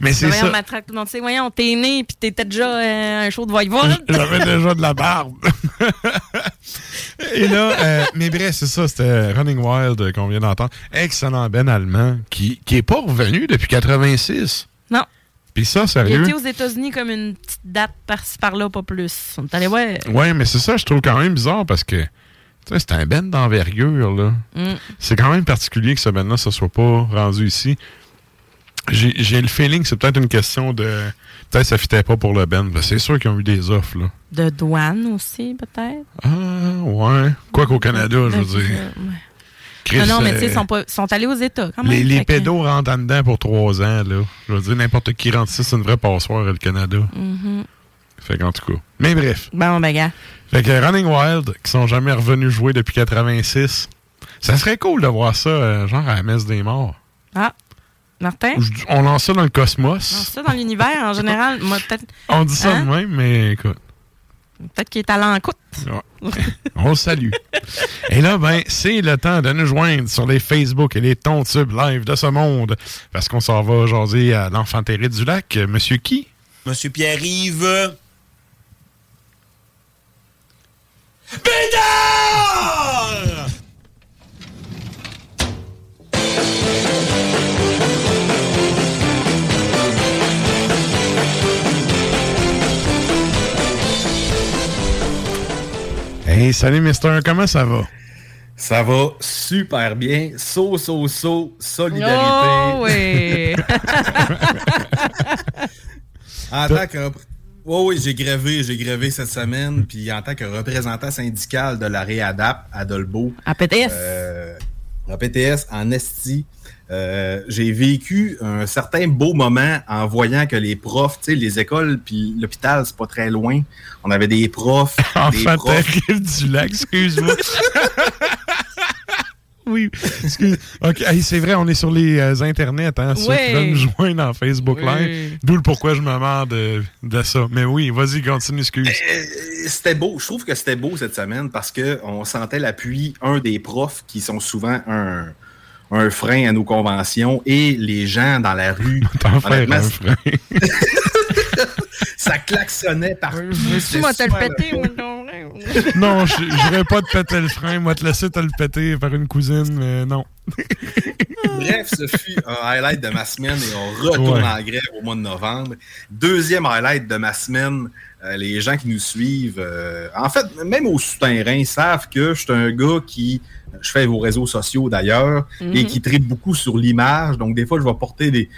Mais c'est ça. matraque. Tu sais, voyons, t'es né, puis t'étais déjà euh, un show de Voivod. J'avais déjà de la barbe. Et là, euh, mais bref, c'est ça, c'était Running Wild qu'on vient d'entendre. Excellent Ben allemand qui, qui est pas revenu depuis 86. Non. Puis ça, Il sérieux? était aux États-Unis comme une petite date par-ci par-là, pas plus. On est allé voir. Ouais, mais c'est ça, je trouve quand même bizarre parce que, tu sais, c'est un Ben d'envergure, là. Mm. C'est quand même particulier que ce Ben-là ne soit pas rendu ici. J'ai le feeling que c'est peut-être une question de. Peut-être que ça fitait pas pour le Ben. C'est sûr qu'ils ont eu des offres, là. De douane aussi, peut-être? Ah, ouais. Quoi qu'au Canada, je veux dire. Chris, non, non, mais tu sais, euh, ils sont, pas- sont allés aux États quand même. Les, les que- pédos rentrent en dedans pour trois ans, là. Je veux dire, n'importe qui rentre ici, c'est une vraie passoire, le Canada. Mhm. Fait qu'en tout cas. Mais bref. Bon, ben, gars. Fait que Running Wild, qui sont jamais revenus jouer depuis 86, ça serait cool de voir ça, euh, genre à la messe des morts. Ah, Martin? On lance ça dans le cosmos. Non, ça, dans l'univers, en général, moi, peut-être. On dit ça Hein? de même, mais écoute. Peut-être qu'il est à l'encoute. Ouais. On le salue. Et là, ben, c'est le temps de nous joindre sur les Facebook et les tubes live de ce monde. Parce qu'on s'en va jaser à l'enfant terrible du lac. Monsieur qui? Monsieur Pierre-Yves. Bédard! Hey, salut Mister, comment ça va? Ça va super bien. So, so, so, solidarité. Oh, oui. en tant que... repr- Oui, oui, j'ai grévé, j'ai grévé cette semaine. Puis en tant que représentant syndical de la Réadap à Dolbeau. À PTS. euh, à PTS, en Esti. Euh, j'ai vécu un certain beau moment en voyant que les profs, tu sais, les écoles puis l'hôpital, c'est pas très loin. On avait des profs, des Enfant profs. terrible du lac, excuse-moi. oui, excuse. OK, hey, c'est vrai, on est sur les euh, internets, hein, ceux qui veulent nous joindre en Facebook Oui. Live. D'où le pourquoi je me marre de, de ça. Mais oui, vas-y, continue, excuse. Euh, C'était beau. Je trouve que c'était beau cette semaine parce que on sentait l'appui, un des profs qui sont souvent un, un frein à nos conventions et les gens dans la rue. Honnêtement, un frein. ça klaxonnait partout. Tu m'as te le vrai. non, je n'irai pas te péter le frein. Moi, te laisser te le péter par une cousine, mais non. Bref, ce fut un highlight de ma semaine et on retourne Ouais. en grève au mois de novembre. Deuxième highlight de ma semaine, euh, les gens qui nous suivent, euh, en fait, même au souterrain, savent que je suis un gars qui, je fais vos réseaux sociaux d'ailleurs, Mhm. et qui tripe beaucoup sur l'image. Donc, des fois, je vais porter des,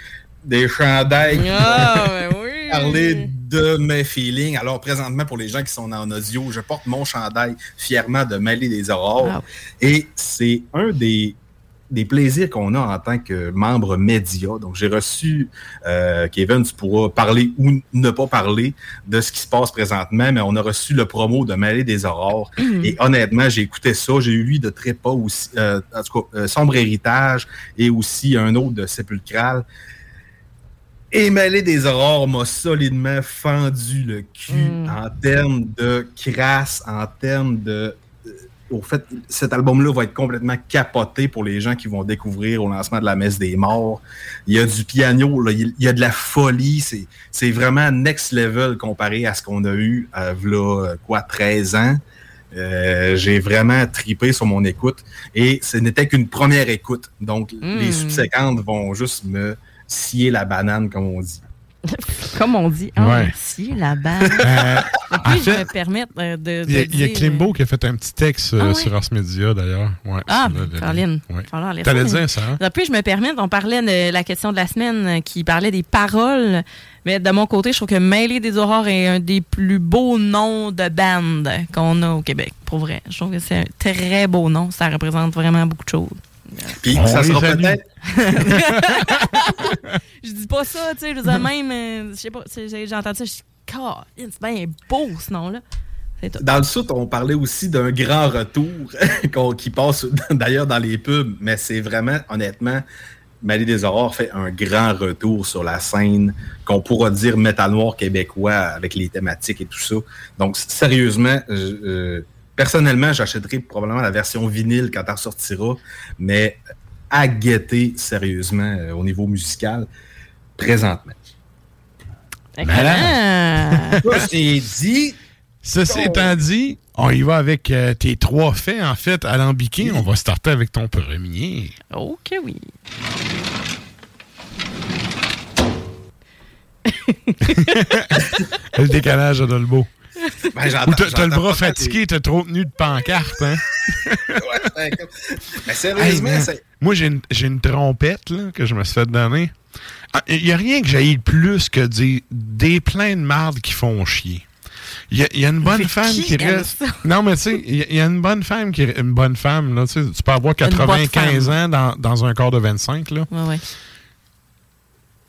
des chandails. Ah, ben oui. Parler de mes feelings. Alors, présentement, pour les gens qui sont en audio, je porte mon chandail fièrement de Mêler des Aurores. Et c'est un des, des plaisirs qu'on a en tant que membre média. Donc, j'ai reçu, euh, Kevin, tu pourras parler ou ne pas parler de ce qui se passe présentement, mais on a reçu le promo de Mêler des Aurores. Mhm. Et honnêtement, j'ai écouté ça. J'ai eu lui de très pas aussi, euh, en tout cas, euh, Sombre Héritage et aussi un autre de Sépulcral. Et Mêlée des Aurores m'a solidement fendu le cul Mm. en termes de crasse, en termes de. Au fait, cet album-là va être complètement capoté pour les gens qui vont découvrir au lancement de la messe des morts. Il y a du piano, là, il y a de la folie. C'est, vraiment next level comparé à ce qu'on a eu, euh, v'là, euh, quoi, 13 ans. Euh, j'ai vraiment tripé sur mon écoute et ce n'était qu'une première écoute. Donc, les Mm. subséquentes vont juste me scier la banane, comme on dit. Comme on dit. Ouais. merci, la balle. Euh, Et en puis, je fait, me permettre euh, de. Il y a, y dire, Klimbo qui a fait un petit texte euh, Ah ouais? sur Ars Media, d'ailleurs. Ouais, Ah, Caroline. ouais. falloir aller T'allais dire ça, hein? Puis je me permets, on parlait de la question de la semaine euh, qui parlait des paroles. Mais de mon côté, je trouve que Mêlée des Aurores est un des plus beaux noms de band qu'on a au Québec. Pour vrai. Je trouve que c'est un très beau nom. Ça représente vraiment beaucoup de choses. Puis ça sera peut-être. Je dis pas ça, tu sais, je veux même, euh, je sais pas, j'ai entendu ça, je Caroline, c'est bien beau ce nom-là. Dans le sud, on parlait aussi d'un grand retour qui passe d'ailleurs dans les pubs, mais c'est vraiment, honnêtement, Mali des Aurores fait un grand retour sur la scène qu'on pourra dire métal noir québécois avec les thématiques et tout ça. Donc, sérieusement, euh, personnellement, j'achèterai probablement la version vinyle quand elle sortira, mais à guetter sérieusement euh, au niveau musical présentement. Malade. Ça, c'est dit. Ceci étant dit, on y va avec euh, tes trois faits, en fait, alambiqués. On va starter avec ton premier. Ok, oui. le décalage de. Ben, Ou t'as le bras fatigué, t'as trop tenu de pancarte, hein? Ouais, mais sérieusement, Hey, man, c'est- Moi, j'ai une, trompette là, que je me suis fait donner. Il n'y a rien que j'aille plus que des, des pleins de marde qui font chier. Il y, a- y a une bonne femme qui reste. Non, mais tu sais, il y, a- y a une bonne femme qui Une bonne femme, là, tu peux avoir Une bonne 95 femme. ans dans, dans un corps de 25, là. Ouais, ouais.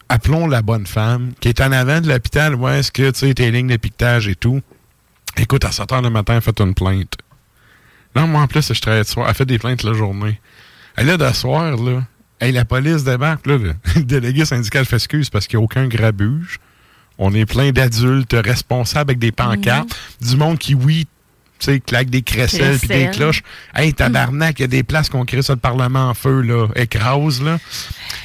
Appelons la bonne femme, qui est en avant de l'hôpital, où est-ce que, tu sais, tes lignes de piquetage et tout. Écoute, à 7 h le matin, elle fait une plainte. Non, moi, en plus, je travaille de soir. Elle fait des plaintes la journée. Elle est de soir, là. Hey, la police débarque, là. Le, le délégué syndical fait excuse parce qu'il n'y a aucun grabuge. On est plein d'adultes responsables avec des pancartes. Du monde qui, oui, sais, claque des crécelles puis des cloches. Hey, tabarnak, il y a des places qu'on crée ça le Parlement en feu, là. Écrase, là.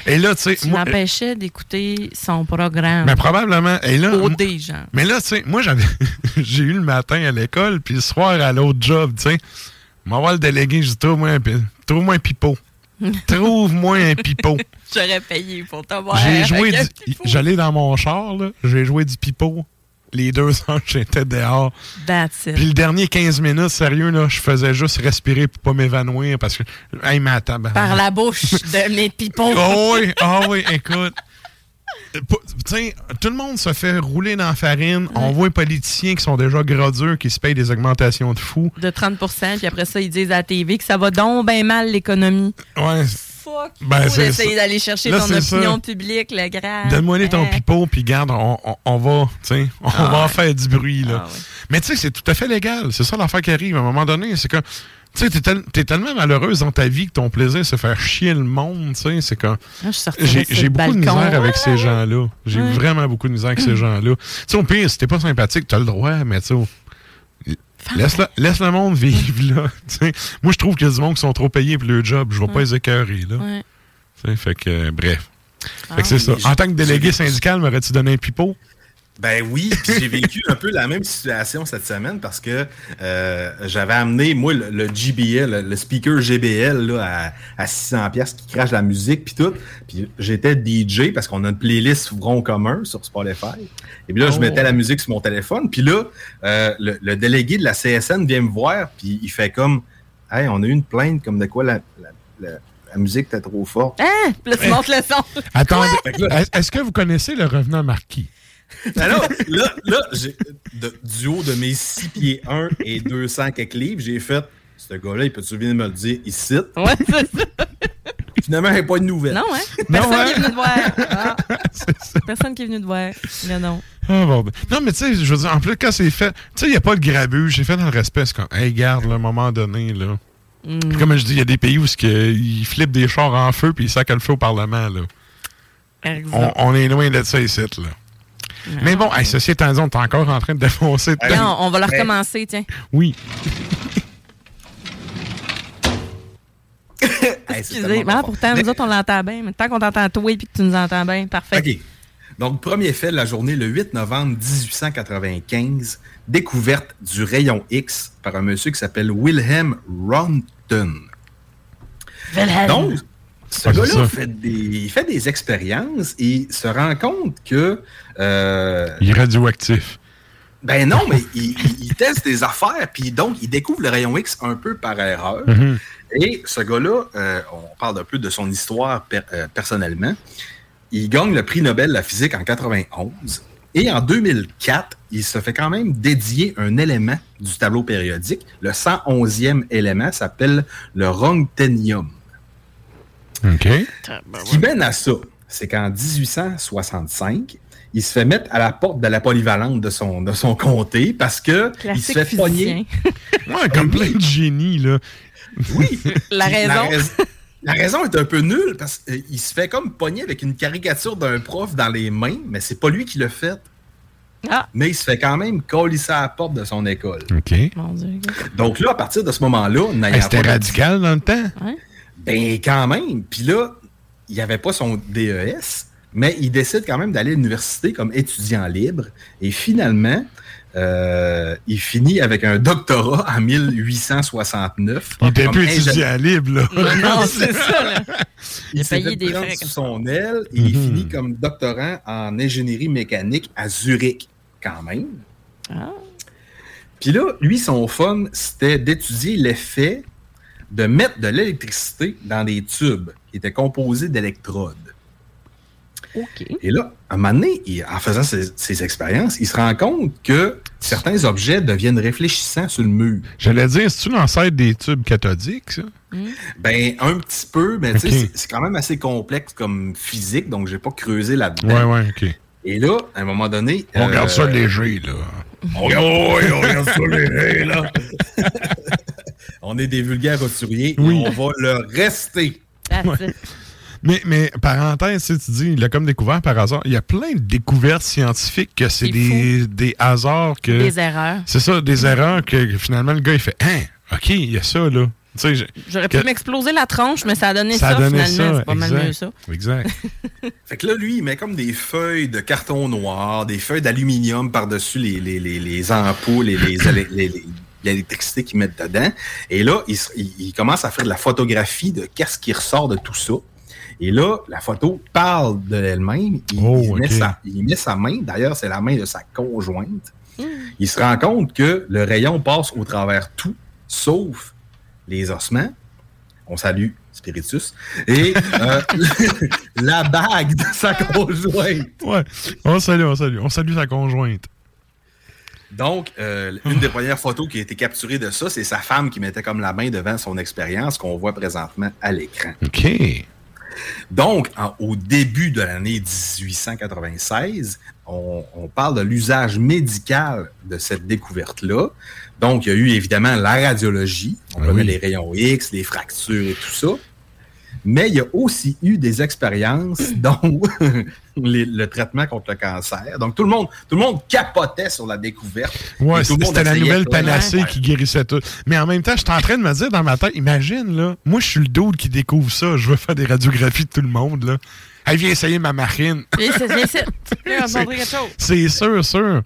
Et là, tu sais. M'empêchais d'écouter son programme. mais probablement. Et là. Mais là, tu sais, moi, j'avais, j'ai eu le matin à l'école, puis le soir à l'autre job, tu sais. M'en va le délégué, je dis, trouve-moi un, trouve-moi un pipeau. Trouve-moi un pipeau. J'aurais payé pour t'avoir. J'ai joué du, j'allais dans mon char, là, j'ai joué du pipeau. Les deux heures, j'étais dehors. That's it. Puis le dernier 15 minutes, sérieux, là, je faisais juste respirer pour pas m'évanouir parce que, hey, mais attends, Par la bouche de mes pipons. Oh oui, ah oui, écoute. Euh, pas- Tu sais, tout le monde se fait rouler dans la farine. On voit les politiciens qui sont déjà gradeux, qui se payent des augmentations de fous. De 30% puis après ça, ils disent à la TV que ça va donc bien mal l'économie. Ouais. Fuck. Ben, essayer d'aller chercher Là, ton opinion ça. publique, le grand. Donne-moi ton Hein. pipeau, puis garde, on, on- on va, on Ah va en ouais. faire du bruit, là. Ah ouais. Mais tu sais, c'est tout à fait légal. C'est ça l'affaire qui arrive. À un moment donné, c'est que, tu sais, t'es, tel- t'es tellement malheureuse dans ta vie que ton plaisir, c'est faire chier le monde, tu sais, c'est. Ah, J'ai, beaucoup de misère avec ces gens-là. J'ai Ouais. vraiment beaucoup de misère avec ces gens-là. Tu sais, au pire, si t'es pas sympathique, t'as le droit, mais tu sais, laisse, le, laisse le monde vivre, là. Tu sais, moi, je trouve qu'il y a du monde qui sont trop payés pour leur job. Je vais pas les écœurer, là. Ouais. Fait que, euh, bref. Ah fait que c'est oui, ça. En tant que délégué syndical, m'aurais-tu donné un pipeau? Ben oui, puis j'ai vécu un peu la même situation cette semaine parce que euh, j'avais amené, moi, le, le GBL, le, le speaker GBL là, à, à 600$ piastres qui crache la musique puis tout. Puis j'étais DJ parce qu'on a une playlist front commun sur Spotify. Et puis là, je Oh. mettais la musique sur mon téléphone. Puis là, euh, le, le délégué de la CSN vient me voir puis il fait comme « Hey, on a eu une plainte comme de quoi la, la, la- la musique était trop forte. Hein? Puis là, tu montes le son. Attendez, est-ce que vous connaissez le revenant marquis? Alors, là, là de- du haut de mes 6 pieds 1 et 200 quelques livres, j'ai fait ce gars-là, il peut-tu venir me le dire ici? Ouais, c'est ça. Finalement, il n'y a pas de nouvelles. Non, hein? Non, Personne hein? qui est venu te voir. Ah. Personne qui est venu te voir. Mais non. Ah, bon, ben. Non, mais tu sais, je veux dire, en plus, quand c'est fait, tu sais, il n'y a pas de grabuge, c'est fait dans le respect. C'est comme, hey, garde, là, à un moment donné, là. Mm. Puis comme je dis, il y a des pays où ce que, ils flippent des chars en feu puis ils sacent le feu au Parlement, là. On est loin de ça ici, là. Mais bon, hey, ceci étant dit, on est encore en train de défoncer. Non, on va le recommencer, tiens. Oui. Excusez. Ah, pourtant, nous autres, on l'entend bien. Mais tant qu'on t'entend toi et que tu nous entends bien, parfait. OK. Donc, premier fait de la journée, le 8 novembre 1895, découverte du rayon X par un monsieur qui s'appelle Wilhelm Röntgen. Wilhelm. Donc, ce Ah, gars-là fait des, il fait des expériences et se rend compte que... euh, Il est radioactif. ben non, mais il, il- il teste des affaires, puis donc il découvre le rayon X un peu par erreur. Mhm. Et ce gars-là, euh, on parle un peu de son histoire per- euh, personnellement. Il gagne le prix Nobel de la physique en 91. Et en 2004, il se fait quand même dédier un élément du tableau périodique. Le 111e élément s'appelle le Röntgenium. OK. Ce qui mène à ça, c'est qu'en 1865, il se fait mettre à la porte de la polyvalente de son, de son comté parce que il se Classique fait pogner. Ouais, comme plein de génies, là. Oui. La raison. rais- la raison est un peu nulle parce qu'il se fait comme pogner avec une caricature d'un prof dans les mains, mais c'est pas lui qui l'a fait. Ah. Mais il se fait quand même colisser à la porte de son école. OK. Mon Dieu. Donc là, à partir de ce moment-là, n'ayant Hey, C'était radical dans le temps. Ben, quand même. Puis là, il n'y avait pas son DES, mais il décide quand même d'aller à l'université comme étudiant libre. Et finalement, euh, il finit avec un doctorat en 1869. Il était comme plus étudiant libre, là. Non, c'est ça, là. Il Il payé des frais sous comme son aile et il Mhm. finit comme doctorant en ingénierie mécanique à Zurich, quand même. Ah. Puis là, lui, son fun, c'était d'étudier l'effet de mettre de l'électricité dans des tubes qui étaient composés d'électrodes. OK. Et là, à un moment donné, il- en faisant ses, ses expériences, il se rend compte que certains objets deviennent réfléchissants sur le mur. J'allais dire, c'est-tu l'ancêtre des tubes cathodiques, ça? Ben, un petit peu, mais tu sais, c'est- quand même assez complexe comme physique, donc j'ai pas creusé là-dedans. Ouais, ouais, OK. Et là, à un moment donné. On regarde euh, ça léger, là. Regarde, on regarde ça léger, là. on est des vulgaires roturiers et Oui. on va le rester. Ouais. Mais, mais parenthèse, tu dis, il a comme découvert par hasard. Il y a plein de découvertes scientifiques que c'est des, des hasards que. Des erreurs. C'est ça, des erreurs que finalement le gars il fait Hein, OK, il y a ça là. J'aurais que- pu m'exploser la tronche, mais ça a donné ça ça, a donné finalement. C'est pas mal exact, mieux ça. Exact. Fait que là, lui, il met comme des feuilles de carton noir, des feuilles d'aluminium par-dessus les, les, les, les ampoules et les, les- les- les- l'électricité qu'ils mettent dedans. Et là, il, se- il- il commence à faire de la photographie de qu'est-ce qui ressort de tout ça. Et là, la photo parle de elle-même. Il, Oh, il met sa, il met sa main, d'ailleurs, c'est la main de sa conjointe. Il se rend compte que le rayon passe au travers tout, sauf les ossements. On salue Spiritus. Et euh, la bague de sa conjointe. Ouais. On salue, on salue. On salue sa conjointe. Donc, euh, une des premières photos qui a été capturée de ça, c'est sa femme qui mettait comme la main devant son expérience qu'on voit présentement à l'écran. OK. Donc, en- au début de l'année 1896, on, on parle de l'usage médical de cette découverte-là. Donc, il y a eu évidemment la radiologie, on Ah connaît oui. les rayons X, les fractures et tout ça. Mais il y a aussi eu des expériences, dont les- le traitement contre le cancer. Donc, tout le monde, tout le monde capotait sur la découverte. Monde c'était la nouvelle panacée qui guérissait tout. Mais en même temps, j'étais en train de me dire dans ma tête, imagine, là, moi, je suis le dude qui découvre ça. Je veux faire des radiographies de tout le monde, là. Elle vient essayer ma marine. C'est sûr, sûr.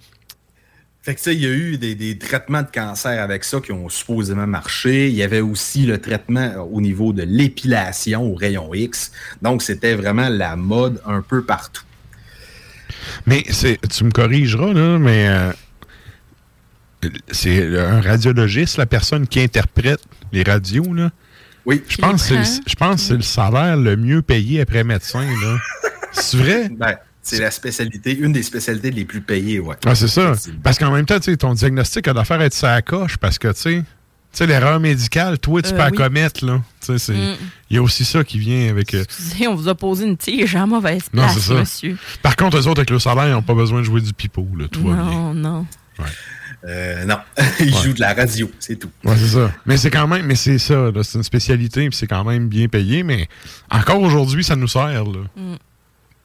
Fait que, tu sais, il y a eu des, des traitements de cancer avec ça qui ont supposément marché. Il y avait aussi le traitement euh, au niveau de l'épilation au rayon X. Donc, c'était vraiment la mode un peu partout. Mais c'est, tu me corrigeras, là, mais euh, c'est un radiologiste, la personne qui interprète les radios, là. Oui. Je pense, que c'est le- prend. je pense que c'est le salaire le mieux payé après médecin, là. C'est vrai? Ben, c'est la spécialité, une des spécialités les plus payées, ouais. Ah, c'est ça. Parce qu'en même temps, tu sais, ton diagnostic a d'affaire être sa coche parce que, tu sais, tu sais, l'erreur médicale, toi, tu Euh, peux la oui. commettre, là. Tu sais, c'est- Mm. il y a aussi ça qui vient avec. euh, Excusez, on vous a posé une tige à mauvaise place, ça. monsieur. Par contre, eux autres, avec le salaire, ils n'ont pas besoin de jouer du pipeau, là. Tout va bien. Non, non. Euh, non, il joue de la radio, c'est tout. Ouais, c'est ça. Mais c'est quand même, mais c'est ça, c'est une spécialité, puis c'est quand même bien payé, mais encore aujourd'hui, ça nous sert, là.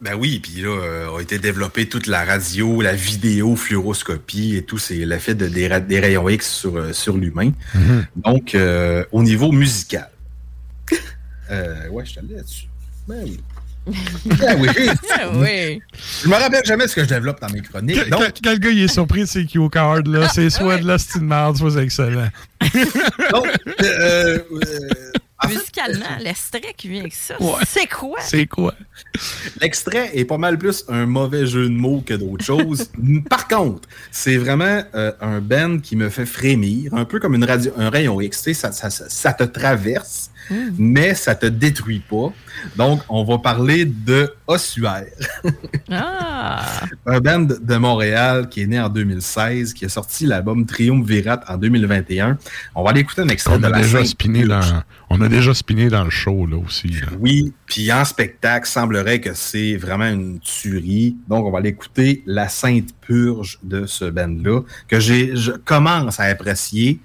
Ben oui, puis là, euh, a été développée toute la radio, la vidéo, fluoroscopie et tout, c'est l'effet de, des, ra- des rayons X sur, euh, sur l'humain. Mhm. Donc, euh, au niveau musical. Euh, ouais, je te l'ai là-dessus. Ben oui. Ben oui. Ah oui. Je me rappelle jamais ce que je développe dans mes chroniques. Quel, Donc, gars, il est surpris de ses cue cards, là. C'est soit de la style merde, soit c'est excellent. donc euh, Musicalement, l'extrait qui vient avec ça, Ouais. c'est quoi? C'est quoi? L'extrait est pas mal plus un mauvais jeu de mots que d'autres choses. Par contre, c'est vraiment euh, un band qui me fait frémir, un peu comme une radio, un rayon X. ça, ça te traverse. Mais ça te détruit pas. Donc, on va parler de Ossuaire. Ah! un band de Montréal qui est né en 2016, qui a sorti l'album Triumvirat en 2021. On va aller écouter un extrait On de a, la déjà Sainte spiné dans, on a déjà spiné dans le show, là, aussi. là. Oui, puis en spectacle, semblerait que c'est vraiment une tuerie. Donc, on va aller écouter La Sainte Purge de ce band-là, que j'ai, je commence à apprécier,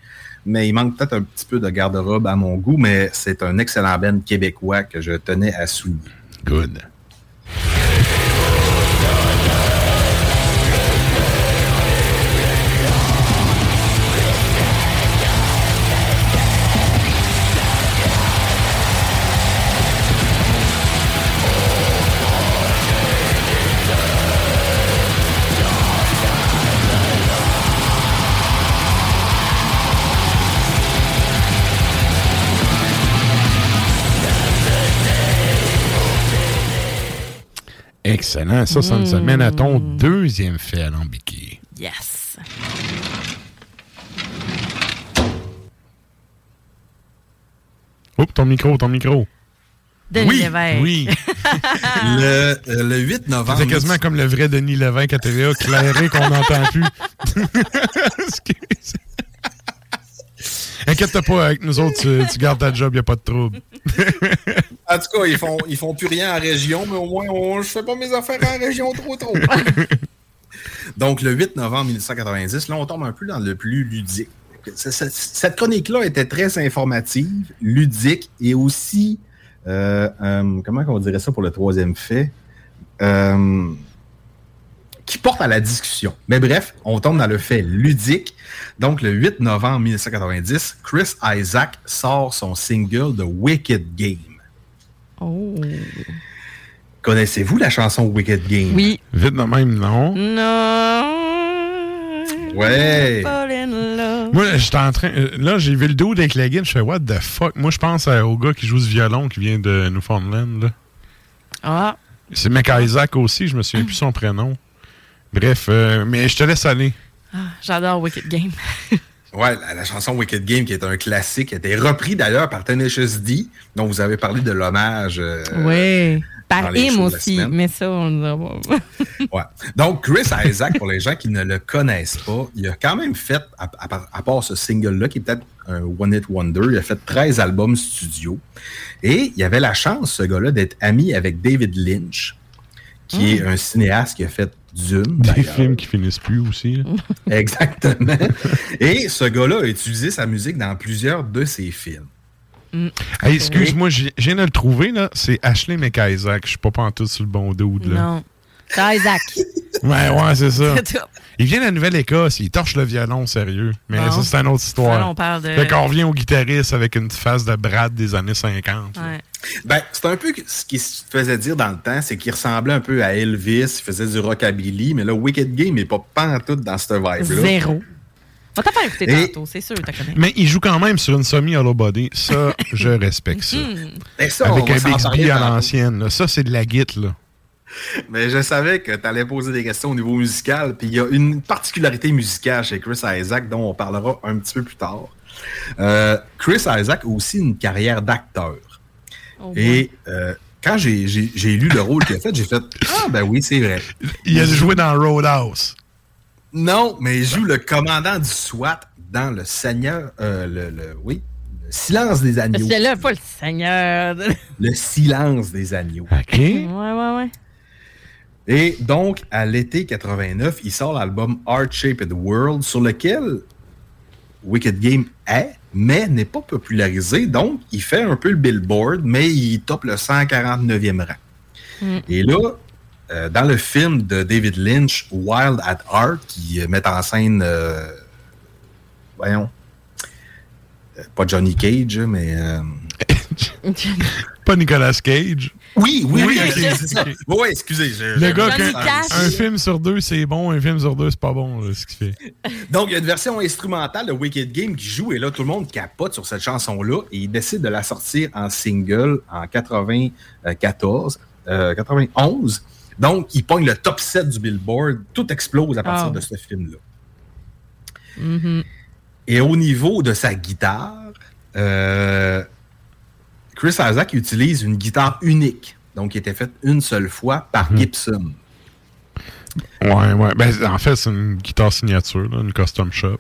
mais il manque peut-être un petit peu de garde-robe à mon goût, mais c'est un excellent band québécois que je tenais à souligner. Good. Excellent. Ça, ça nous amène à ton deuxième fait alambiqué. Yes. Oups, ton micro, ton micro. Denis Oui, Lévesque. Oui. le, euh, le 8 novembre. C'est quasiment comme le vrai Denis Lévesque à TVA, clairé qu'on n'entend plus. Excuse. Inquiète-toi pas, avec nous autres, tu, tu gardes ta job, il a pas de trouble. En tout cas, ils font, ils font plus rien en région, mais au moins, on, je fais pas mes affaires en région trop trop. Donc, le 8 novembre 1990, là, on tombe un peu dans le plus ludique. Cette chronique-là était très informative, ludique et aussi, euh, euh, comment on dirait ça pour le troisième fait, Euh, qui porte à la discussion. Mais bref, on tombe dans le fait ludique. Donc, le 8 novembre 1990, Chris Isaac sort son single de Wicked Game. Oh. Connaissez-vous la chanson Wicked Game? Oui. Vite de même, non. Non. Ouais. Fall in love. Moi, j'étais en train. euh, Là, j'ai vu le dos avec la guide, je fais what the fuck? Moi, je pense à- au gars qui joue ce violon qui vient de Newfoundland. là. Ah. C'est Mec Isaac aussi, je me souviens plus son prénom. Bref, euh, mais je te laisse aller. Ah, J'adore Wicked Game. Ouais, la, la chanson Wicked Game, qui est un classique, qui a été repris d'ailleurs par Tenacious D, dont vous avez parlé de l'hommage. euh, oui. Par la aussi, mais ça, on ne pas. Ouais. Donc, Chris Isaac, pour les gens qui ne le connaissent pas, il a quand même fait, à, à part- à part ce single-là, qui est peut-être un One Hit Wonder, il a fait 13 albums studio. Et il avait la chance, ce gars-là, d'être ami avec David Lynch, qui est un cinéaste qui a fait Dune. Des films qui finissent plus aussi. là. Exactement. Et ce gars-là a utilisé sa musique dans plusieurs de ses films. Hey, excuse-moi, je je viens de le trouver, là. C'est Ashley McIsaac. Je suis pas pantoute sur le bon dude, là. Non. C'est Isaac. Ouais, ouais, c'est ça. Il vient de la Nouvelle-Écosse, il torche le violon, sérieux. Mais Bon. ça, c'est une autre histoire. Là, on parle de- Fait qu'on revient au guitariste avec une face de Brad des années 50. là. Ouais. Ben, c'est un peu ce qui se faisait dire dans le temps, c'est qu'il ressemblait un peu à Elvis, il faisait du rockabilly, mais là, Wicked Game n'est pas pantoute dans cette vibe-là. Zéro. On t'a pas écouté Et- tantôt, c'est sûr, t'as connais. Mais il joue quand même sur une semi-hollow body. Ça, je respecte ça. Hmm. Ça, Avec un Bixby à l'ancienne. Ça, c'est de la guite, là. Mais je savais que tu allais poser des questions au niveau musical, puis il y a une particularité musicale chez Chris Isaac dont on parlera un petit peu plus tard. Euh, Chris Isaac a aussi une carrière d'acteur. Oh, Et euh, quand j'ai lu le rôle qu'il a fait, j'ai fait Ah, ben oui, c'est vrai. Il a joué dans Roadhouse. Non, mais il joue le commandant du SWAT dans le Seigneur. euh, le, le- oui, le Silence des agneaux. C'est là, pas le Seigneur. Le Silence des agneaux. OK. Ouais, ouais, ouais. Et donc, à l'été 89, il sort l'album Art Shaped World, sur lequel Wicked Game est, mais n'est pas popularisé. Donc, il fait un peu le billboard, mais il top le 149e rang. Mm. Et là, euh, dans le film de David Lynch, Wild at Heart, qui met en scène, euh, voyons, euh, pas Johnny Cage, mais... euh, Pas Nicolas Cage. Oui, oui, oui, c'est ça. Oui, excusez. je- Le gars, Cash. un film sur deux, c'est bon. Un film sur deux, c'est pas bon, là, ce qu'il fait. Donc, il y a une version instrumentale de Wicked Game qui joue et là, tout le monde capote sur cette chanson-là et il décide de la sortir en single en 94, euh, 91. Donc, il pogne le top 7 du Billboard. Tout explose à partir Oh. de ce film-là. Mhm. Et au niveau de sa guitare, euh, Chris Isaac utilise une guitare unique, donc qui était faite une seule fois par Gibson. Ouais, ouais. Ben, en fait, c'est une guitare signature, là, une custom shop.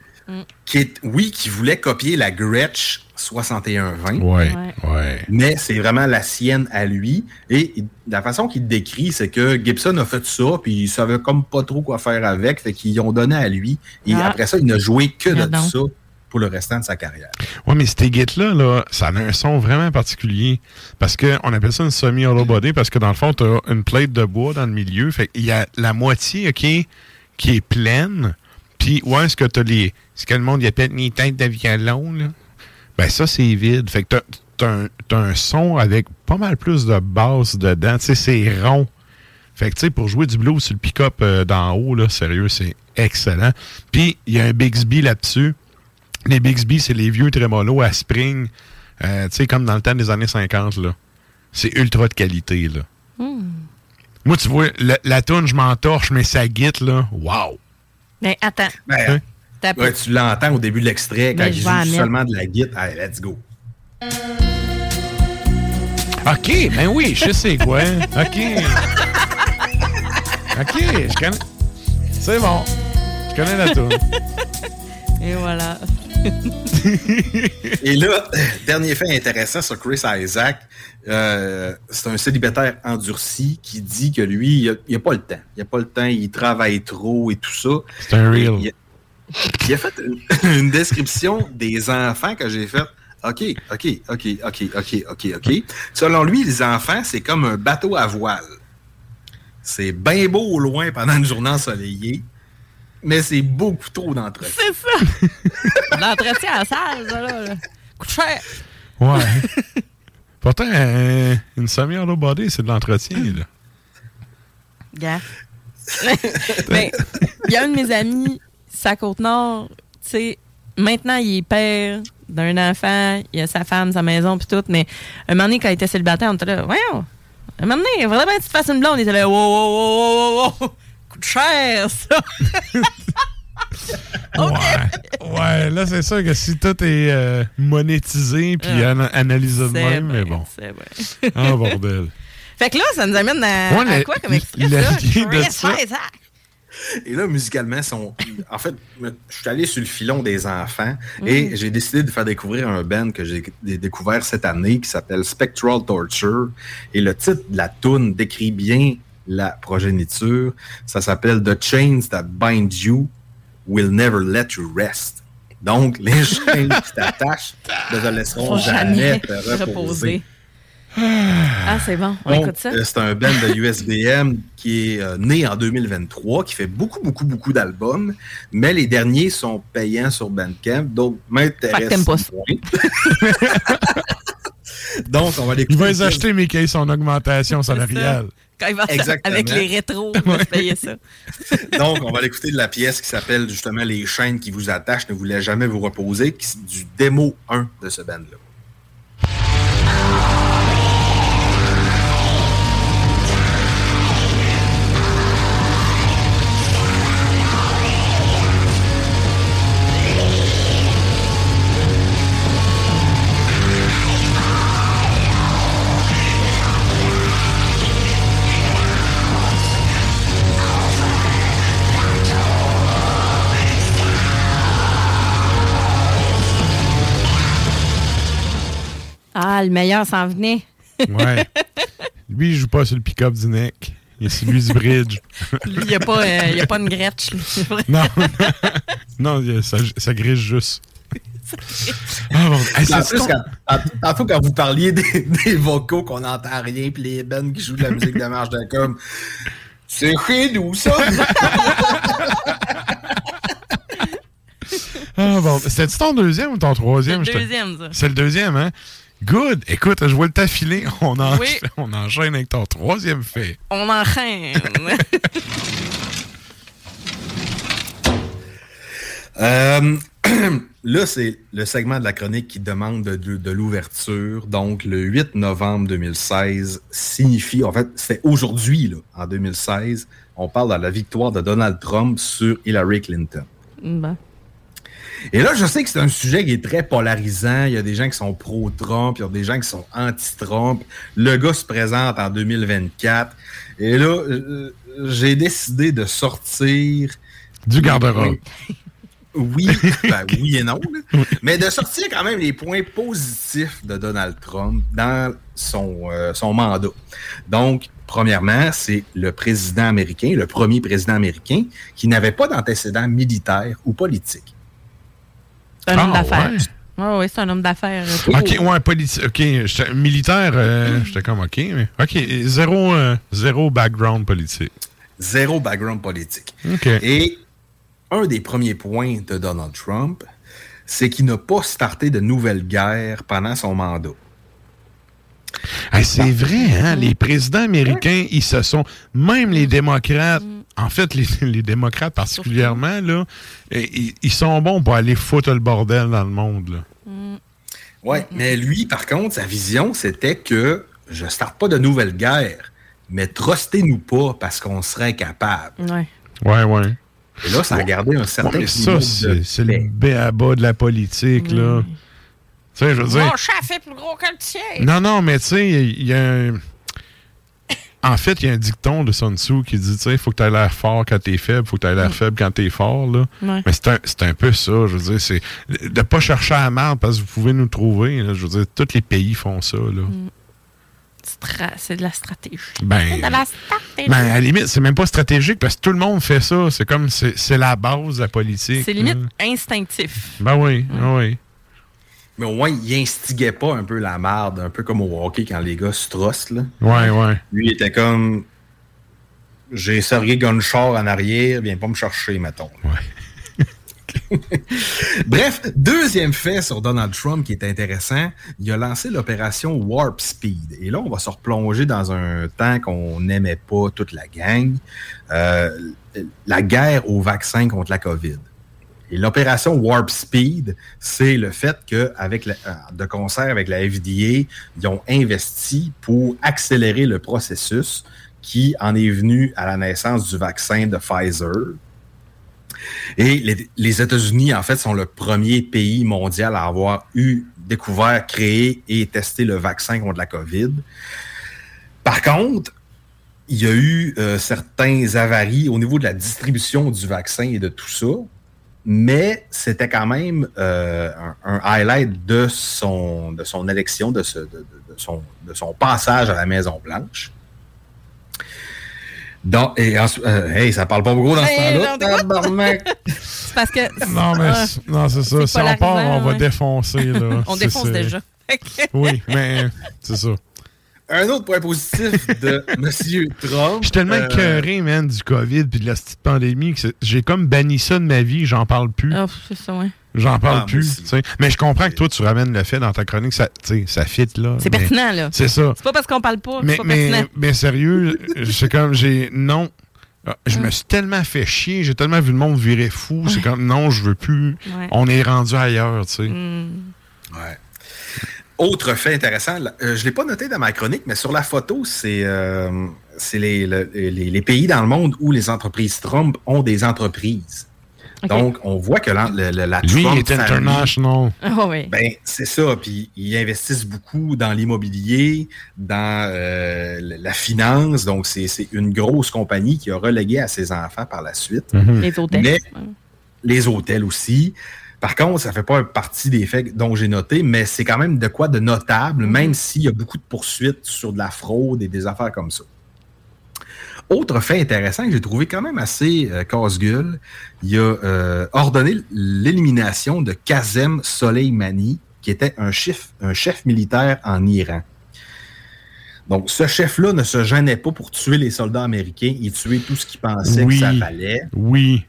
Qui est, oui, qui voulait copier la Gretsch 6120. Ouais, ouais. Mais c'est vraiment la sienne à lui. Et il- la façon qu'il décrit, c'est que Gibson a fait ça, puis il savait comme pas trop quoi faire avec, fait qu'ils ont donné à lui. Et Ah. après ça, il n'a joué que de Regarde donc. ça pour le restant de sa carrière. Ouais, mais ces guides-là, là, ça a un son vraiment particulier. Parce que on appelle ça une semi-hollow body parce que dans le fond, tu as une plate de bois dans le milieu. Fait qu'il y a la moitié, OK, qui est pleine. Puis, ouais, est-ce que tu as les. Ce que le monde il appelle les têtes de violon, là? Ben, ça, c'est vide. Fait que un, t'as un son avec pas mal plus de basse dedans. Tu sais, c'est rond. Fait que, tu sais, pour jouer du blues sur le pick-up euh, d'en haut, là, sérieux, c'est excellent. Puis, il y a un Bixby là-dessus. Les Bixby, c'est les vieux trémolos à spring, euh, tu sais, comme dans le temps des années 50, là. C'est ultra de qualité, là. Moi, tu vois, la, la toune, je m'entorche, mais ça guite, là. Wow! Mais attends. Ben, ouais, tu l'entends au début de l'extrait quand Ben, il je joue seulement de la guitare. Allez, let's go. OK, ben oui, je sais quoi. OK. OK, je connais. C'est bon. Je connais la toune. Et voilà. Et là, dernier fait intéressant sur Chris Isaac, euh, c'est un célibataire endurci qui dit que lui, il n'a pas le temps. Il n'a pas le temps, il travaille trop et tout ça. C'est un real. Il, a- il a fait une, une description des enfants que j'ai fait. OK, OK, OK, OK, OK, OK, OK. Selon lui, les enfants, c'est comme un bateau à voile. C'est bien beau au loin pendant une journée ensoleillée, mais c'est beaucoup trop d'entretien. C'est ça! L'entretien à la salle, ça, là. là. Coûte cher. Ouais. Pourtant, euh, une semi-hollow body, c'est de l'entretien, là. Gars. Mais il y a un de mes amis, sa côte nord, tu sais, maintenant il est père d'un enfant, il a sa femme, sa maison, puis tout, mais un moment donné, quand il était célibataire, on était là, voyons, un moment donné, il faudrait bien que tu te fasses une blonde. Il était là, wow, wow, wow, wow, wow, wow, coûte cher, ça. Ouais. Ouais, là, c'est sûr que si tout est euh, monétisé puis Ah. ana- analysé de même, mais bon. c'est vrai. Ah, bordel. Fait que là, ça nous amène à, Ouais, à quoi comme extrait, ça? de ça. Et là, musicalement, sont... en fait, je suis allé sur le filon des enfants Mm. et j'ai décidé de faire découvrir un band que j'ai dé- découvert cette année qui s'appelle Spectral Torture. Et le titre de la tune décrit bien la progéniture. Ça s'appelle The Chains That Bind You Will Never Let You Rest. Donc, les chaînes qui t'attachent ne te laisseront jamais jamais te reposer. reposer. Ah, c'est bon, on Donc, écoute ça. euh, C'est un band de USBM qui est euh, né en 2023, qui fait beaucoup, beaucoup, beaucoup d'albums, mais les derniers sont payants sur Bandcamp, donc m'intéresse pas ça. donc, on va les Il va les acheter, mais qu'il ait son augmentation salariale. Quand il va Exactement. avec les rétros, on va payer ça. Donc, on va aller écouter de la pièce qui s'appelle justement Les chaînes qui vous attachent, ne vous laissent jamais vous reposer, qui du démo 1 de ce band-là. Le meilleur s'en venait. Ouais. Lui, il joue pas sur le pick-up du neck. Il est sur lui du bridge. Lui, il n'y a, pas, euh, a pas une vrai. non. non, ça, ça grige juste. Ah, bon. Hey, En c'est- plus, quand- vous parliez des, des vocaux qu'on n'entend rien, puis les bands qui jouent de la musique de marche de com, c'est chez nous, ça! Ah, bon. C'était-tu ton deuxième ou ton troisième? C'est le deuxième, ça. C'est le deuxième, hein? Good. Écoute, je vois le t'affiler. On, en... Oui. on enchaîne avec ton troisième fait. On enchaîne. Euh, là, c'est le segment de la chronique qui demande de, de- de l'ouverture. Donc, le 8 novembre 2016 signifie, en fait, c'est aujourd'hui, là, en 2016, on parle de la victoire de Donald Trump sur Hillary Clinton. Bon. Et là, je sais que c'est un sujet qui est très polarisant. Il y a des gens qui sont pro-Trump, il y a des gens qui sont anti-Trump. Le gars se présente en 2024. Et là, euh, j'ai décidé de sortir... Du garde-robe. Oui, ben oui et non. là. Mais de sortir quand même les points positifs de Donald Trump dans son, euh, son mandat. Donc, premièrement, c'est le président américain, le premier président américain qui n'avait pas d'antécédent militaire ou politique. C'est un homme Ah, d'affaires. ouais. Ouais, ouais, c'est un homme d'affaires. Ok, ouais, politique. Ok, j'étais- militaire, euh, j'étais comme ok, mais ok, zéro, euh, zéro background politique. Zéro background politique. Ok. Et un des premiers points de Donald Trump, c'est qu'il n'a pas starté de nouvelles guerres pendant son mandat. Hey, c'est vrai, hein? Les présidents américains, ils se sont. Même les démocrates, en fait, les, les démocrates particulièrement, là, ils, ils sont bons pour aller foutre le bordel dans le monde. Là. Ouais, mais lui, par contre, sa vision, c'était que je starte pas de nouvelles guerres, mais trustez-nous pas parce qu'on serait capable. Ouais. Ouais, ouais. Et là, ça a gardé un certain Ouais, ça, c'est le béaba de la politique, là. Tu sais, je veux dire. Mon chef est plus gros que le tien. Non, non, mais tu sais, il y a un. En fait, il y a un dicton de Sun Tzu qui dit, tu sais, il faut que tu aies l'air fort quand t'es faible, faut que tu aies l'air faible quand t'es fort, là. Ouais. Mais c'est un, peu ça, je veux dire, c'est de pas chercher à merde parce que vous pouvez nous trouver, là. je veux dire, tous les pays font ça, là. Stra- C'est de la stratégie. Ben, C'est de la stratégie. Ben, à la limite, c'est même pas stratégique parce que tout le monde fait ça. C'est comme, c'est c'est la base de la politique. c'est limite instinctif. Ben oui, ben oui. Mais au moins, il instiguait pas un peu la merde, un peu comme au hockey quand les gars se trossent, là. Ouais, ouais. Lui, il était comme. J'ai serré Gunshore en arrière, viens pas me chercher, mettons. Bref, deuxième fait sur Donald Trump qui est intéressant, il a lancé l'opération Warp Speed. Et là, on va se replonger dans un temps qu'on n'aimait pas toute la gang, euh, la guerre au vaccin contre la COVID. Et l'opération Warp Speed, c'est le fait que, euh, de concert avec la FDA, ils ont investi pour accélérer le processus qui en est venu à la naissance du vaccin de Pfizer. Et les, les États-Unis, en fait, sont le premier pays mondial à avoir eu découvert, créé et testé le vaccin contre la COVID. Par contre, il y a eu euh, certains avaries au niveau de la distribution du vaccin et de tout ça, mais c'était quand même euh, un, un highlight de son, de son élection, de, ce- de- de- de son, de son passage à la Maison-Blanche. Donc, et ensuite, euh, hey, ça parle pas beaucoup dans ce temps-là. C'est parce que. Non, mais Ah, c'est- non, c'est ça. Si on part, on va ouais. défoncer. Là. On défonce déjà. Oui, mais c'est ça. Un autre point positif de M. Trump. Je suis tellement euh, écœuré, man, du COVID puis de la petite pandémie que j'ai comme banni ça de ma vie, j'en parle plus. Oh, c'est ça, ouais. J'en parle Ah, plus. aussi. tu sais. Mais je comprends que toi, tu ramènes le fait dans ta chronique, ça, tu sais, ça fit là. C'est pertinent, là. C'est ça. C'est pas parce qu'on parle pas Mais, c'est pas mais, pertinent. mais sérieux, c'est comme j'ai. Non. Ah, Je me suis tellement fait chier, j'ai tellement vu le monde virer fou. C'est comme non, je veux plus. Ouais. On est rendu ailleurs, tu sais. Hmm. Ouais. Autre fait intéressant, euh, je ne l'ai pas noté dans ma chronique, mais sur la photo, c'est euh, c'est les, le- les- les pays dans le monde où les entreprises Trump ont des entreprises. Donc, on voit que la, Lui, il Trump est international. Ah oui. Ben, c'est ça. Puis ils investissent beaucoup dans l'immobilier, dans euh, la finance. Donc, c'est c'est une grosse compagnie qui a relégué à ses enfants par la suite. Mhm. Les hôtels. Mais les hôtels aussi. Par contre, ça fait pas partie des faits dont j'ai noté, mais c'est quand même de quoi de notable, même s'il y a beaucoup de poursuites sur de la fraude et des affaires comme ça. Autre fait intéressant que j'ai trouvé quand même assez euh, casse-gueule, il a euh, ordonné l'élimination de Kazem Soleimani, qui était un chef, un chef militaire en Iran. Donc, ce chef-là ne se gênait pas pour tuer les soldats américains. Il tuait tout ce qu'il pensait Oui. que ça fallait. Oui.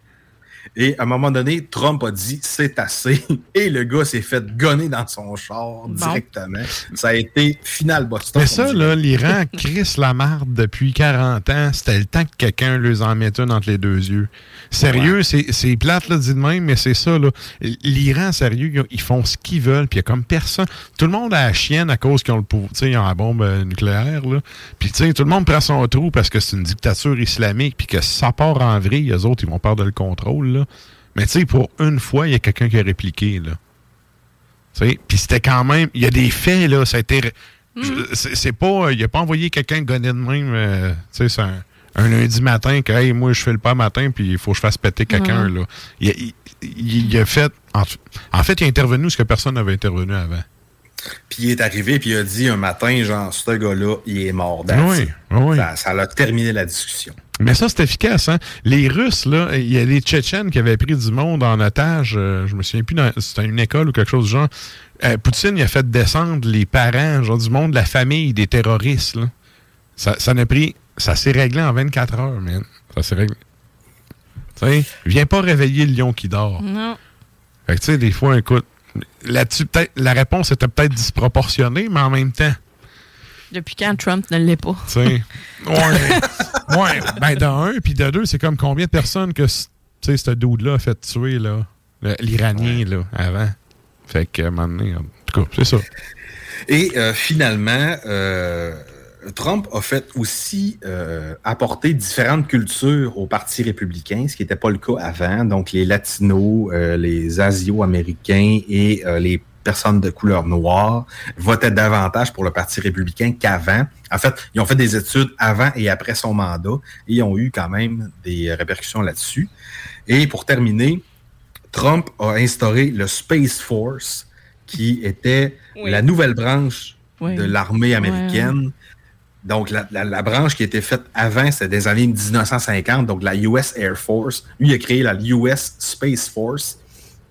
Et à un moment donné, Trump a dit c'est assez. Et le gars s'est fait gonner dans son char directement. Ça a été final Boston. Mais ça, là, l'Iran crisse la marde depuis 40 ans. C'était le temps que quelqu'un leur en mette une entre les deux yeux. Sérieux, c'est c'est plate, là, dit de même, mais c'est ça, là. L'Iran, sérieux, ils- font ce qu'ils veulent, puis il y a comme personne. Tout le monde a la chienne à cause qu'ils ont le pouvoir, ils ont la bombe euh, nucléaire, là. Puis, tu sais, tout le monde prend son trou parce que c'est une dictature islamique, puis que ça part en vrille, les autres, ils vont perdre le contrôle, là. Mais tu sais, pour une fois, il y a quelqu'un qui a répliqué, là. Tu sais, puis c'était quand même... Il y a des faits, là, ça a été... Mm. je- C'est pas... Il a pas envoyé quelqu'un gonner de même, euh, tu sais, c'est un, un lundi matin que, hey, moi, je fais le pas matin, puis il faut que je fasse péter quelqu'un, Mm. là. Il, a- il- il- il a fait... En, en fait, il a intervenu ce que personne n'avait intervenu avant. Puis il est arrivé, puis il a dit un matin, genre, ce gars-là, il est mort. Oui, oui. Ça, ça a terminé la discussion. Mais ça, c'est efficace. Hein? Les Russes, là, il y a les Tchétchènes qui avaient pris du monde en otage. euh, je me souviens plus, dans- c'était une école ou quelque chose du genre. Euh, Poutine, il a fait descendre les parents, genre du monde, de la famille des terroristes. Là. Ça, ça n'a pris. Ça s'est réglé en 24 heures, man. Ça s'est réglé. Tu sais, viens pas réveiller le lion qui dort. Non. Fait que, tu sais, des fois, écoute, là-dessus, peut-être, la réponse était peut-être disproportionnée, mais en même temps, Depuis quand Trump ne l'est pas? tu sais. Ouais. ouais. Ben, de un, puis de deux, c'est comme combien de personnes que, c- tu sais, ce dude-là a fait tuer, là, l'Iranien, là, avant. Fait que, à un moment donné, en tout cas, c'est ça. Et euh, finalement, euh, Trump a fait aussi euh, apporter différentes cultures au Parti républicain, ce qui n'était pas le cas avant. Donc, les Latinos, euh, les Asio-Américains et euh, les personnes de couleur noire votaient davantage pour le Parti républicain qu'avant. En fait, ils ont fait des études avant et après son mandat et ils ont eu quand même des répercussions là-dessus. Et pour terminer, Trump a instauré le Space Force, qui était Oui. la nouvelle branche Oui. de l'armée américaine. Donc, la, la- la branche qui était faite avant, c'était des années 1950, donc la US Air Force. Lui il a créé la US Space Force,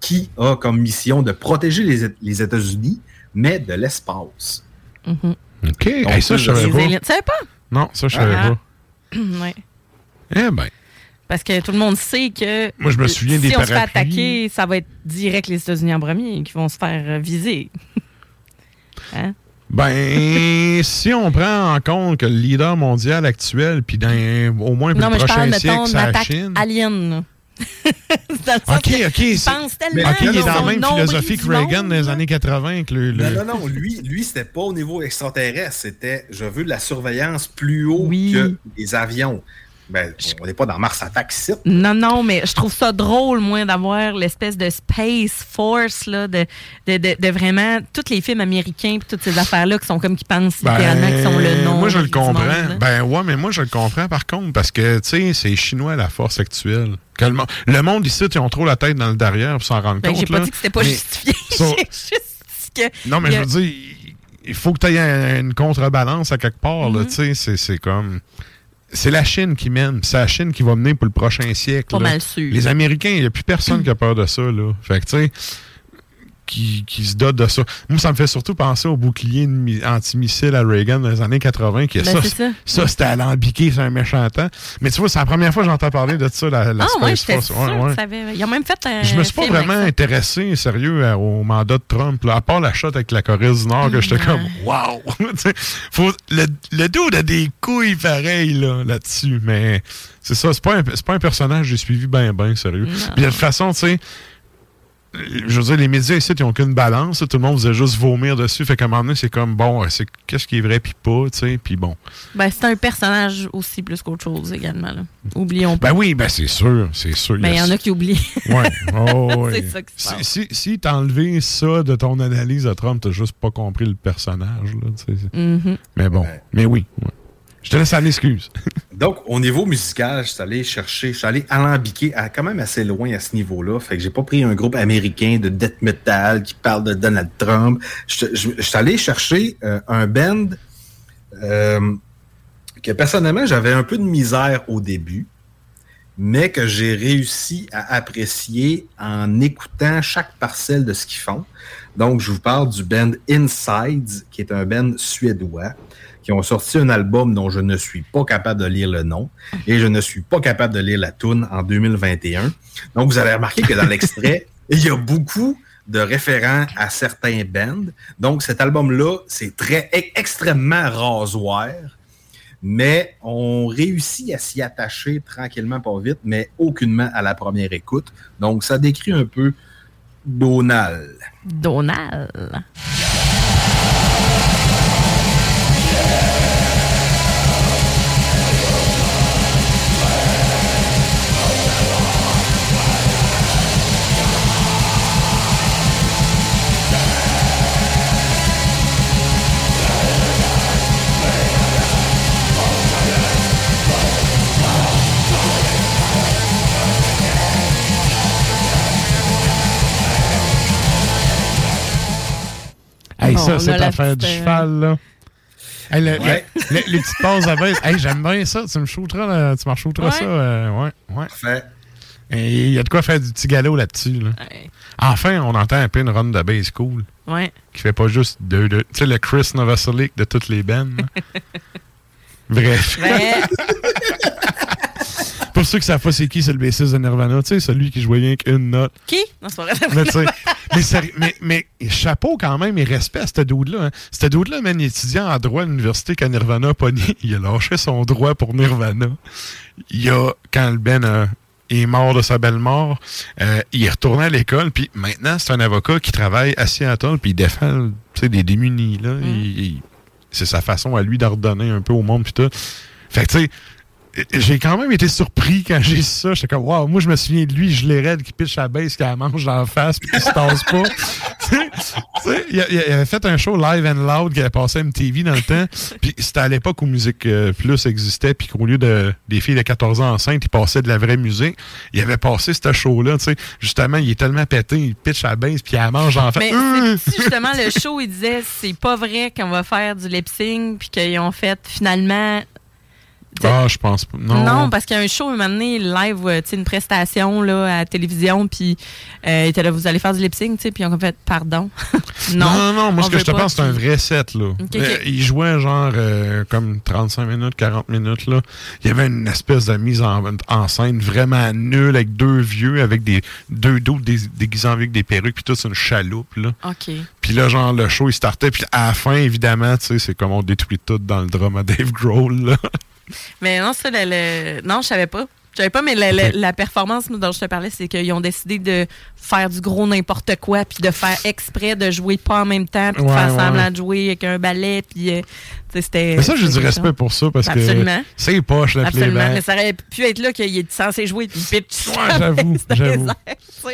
qui a comme mission de protéger les, les États-Unis, mais de l'espace. Mhm. OK. Hey, ça, je savais pas. Tu savais pas? Non, ça, je savais Ah. pas. ouais. Eh ben. Parce que tout le monde sait que. Moi, je me souviens si des on se fait parapluies. attaquer, ça va être direct les États-Unis en premier qui vont se faire euh, viser. hein? Ben, si on prend en compte que le leader mondial actuel, puis dans au moins pour Non, le mais je prochain parle, siècle, mettons, c'est la Chine. alien. Là. Dans le sens OK, OK. tellement OK, il est dans la même philosophie que Reagan dans les années 80. Que le, le- Non, non, non, lui, lui c'était pas au niveau extraterrestre, c'était je veux de la surveillance plus haut que les avions. Ben, on n'est pas dans Mars Attack ici. Non, non, mais je trouve ça drôle, moi, d'avoir l'espèce de Space Force, là, de, de, de, de vraiment tous les films américains puis toutes ces affaires-là qui sont comme qui pensent littéralement qu'ils sont le nom. Ben, Moi, je le comprends. monde, ben ouais, mais moi, je le comprends par contre, parce que, tu sais, c'est chinois la force actuelle. Que le, mo- le monde ici, ils ont trop la tête dans le derrière pour s'en rendre Ben, compte. j'ai pas là. dit que c'était pas Mais justifié. juste que. Non, mais je veux dire, il- faut que tu aies une contrebalance à quelque part, là, tu sais, c'est- c'est comme... C'est la Chine qui mène. C'est la Chine qui va mener pour le prochain siècle. Pas là. mal sûr. Les Américains, il n'y a plus personne qui a peur de ça, là. Fait que, tu sais, qui, qui se dote de ça. Moi, ça me fait surtout penser au bouclier antimissile à Reagan dans les années 80. Qui, Ben, ça, c'est ça. c'était alambiqué sur un méchant temps. Mais tu vois, c'est la première fois que j'entends parler de ça, la, la Ah, Space ouais, Force. Ouais, ouais. que ça avait- Ils ont même fait un. Je me suis pas vraiment intéressé, sérieux, à- au mandat de Trump. là. à part la shot avec la Corée du Nord, que j'étais Ouais. comme, wow! Faut, le, le dude a des couilles pareilles là, là-dessus, mais c'est ça, c'est pas, un, pas un personnage que j'ai suivi bien, bien, sérieux. Puis de toute façon, tu sais, je veux dire, les médias ici, ils n'ont qu'une balance. Tout le monde faisait juste vomir dessus. Fait qu'à un moment donné, c'est comme, bon, c'est qu'est-ce qui est vrai, puis pas, tu sais, puis bon. Ben, c'est un personnage aussi plus qu'autre chose également. Là. Oublions pas. Ben oui, ben c'est sûr, c'est sûr. Mais il y en a qui oublient. Ouais. Oh, ouais. C'est ça qui se Si, passe. si, si t'as enlevé ça de ton analyse de Trump, t'as juste pas compris le personnage. Là, tu sais. Mhm. Mais bon, mais oui. ouais. Je te laisse aller, excuse. Donc, au niveau musical, je suis allé chercher, je suis allé alambiquer à, quand même assez loin à ce niveau-là. Fait que j'ai pas pris un groupe américain de death metal qui parle de Donald Trump. Je, suis allé chercher euh, un band euh, que personnellement, j'avais un peu de misère au début, mais que j'ai réussi à apprécier en écoutant chaque parcelle de ce qu'ils font. Donc, je vous parle du band Insides, qui est un band suédois, qui ont sorti un album dont je ne suis pas capable de lire le nom et je ne suis pas capable de lire la tune en 2021. Donc, vous allez remarquer que dans l'extrait, il y a beaucoup de référents à certains bands. Donc, cet album-là, c'est très e- extrêmement rasoir, mais on réussit à s'y attacher tranquillement, pas vite, mais aucunement à la première écoute. Donc, ça décrit un peu Donald. Donald. Hey, ça, cette affaire du cheval, là. Hey, le- Ouais. le- le- les petites pauses à baisse. Hey, j'aime bien ça. Tu me shooteras, là, tu m'en shooteras Ouais. ça. euh, ouais, ouais. Parfait. Et Il y a de quoi faire du petit galop là-dessus. Là. Enfin, on entend un peu une run de base cool. Ouais. Qui fait pas juste deux, deux. Tu sais, le Chris Novoselic de toutes les bands. là. Bref. Pour ceux qui savent pas c'est qui, c'est le bassiste de Nirvana. Tu sais, celui qui jouait rien qu'une note. qui? Non, c'est pas vrai. Mais, mais, mais, mais chapeau quand même et respect à ce dude-là. Hein. Ce dude-là, man, il est étudiant en droit à l'université quand Nirvana a pogné. Il a lâché son droit pour Nirvana. Il a, quand le Ben euh, est mort de sa belle mort, euh, il est retourné à l'école. Puis maintenant, c'est un avocat qui travaille à Seattle. Puis il défend des démunis. Là. Il- c'est sa façon à lui d'ordonner un peu au monde. Puis tout. Fait que tu sais, j'ai quand même été surpris quand j'ai su ça. J'étais comme, waouh, moi, je me souviens de lui, je l'ai raide, qui pitch la base, qui la mange dans la face, puis qui se tasse pas. tu sais, tu sais, il, a- il avait fait un show live and loud qui avait passé à MTV dans le temps. Puis c'était à l'époque où Musique euh, Plus existait, puis qu'au lieu de des filles de 14 ans enceintes, il passait de la vraie musique. Il avait passé ce show-là, tu sais. Justement, il est tellement pété, il pitch la base, puis il la mange en face. Mais si justement le show, il disait c'est pas vrai qu'on va faire du lip sync puis qu'ils ont fait finalement. Ah, je pense pas. Non. parce qu'il y a un show un moment donné, live, euh, une prestation là, à la télévision, puis euh, il était là, vous allez faire du lip sync, tu sais, puis ils ont fait pardon. non, Non, non, non, moi, on ce que je te pense, c'est un vrai set, là. ok. Euh, il jouait genre euh, comme 35 minutes, 40 minutes, là. Il y avait une espèce de mise en, en scène vraiment nulle avec deux vieux, avec des deux dé- déguisés avec des perruques, puis tout, c'est une chaloupe, là. OK. Puis là, genre, le show, il startait, puis à la fin, évidemment, tu sais, c'est comme on détruit tout dans le drame à Dave Grohl, là. Mais non, ça, le, le- non, je savais pas. Je savais pas, mais la, la- la performance dont je te parlais, c'est qu'ils ont décidé de faire du gros n'importe quoi, puis de faire exprès de jouer pas en même temps, puis de Ouais, faire ouais. semblant de jouer avec un ballet, puis euh, tu c'était. Mais ça, j'ai du respect pour ça, parce Absolument. que c'est poche, le Absolument. playback. Mais ça aurait pu être là qu'il est censé jouer, puis il. Ouais, j'avoue, tu.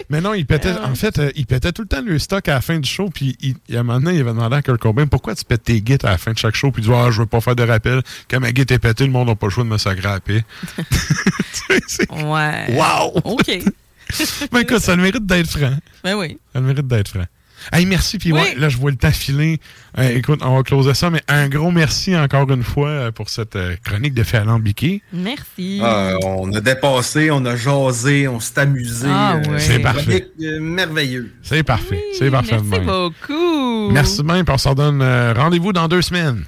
Mais non, il pétait, Euh, en fait, euh, il pétait tout le temps le stock à la fin du show, puis il, à un moment donné, il avait demandé à Kurt Cobain pourquoi tu pètes tes guides à la fin de chaque show, puis il dit Ah, je veux pas faire de rappel. Quand ma guide est pétée, le monde n'a pas le choix de me sacrer à la paix. Ouais. Wow! OK. Mais écoute, ça le mérite d'être franc. Ben oui. Ça le mérite d'être franc. Hey, merci, puis Oui. ouais, là, je vois le temps filer. Euh, écoute, on va closer ça, mais un gros merci encore une fois euh, pour cette euh, chronique de fait alambiqué. Merci. Ah, on a dépassé, on a jasé, on s'est amusé. Ah, euh. C'est parfait. euh, merveilleux. C'est parfait. c'est parfait. Merci même. beaucoup. Merci bien, puis on se redonne euh, rendez-vous dans deux semaines.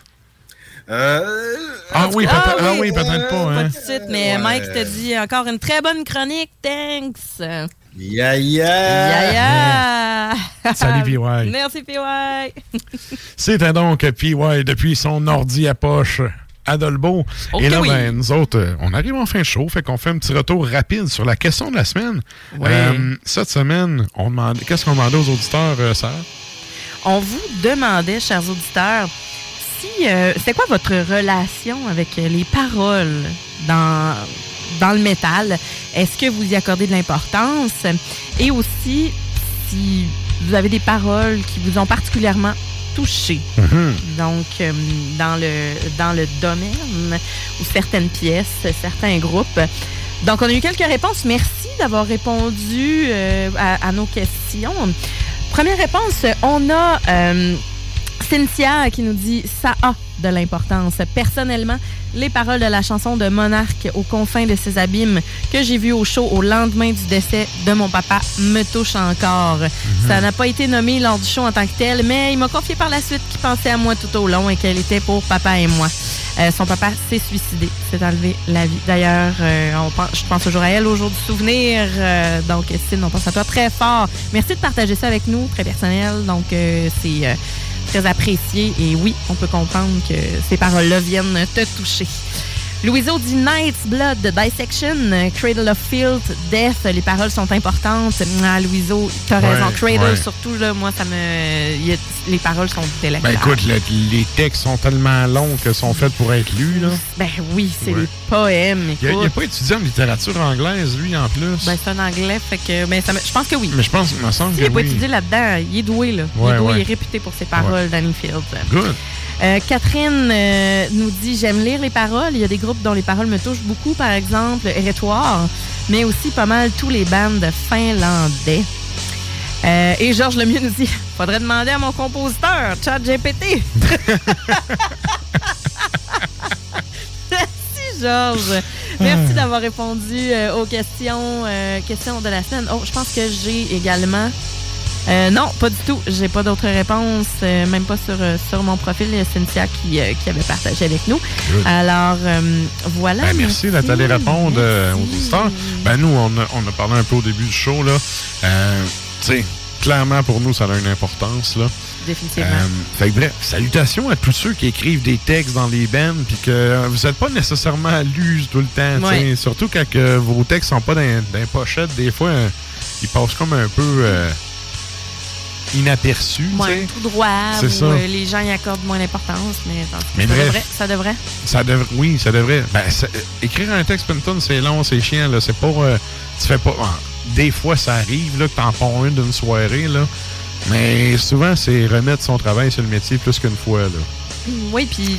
Euh, Ah oui, peut-être Ah ah oui, peut-être pas. Pas Hein. tout de suite, mais Mike te dit encore une très bonne chronique. Thanks. Ya ya. Ya ya. Salut, PY. Merci, PY. C'était donc PY depuis son ordi à poche à Dolbeau. Ok, Et là, oui. ben, nous autres, euh, on arrive en fin de show, fait qu'on fait un petit retour rapide sur la question de la semaine. Ouais. Euh, cette semaine, on demandait, qu'est-ce qu'on demandait aux auditeurs, euh, Sarah? On vous demandait, chers auditeurs, si euh, c'est quoi votre relation avec euh, les paroles dans, dans le métal? Est-ce que vous y accordez de l'importance? Et aussi, si vous avez des paroles qui vous ont particulièrement touché. Donc, euh, dans, le, dans le domaine ou certaines pièces, certains groupes. Donc, on a eu quelques réponses. Merci d'avoir répondu euh, à, à nos questions. Première réponse, on a Cynthia qui nous dit ça a de l'importance. Personnellement, les paroles de la chanson de Monarque aux confins de ses abîmes que j'ai vu au show au lendemain du décès de mon papa me touche encore. Ça n'a pas été nommé lors du show en tant que tel, mais il m'a confié par la suite qu'il pensait à moi tout au long et qu'elle était pour papa et moi. Euh, son papa s'est suicidé, s'est enlevé la vie. D'ailleurs, euh, on pense- je pense toujours à elle au jour du souvenir. Euh, donc, Céline, on pense à toi très fort. Merci de partager ça avec nous, très personnel. Donc, euh, c'est euh, très apprécié. Et oui, on peut comprendre que ces paroles-là viennent te toucher. Louiseau dit Night's Blood, Dissection, Cradle of Filth, Death. Les paroles sont importantes. Ah, Louiseau, t'as Ouais, raison. Cradle, ouais. surtout, là, moi, ça me. il a- les paroles sont délectables. Ben écoute, le- les textes sont tellement longs que sont faits pour être lus, là. Ben oui, c'est Ouais. des poèmes. Il n'a pas étudié en littérature anglaise, lui, en plus. Ben, c'est un anglais, fait que. Ben, ça me- je pense que oui. Mais je pense, il me semble que n'est pas oui. étudié là-dedans, il est doué, là. il est doué, il est réputé pour ses paroles, Danny Fields. Good. Euh, Catherine euh, nous dit J'aime lire les paroles. Il y a des groupes dont les paroles me touchent beaucoup, par exemple Hérétoire, mais aussi pas mal tous les bands finlandais. Euh, et Georges Lemieux nous dit faudrait demander à mon compositeur, Chat GPT. Merci, Georges. Merci d'avoir répondu aux questions, questions de la semaine. Oh, je pense que j'ai également. Euh, non, pas du tout. J'ai pas d'autres réponses, euh, même pas sur, euh, sur mon profil. Cynthia qui, euh, qui avait partagé avec nous. Good. Alors, voilà. Ben, merci d'être allé répondre aux auditeurs. Ben, nous, on a, on a parlé un peu au début du show, là. Euh, tu sais, clairement, pour nous, ça a une importance, là. Définitivement. Fait que bref, salutations à tous ceux qui écrivent des textes dans les bands puis que vous n'êtes pas nécessairement à l'use tout le temps. Ouais. Surtout quand que vos textes sont pas dans, dans les pochettes, des fois, ils passent comme un peu inaperçus. tu Ouais, tout droit. C'est ou, ça. euh, les gens y accordent moins d'importance, mais, ça, bref. devrait, ça devrait. Ça devrait, oui, ça devrait. Ben, euh, écrire un texte Penton, c'est long, c'est chiant. Là. C'est pas. euh, tu fais pas. ah, des fois, ça arrive là, que t'en ponds une d'une soirée. Là. Mais souvent, c'est remettre son travail sur le métier plus qu'une fois. Là. Oui, puis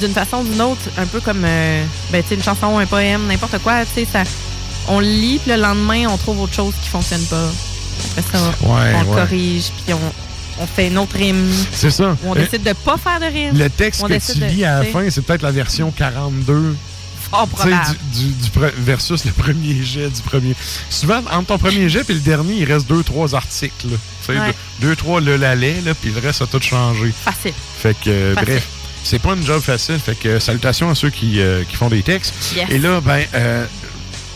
d'une façon ou d'une autre, un peu comme euh, ben, une chanson, un poème, n'importe quoi, tu sais, ça. On le lit, puis le lendemain, on trouve autre chose qui fonctionne pas. Après ça, Ouais, on ouais. corrige, puis on, on fait une autre rime. C'est ça. Ou on Euh, décide de pas faire de rime. Le texte On que tu de- lis à la fin, c'est peut-être la version 42. Fort Tu sais, probable. Du, du- versus le premier jet du premier. Souvent, entre ton premier jet et le dernier, il reste deux, trois articles. Ouais. deux, deux, trois le là, puis le reste a tout changé. Facile. Fait que, euh, Facile. bref, c'est pas une job facile. Fait que, salutations à ceux qui, euh, qui font des textes. Yes. Et là, ben, euh,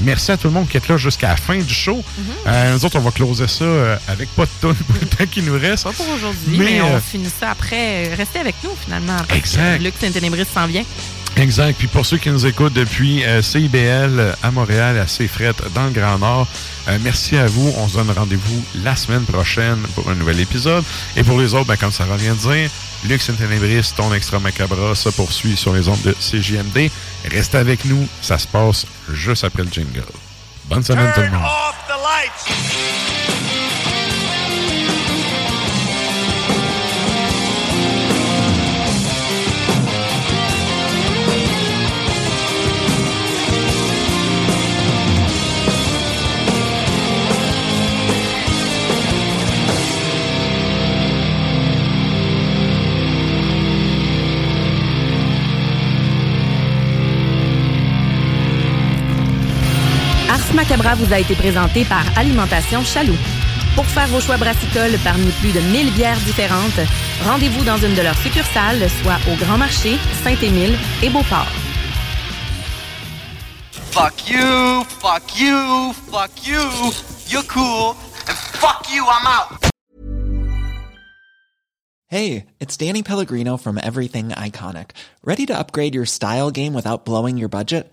merci à tout le monde qui est là jusqu'à la fin du show. Mm-hmm. Euh, nous autres, on va closer ça euh, avec pas de tonne pour le temps qui nous reste. Pas pour aujourd'hui, mais, Mais, on euh, finit ça après. Restez avec nous, finalement. Exact. Luc Saint-Ténébris s'en vient. Exact. Puis pour ceux qui nous écoutent depuis euh, CIBL à Montréal, à Cefret, dans le Grand Nord, euh, merci à vous. On se donne rendez-vous la semaine prochaine pour un nouvel épisode. Et pour les autres, ben, comme ça revient de dire, Luc Saint-Ténébris, ton extra macabre, se poursuit sur les ondes de CJMD. Restez avec nous. Ça se passe juste après le jingle. Bonne semaine monde. Macabra vous a été présenté par Alimentation Chaloux. Pour faire vos choix brassicoles parmi plus de 1000 bières différentes, rendez-vous dans une de leurs succursales, soit au Grand Marché, Saint-Émile et Beauport. Fuck you, fuck you, fuck you. You're cool, and fuck you, I'm out. Hey, it's Danny Pellegrino from Everything Iconic. Ready to upgrade your style game without blowing your budget?